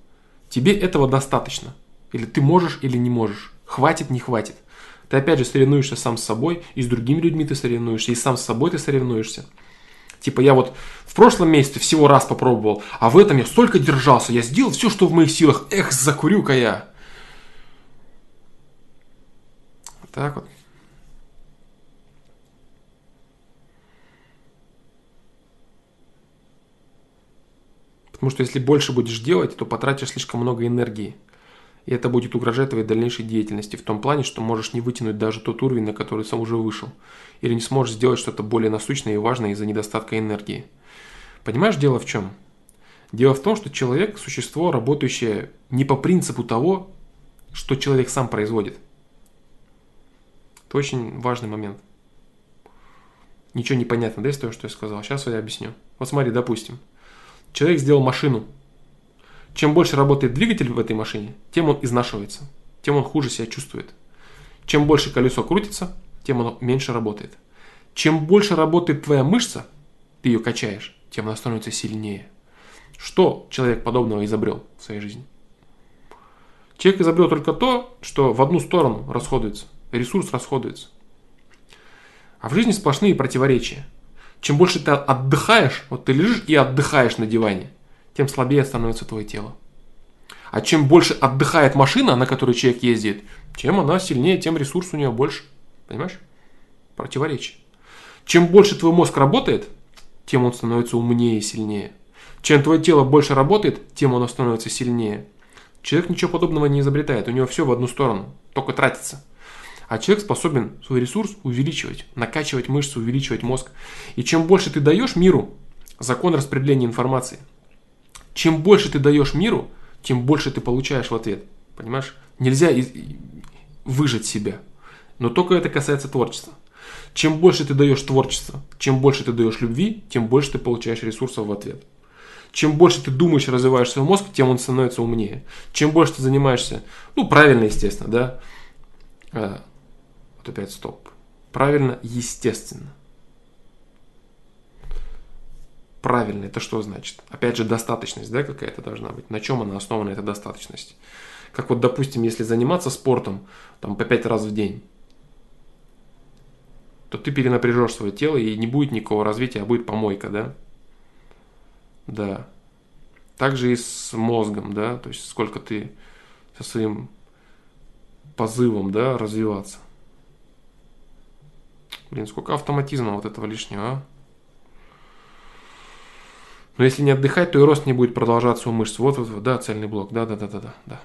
Тебе этого достаточно. Или ты можешь, или не можешь. Хватит, не хватит. Ты опять же соревнуешься сам с собой, и с другими людьми ты соревнуешься, и сам с собой ты соревнуешься. Типа я вот в прошлом месяце всего раз попробовал, а в этом я столько держался, я сделал все, что в моих силах. Эх, закурю-ка я. Так вот. Потому что если больше будешь делать, то потратишь слишком много энергии. И это будет угрожать твоей дальнейшей деятельности в том плане, что можешь не вытянуть даже тот уровень, на который сам уже вышел. Или не сможешь сделать что-то более насущное и важное из-за недостатка энергии. Понимаешь, дело в чем? Дело в том, что человек – существо, работающее не по принципу того, что человек сам производит. Это очень важный момент. Ничего не понятно, да, из того, что я сказал? Сейчас я объясню. Вот смотри, допустим, человек сделал машину – чем больше работает двигатель в этой машине, тем он изнашивается, тем он хуже себя чувствует. Чем больше колесо крутится, тем оно меньше работает. Чем больше работает твоя мышца, ты ее качаешь, тем она становится сильнее. Что человек подобного изобрел в своей жизни? Человек изобрел только то, что в одну сторону расходуется, ресурс расходуется. А в жизни сплошные противоречия. Чем больше ты отдыхаешь, вот ты лежишь и отдыхаешь на диване, тем слабее становится твое тело. А чем больше отдыхает машина, на которой человек ездит, тем она сильнее, тем ресурс у нее больше. Понимаешь? Противоречие. Чем больше твой мозг работает, тем он становится умнее и сильнее. Чем твое тело больше работает, тем оно становится сильнее. Человек ничего подобного не изобретает, у него все в одну сторону, только тратится. А человек способен свой ресурс увеличивать, накачивать мышцы, увеличивать мозг. И чем больше ты даешь миру, закон распределения информации, чем больше ты даешь миру, тем больше ты получаешь в ответ. Понимаешь? Нельзя выжать себя. Но только это касается творчества. Чем больше ты даешь творчества, чем больше ты даешь любви, тем больше ты получаешь ресурсов в ответ. Чем больше ты думаешь, развиваешь свой мозг, тем он становится умнее. Чем больше ты занимаешься, ну, правильно, естественно, да. А, вот опять стоп. Правильно, естественно. Правильно, это что значит? Опять же, достаточность, да, какая-то должна быть. На чем она основана, эта достаточность? Как вот, допустим, если заниматься спортом, там, по пять раз в день, то ты перенапряжешь свое тело, и не будет никакого развития, а будет помойка, да? Да. Также и с мозгом, да, то есть сколько ты со своим позывом, да, развиваться. Блин, сколько автоматизма вот этого лишнего, а? Но если не отдыхать, то и рост не будет продолжаться у мышц. Вот, вот, вот, да, цельный блок, да, да, да, да, да, да.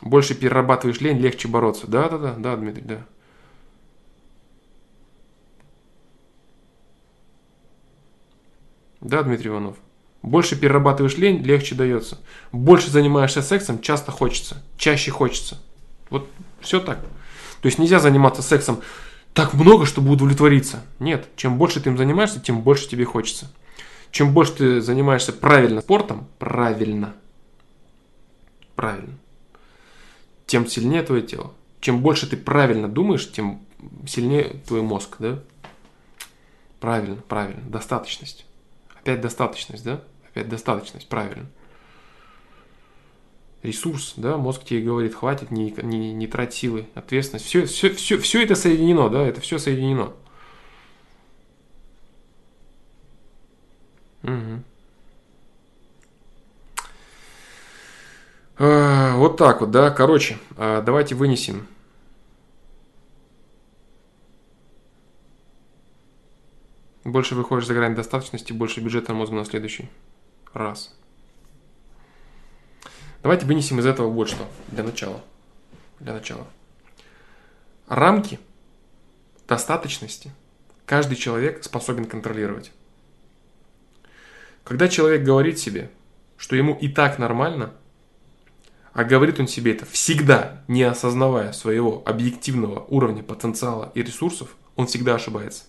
Больше перерабатываешь лень, легче бороться. Да, да, да, да, Дмитрий, да. Да, Дмитрий Иванов. Больше перерабатываешь лень, легче дается. Больше занимаешься сексом, часто хочется. Чаще хочется. Вот все так. То есть нельзя заниматься сексом так много, чтобы удовлетвориться. Нет. Чем больше ты им занимаешься, тем больше тебе хочется. Чем больше ты занимаешься правильно спортом, правильно, правильно, тем сильнее твое тело. Чем больше ты правильно думаешь, тем сильнее твой мозг, да? Правильно, правильно. Достаточность. Опять достаточность, да? Опять достаточность, правильно. Ресурс, да, мозг тебе говорит, хватит, не, не, не трать силы, ответственность. Все, все, все, все это соединено, да, это все соединено. Угу. Вот так вот, да. Короче, а, давайте вынесем Больше выходишь за грань достаточности, больше бюджета мозга на следующий раз. Давайте вынесем из этого вот что для начала. Для начала. Рамки достаточности каждый человек способен контролировать. Когда человек говорит себе, что ему и так нормально, а говорит он себе это всегда, не осознавая своего объективного уровня потенциала и ресурсов, он всегда ошибается.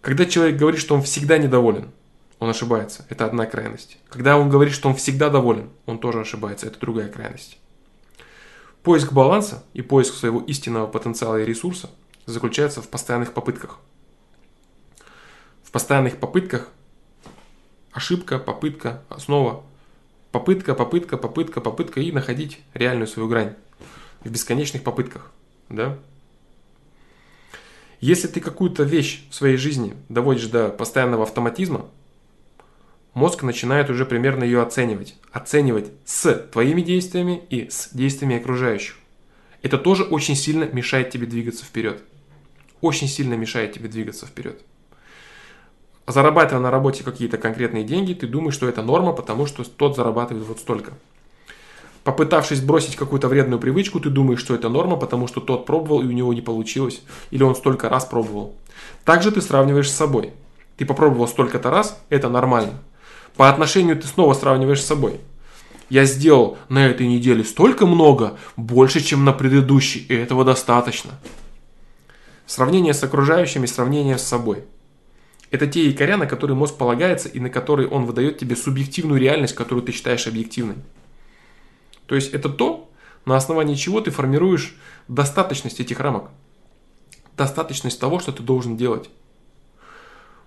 Когда человек говорит, что он всегда недоволен, он ошибается. Это одна крайность. Когда он говорит, что он всегда доволен, он тоже ошибается. Это другая крайность. Поиск баланса и поиск своего истинного потенциала и ресурса заключается в постоянных попытках. В постоянных попытках ошибка, попытка, снова попытка, попытка, попытка, попытка и находить реальную свою грань в бесконечных попытках. Да? Если ты какую-то вещь в своей жизни доводишь до постоянного автоматизма, мозг начинает уже примерно ее оценивать. Оценивать с твоими действиями и с действиями окружающих. Это тоже очень сильно мешает тебе двигаться вперед. Очень сильно мешает тебе двигаться вперед. Зарабатывая на работе какие-то конкретные деньги, ты думаешь, что это норма, потому что тот зарабатывает вот столько. Попытавшись бросить какую-то вредную привычку, ты думаешь, что это норма, потому что тот пробовал и у него не получилось. Или он столько раз пробовал. Также ты сравниваешь с собой. Ты попробовал столько-то раз, это нормально. По отношению ты снова сравниваешь с собой. Я сделал на этой неделе столько много, больше, чем на предыдущей, и этого достаточно. Сравнение с окружающими, сравнение с собой. Это те якоря, на которые мозг полагается и на которые он выдает тебе субъективную реальность, которую ты считаешь объективной. То есть это то, на основании чего ты формируешь достаточность этих рамок. достаточность того, что ты должен делать.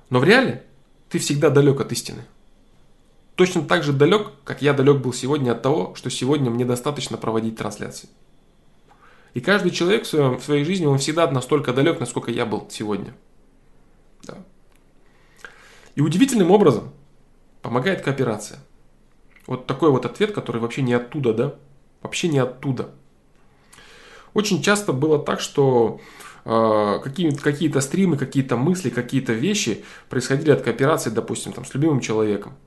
Но в реале ты всегда далек от истины. Точно так же далек, как я далек был сегодня от того, что сегодня мне достаточно проводить трансляции. И каждый человек в, своем, в своей жизни, он всегда настолько далек, насколько я был сегодня. Да. И удивительным образом помогает кооперация. Вот такой вот ответ, который вообще не оттуда, да? Вообще не оттуда. Очень часто было так, что э, какие-то, какие-то стримы, какие-то мысли, какие-то вещи происходили от кооперации, допустим, там, с любимым человеком.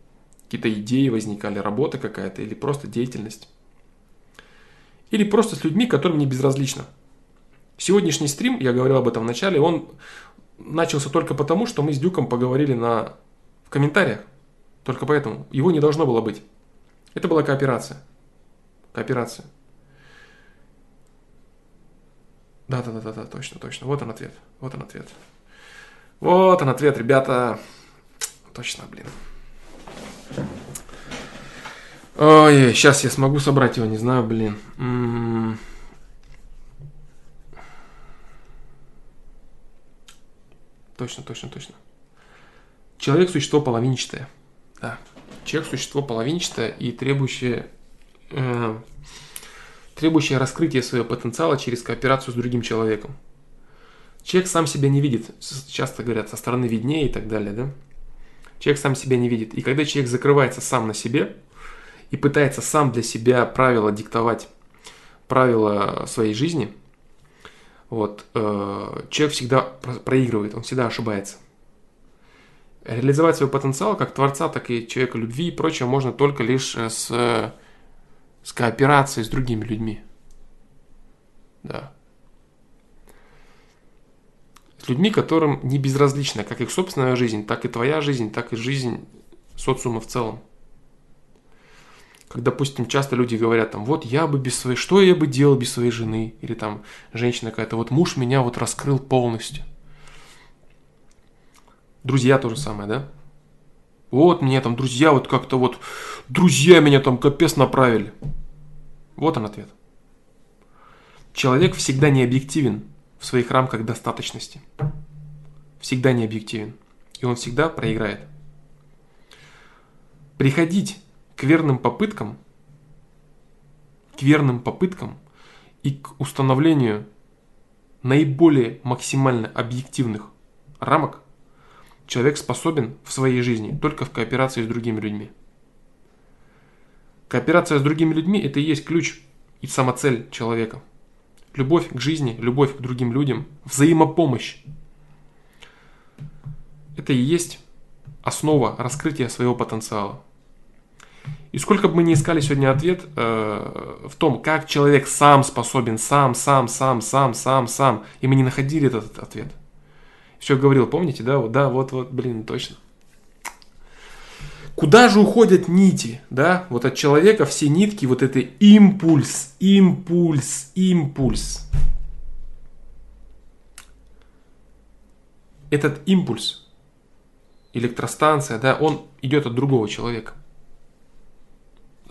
Какие-то идеи возникали, работа какая-то или просто деятельность. Или просто с людьми, которым не безразлично. Сегодняшний стрим, я говорил об этом в начале, он начался только потому, что мы с Дюком поговорили на... в комментариях. Только поэтому. Его не должно было быть. Это была кооперация. Кооперация. Да, да, да, да, да, точно, точно. Вот он ответ. Вот он ответ. Вот он ответ, ребята. Точно, блин. Ой, сейчас я смогу собрать его, не знаю, блин. М-м-м. Точно, точно, точно. Человек – существо половинчатое. Да. Человек – существо половинчатое и требующее, э, требующее раскрытия своего потенциала через кооперацию с другим человеком. Человек сам себя не видит. Часто говорят, со стороны виднее и так далее, да? Человек сам себя не видит. И когда человек закрывается сам на себе и пытается сам для себя правила диктовать, правила своей жизни, вот, э, человек всегда проигрывает, он всегда ошибается. Реализовать свой потенциал как творца, так и человека любви и прочее можно только лишь э, с, с кооперацией с другими людьми. Да. С людьми, которым не безразлично как их собственная жизнь, так и твоя жизнь, так и жизнь социума в целом. Как, допустим, часто люди говорят там, вот я бы без своей, что я бы делал без своей жены? Или там женщина какая-то, вот муж меня вот раскрыл полностью. Друзья то же самое, да? Вот мне там друзья вот как-то вот, друзья меня там капец направили. Вот он ответ. Человек всегда не объективен в своих рамках достаточности. Всегда не объективен. И он всегда проиграет. Приходить к верным попыткам, к верным попыткам и к установлению наиболее максимально объективных рамок человек способен в своей жизни только в кооперации с другими людьми. Кооперация с другими людьми – это и есть ключ и самоцель человека. Любовь к жизни, любовь к другим людям, взаимопомощь. Это и есть основа раскрытия своего потенциала. И сколько бы мы ни искали сегодня ответ э, в том, как человек сам способен, сам, сам, сам, сам, сам, сам, и мы не находили этот ответ – все говорил, помните, да? Вот, да, вот, вот, блин, точно. Куда же уходят нити, да? Вот от человека все нитки, вот это импульс, импульс, импульс. Этот импульс, электростанция, да, он идет от другого человека.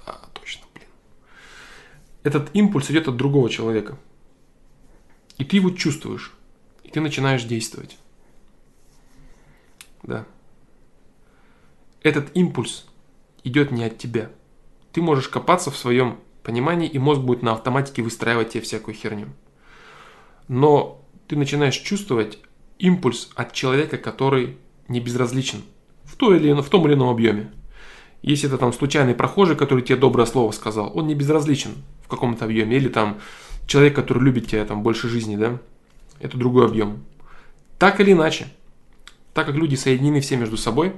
Да, точно, блин. Этот импульс идет от другого человека. И ты его чувствуешь. И ты начинаешь действовать. Да. Этот импульс идет не от тебя. Ты можешь копаться в своем понимании, и мозг будет на автоматике выстраивать тебе всякую херню. Но ты начинаешь чувствовать импульс от человека, который не безразличен в, той или, в том или ином объеме. Если это там случайный прохожий, который тебе доброе слово сказал, он не безразличен в каком-то объеме. Или там человек, который любит тебя там больше жизни, да, это другой объем. Так или иначе, так как люди соединены все между собой,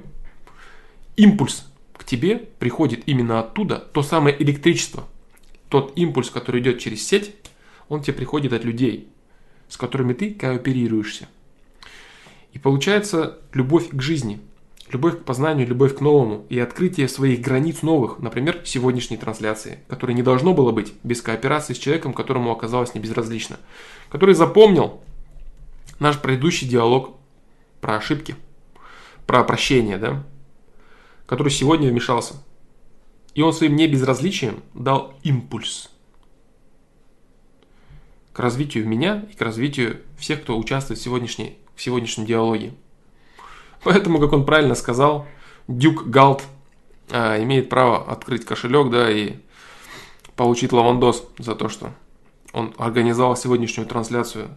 импульс к тебе приходит именно оттуда, то самое электричество, тот импульс, который идет через сеть, он тебе приходит от людей, с которыми ты кооперируешься. И получается любовь к жизни, любовь к познанию, любовь к новому и открытие своих границ новых, например, сегодняшней трансляции, которой не должно было быть без кооперации с человеком, которому оказалось не безразлично, который запомнил наш предыдущий диалог про ошибки, про прощение, да, который сегодня вмешался. И он своим небезразличием дал импульс. к развитию меня и к развитию всех, кто участвует в, сегодняшней, в сегодняшнем диалоге. Поэтому, как он правильно сказал, Дюк Галт а, имеет право открыть кошелек, да, и получить лавандос за то, что он организовал сегодняшнюю трансляцию.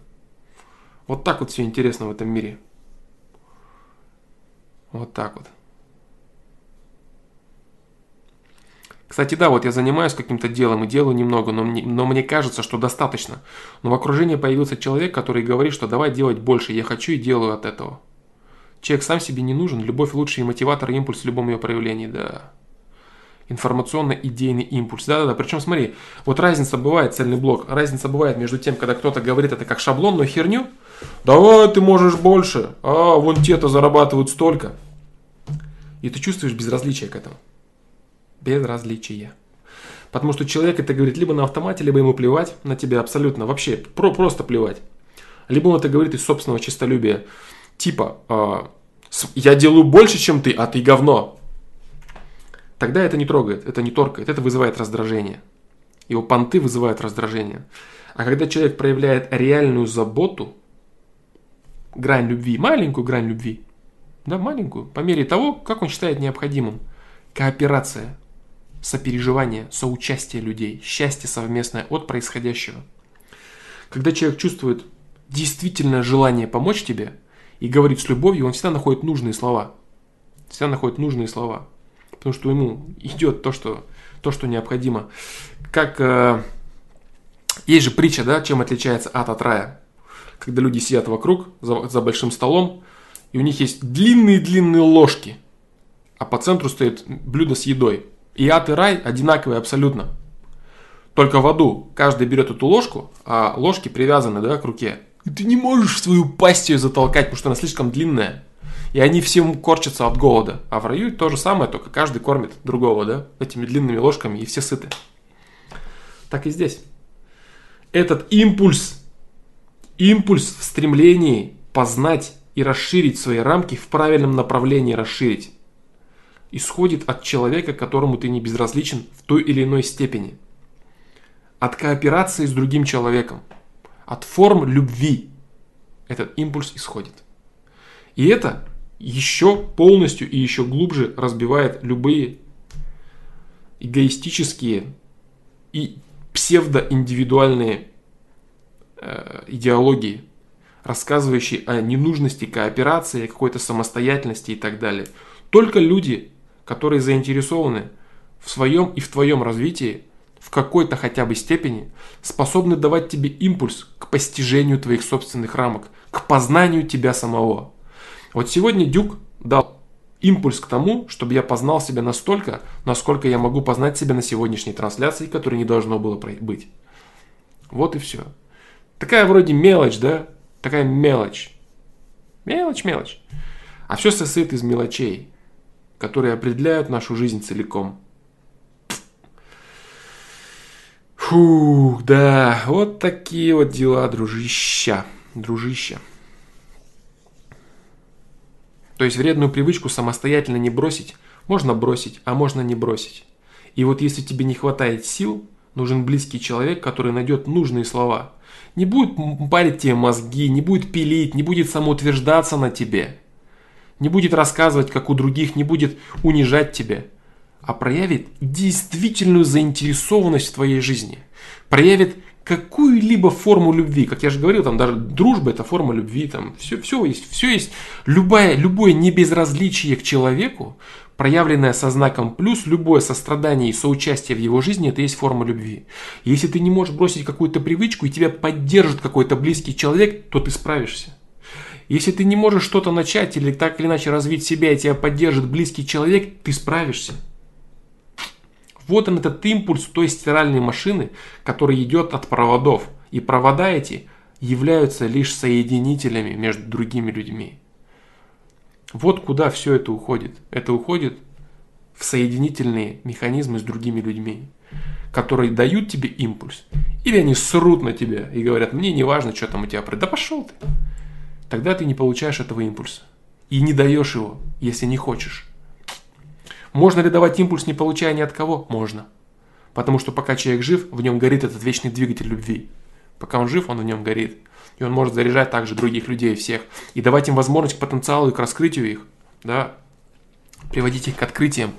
Вот так вот все интересно в этом мире. Вот так вот. Кстати, да, вот я занимаюсь каким-то делом и делаю немного, но мне, но мне кажется, что достаточно. Но в окружении появился человек, который говорит, что давай делать больше, я хочу и делаю от этого. Человек сам себе не нужен, любовь лучший мотиватор импульс в любом ее проявлении, да. Информационно-идейный импульс, да-да-да. Причем смотри, вот разница бывает, цельный блок, разница бывает между тем, когда кто-то говорит это как шаблонную херню, давай ты можешь больше, а вон те-то зарабатывают столько. И ты чувствуешь безразличие к этому. Безразличие. Потому что человек это говорит либо на автомате, либо ему плевать на тебя абсолютно, вообще про, просто плевать. Либо он это говорит из собственного честолюбия. Типа, э, я делаю больше, чем ты, а ты говно. Тогда это не трогает, это не торкает, это вызывает раздражение. Его понты вызывают раздражение. А когда человек проявляет реальную заботу, грань любви, маленькую грань любви, да, маленькую, по мере того, как он считает необходимым, кооперация, сопереживание, соучастие людей, счастье совместное от происходящего. Когда человек чувствует действительное желание помочь тебе и говорит с любовью, он всегда находит нужные слова. Всегда находит нужные слова. Потому что ему идет то, что, то, что необходимо. Как э, есть же притча, да, чем отличается ад от рая. Когда люди сидят вокруг за, за большим столом, и у них есть длинные-длинные ложки, а по центру стоит блюдо с едой. И ад и рай одинаковые абсолютно. Только в аду каждый берет эту ложку, а ложки привязаны да, к руке. И ты не можешь свою пасть ее затолкать, потому что она слишком длинная. И они всем корчатся от голода. А в раю то же самое, только каждый кормит другого, да, этими длинными ложками, и все сыты. Так и здесь. Этот импульс, импульс в стремлении познать и расширить свои рамки в правильном направлении расширить исходит от человека, которому ты не безразличен в той или иной степени. От кооперации с другим человеком. От форм любви этот импульс исходит. И это еще полностью и еще глубже разбивает любые эгоистические и псевдоиндивидуальные э, идеологии, рассказывающие о ненужности кооперации, какой-то самостоятельности и так далее. Только люди, которые заинтересованы в своем и в твоем развитии, в какой-то хотя бы степени, способны давать тебе импульс к постижению твоих собственных рамок, к познанию тебя самого. Вот сегодня Дюк дал импульс к тому, чтобы я познал себя настолько, насколько я могу познать себя на сегодняшней трансляции, которой не должно было быть. Вот и все. Такая вроде мелочь, да? Такая мелочь. Мелочь, мелочь. А все состоит из мелочей которые определяют нашу жизнь целиком. Фух, да, вот такие вот дела, дружища, дружища. То есть вредную привычку самостоятельно не бросить, можно бросить, а можно не бросить. И вот если тебе не хватает сил, нужен близкий человек, который найдет нужные слова. Не будет парить тебе мозги, не будет пилить, не будет самоутверждаться на тебе не будет рассказывать, как у других, не будет унижать тебя, а проявит действительную заинтересованность в твоей жизни. Проявит какую-либо форму любви. Как я же говорил, там даже дружба это форма любви, там все, все есть, все есть. Любое, любое небезразличие к человеку, проявленное со знаком плюс, любое сострадание и соучастие в его жизни, это есть форма любви. Если ты не можешь бросить какую-то привычку и тебя поддержит какой-то близкий человек, то ты справишься. Если ты не можешь что-то начать или так или иначе развить себя, и тебя поддержит близкий человек, ты справишься. Вот он этот импульс той стиральной машины, который идет от проводов. И провода эти являются лишь соединителями между другими людьми. Вот куда все это уходит. Это уходит в соединительные механизмы с другими людьми, которые дают тебе импульс. Или они срут на тебя и говорят, мне не важно, что там у тебя. Да пошел ты тогда ты не получаешь этого импульса. И не даешь его, если не хочешь. Можно ли давать импульс, не получая ни от кого? Можно. Потому что пока человек жив, в нем горит этот вечный двигатель любви. Пока он жив, он в нем горит. И он может заряжать также других людей, всех. И давать им возможность к потенциалу и к раскрытию их. Да? Приводить их к открытиям.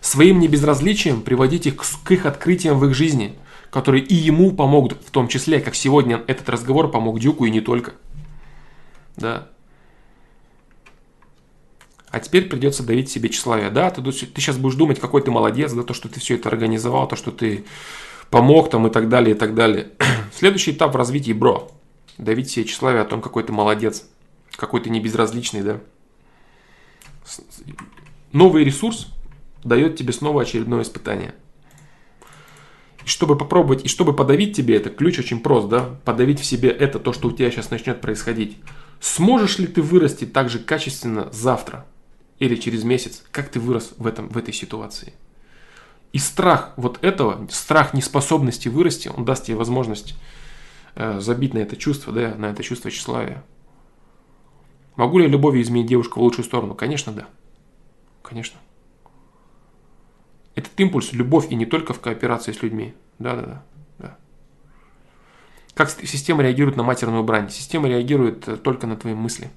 Своим небезразличием приводить их к их открытиям в их жизни, которые и ему помогут, в том числе, как сегодня этот разговор помог Дюку и не только. Да. А теперь придется давить себе тщеславие. Да, ты, ты сейчас будешь думать, какой ты молодец, да, то, что ты все это организовал, то, что ты помог там и так далее, и так далее. [clears throat] Следующий этап в развитии, бро. Давить себе тщеславие о том, какой ты молодец, какой ты не безразличный, да. Новый ресурс дает тебе снова очередное испытание. И чтобы попробовать, и чтобы подавить тебе это, ключ очень прост, да, подавить в себе это, то, что у тебя сейчас начнет происходить. Сможешь ли ты вырасти так же качественно завтра или через месяц, как ты вырос в, этом, в этой ситуации? И страх вот этого, страх неспособности вырасти, он даст тебе возможность э, забить на это чувство, да, на это чувство тщеславия. Могу ли я любовью изменить девушку в лучшую сторону? Конечно, да. Конечно. Этот импульс, любовь и не только в кооперации с людьми. Да-да-да. Как система реагирует на матерную брань? Система реагирует э, только на твои мысли.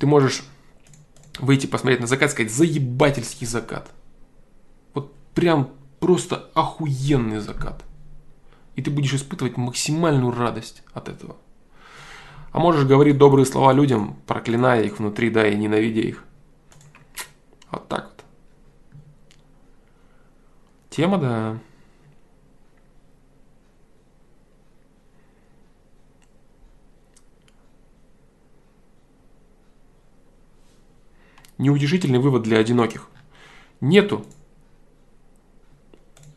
Ты можешь выйти посмотреть на закат и сказать «заебательский закат». Вот прям просто охуенный закат. И ты будешь испытывать максимальную радость от этого. А можешь говорить добрые слова людям, проклиная их внутри, да, и ненавидя их. Вот так вот. Тема, да. Неутешительный вывод для одиноких. Нету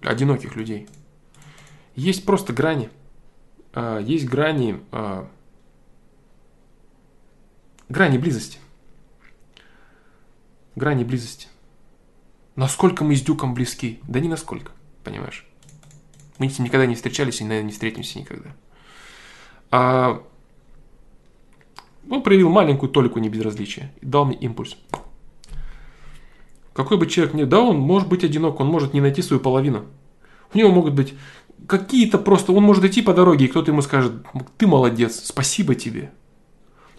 одиноких людей. Есть просто грани. А, есть грани, а, грани близости. Грани близости. Насколько мы с Дюком близки? Да не насколько, понимаешь? Мы с ним никогда не встречались и, наверное, не встретимся никогда. А он проявил маленькую толику небезразличия и дал мне импульс. Какой бы человек ни... Да, он может быть одинок, он может не найти свою половину. У него могут быть какие-то просто... Он может идти по дороге, и кто-то ему скажет, ты молодец, спасибо тебе.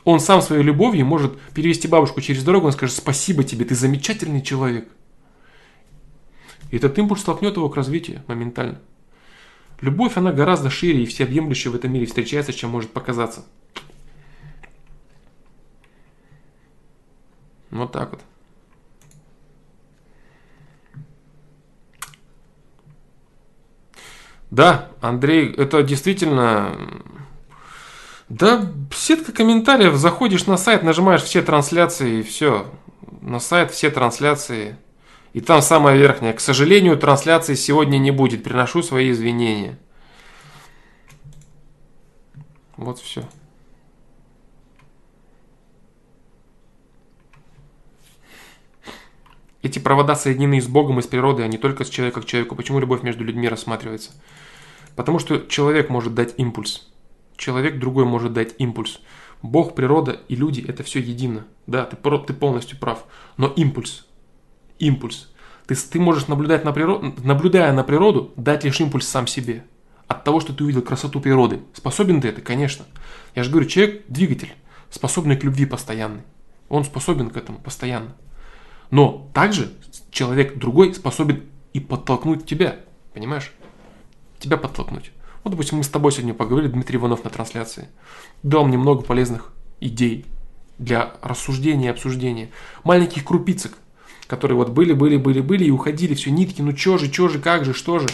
Он сам своей любовью может перевести бабушку через дорогу, он скажет, спасибо тебе, ты замечательный человек. И этот импульс толкнет его к развитию моментально. Любовь, она гораздо шире и всеобъемлющая в этом мире встречается, чем может показаться. Вот так вот. Да, Андрей, это действительно... Да, сетка комментариев, заходишь на сайт, нажимаешь все трансляции и все. На сайт все трансляции. И там самая верхняя. К сожалению, трансляции сегодня не будет. Приношу свои извинения. Вот все. Эти провода соединены с Богом и с природой, а не только с человека к человеку. Почему любовь между людьми рассматривается? Потому что человек может дать импульс. Человек другой может дать импульс. Бог, природа и люди – это все едино. Да, ты, ты полностью прав. Но импульс, импульс. Ты, ты можешь, наблюдать на природу, наблюдая на природу, дать лишь импульс сам себе. От того, что ты увидел красоту природы. Способен ты это, конечно. Я же говорю, человек – двигатель, способный к любви постоянный. Он способен к этому постоянно. Но также человек другой способен и подтолкнуть тебя. Понимаешь? Тебя подтолкнуть. Вот, допустим, мы с тобой сегодня поговорили, Дмитрий Иванов на трансляции. Дал мне много полезных идей для рассуждения и обсуждения. Маленьких крупицек, которые вот были, были, были, были и уходили, все нитки, ну чё же, чё же, как же, что же.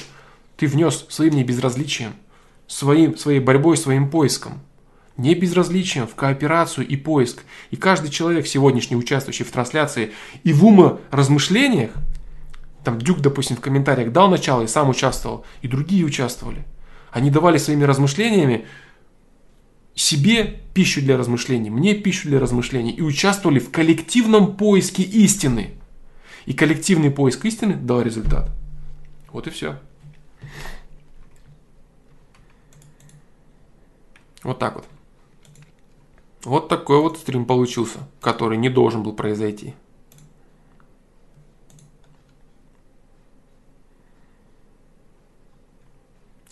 Ты внес своим небезразличием, своим, своей борьбой, своим поиском. Не безразличием в кооперацию и поиск. И каждый человек, сегодняшний участвующий в трансляции и в ума размышлениях, там Дюк, допустим, в комментариях дал начало и сам участвовал, и другие участвовали. Они давали своими размышлениями себе пищу для размышлений, мне пищу для размышлений и участвовали в коллективном поиске истины. И коллективный поиск истины дал результат. Вот и все. Вот так вот. Вот такой вот стрим получился, который не должен был произойти.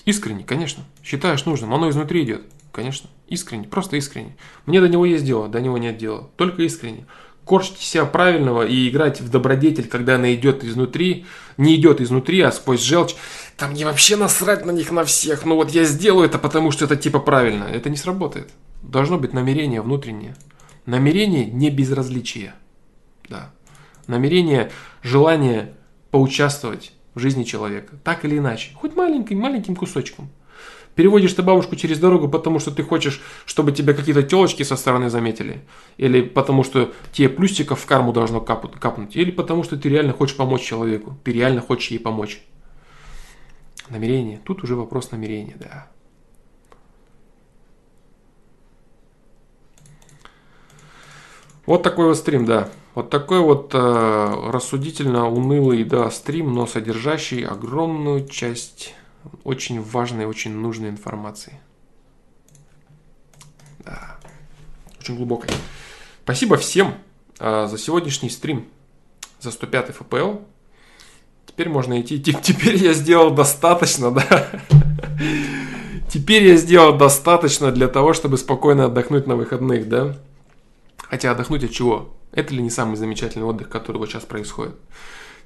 Искренне, конечно. Считаешь нужным. Оно изнутри идет. Конечно. Искренне. Просто искренне. Мне до него есть дело, до него нет дела. Только искренне. Корчите себя правильного и играть в добродетель, когда она идет изнутри, не идет изнутри, а сквозь желчь. Там мне вообще насрать на них на всех. Ну вот я сделаю это, потому что это типа правильно. Это не сработает. Должно быть намерение внутреннее. Намерение не безразличие. Да. Намерение, желание поучаствовать в жизни человека. Так или иначе. Хоть маленьким, маленьким кусочком. Переводишь ты бабушку через дорогу, потому что ты хочешь, чтобы тебя какие-то телочки со стороны заметили. Или потому что тебе плюсиков в карму должно капнуть. Или потому что ты реально хочешь помочь человеку. Ты реально хочешь ей помочь. Намерение. Тут уже вопрос намерения, да. Вот такой вот стрим, да. Вот такой вот э, рассудительно унылый, да, стрим, но содержащий огромную часть очень важной, очень нужной информации. Да. Очень глубокой. Спасибо всем э, за сегодняшний стрим, за 105 ФПЛ. Теперь можно идти. Теперь я сделал достаточно, да. Теперь я сделал достаточно для того, чтобы спокойно отдохнуть на выходных, да. Хотя отдохнуть от чего? Это ли не самый замечательный отдых, который вот сейчас происходит?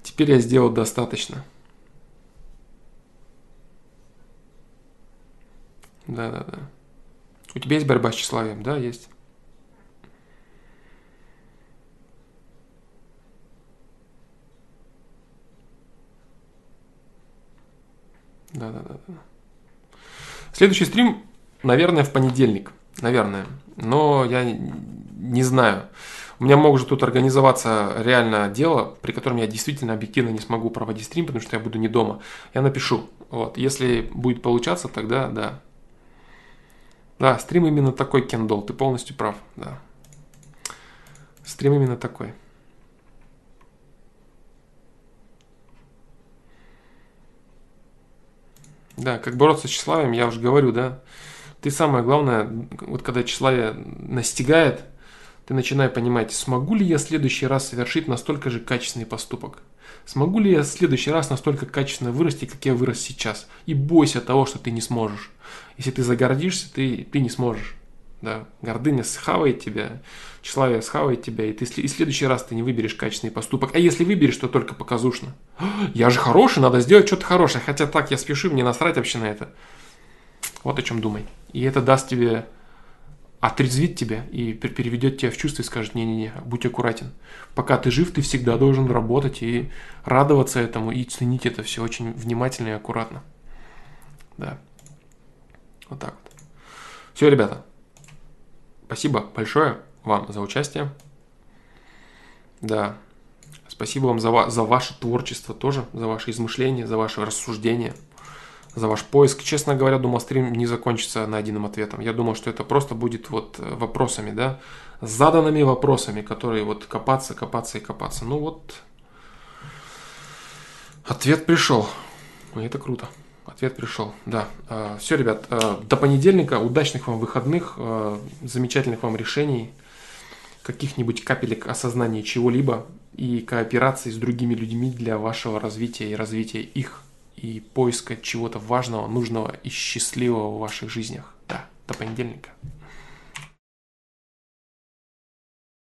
Теперь я сделал достаточно. Да, да, да. У тебя есть борьба с тщеславием? Да, есть. Да, да, да, да. Следующий стрим, наверное, в понедельник. Наверное. Но я не знаю. У меня может тут организоваться реально дело, при котором я действительно объективно не смогу проводить стрим, потому что я буду не дома. Я напишу. Вот. Если будет получаться, тогда да, да, стрим именно такой, Кендол, ты полностью прав, да. Стрим именно такой. Да, как бороться с тщеславием, я уже говорю, да. Ты самое главное, вот когда тщеславие настигает, ты начинаешь понимать, смогу ли я в следующий раз совершить настолько же качественный поступок. Смогу ли я в следующий раз настолько качественно вырасти, как я вырос сейчас? И бойся того, что ты не сможешь. Если ты загордишься, ты, ты не сможешь. Да? Гордыня схавает тебя, тщеславие схавает тебя, и, ты, и в следующий раз ты не выберешь качественный поступок. А если выберешь, то только показушно. [gasps] Я же хороший, надо сделать что-то хорошее. Хотя так я спешу, мне насрать вообще на это. Вот о чем думай. И это даст тебе отрезвит тебя и переведет тебя в чувство и скажет, не-не-не, будь аккуратен. Пока ты жив, ты всегда должен работать и радоваться этому, и ценить это все очень внимательно и аккуратно. Да. Вот так вот. Все, ребята. Спасибо большое вам за участие. Да. Спасибо вам за, за ваше творчество тоже, за ваши измышления, за ваши рассуждения, за ваш поиск. Честно говоря, думал, стрим не закончится найденным ответом. Я думал, что это просто будет вот э, вопросами, да, заданными вопросами, которые вот копаться, копаться и копаться. Ну вот, ответ пришел. И это круто. Ответ пришел, да. А, Все, ребят, а, до понедельника. Удачных вам выходных, а, замечательных вам решений, каких-нибудь капелек осознания чего-либо и кооперации с другими людьми для вашего развития и развития их и поиска чего-то важного, нужного и счастливого в ваших жизнях. Да, до понедельника.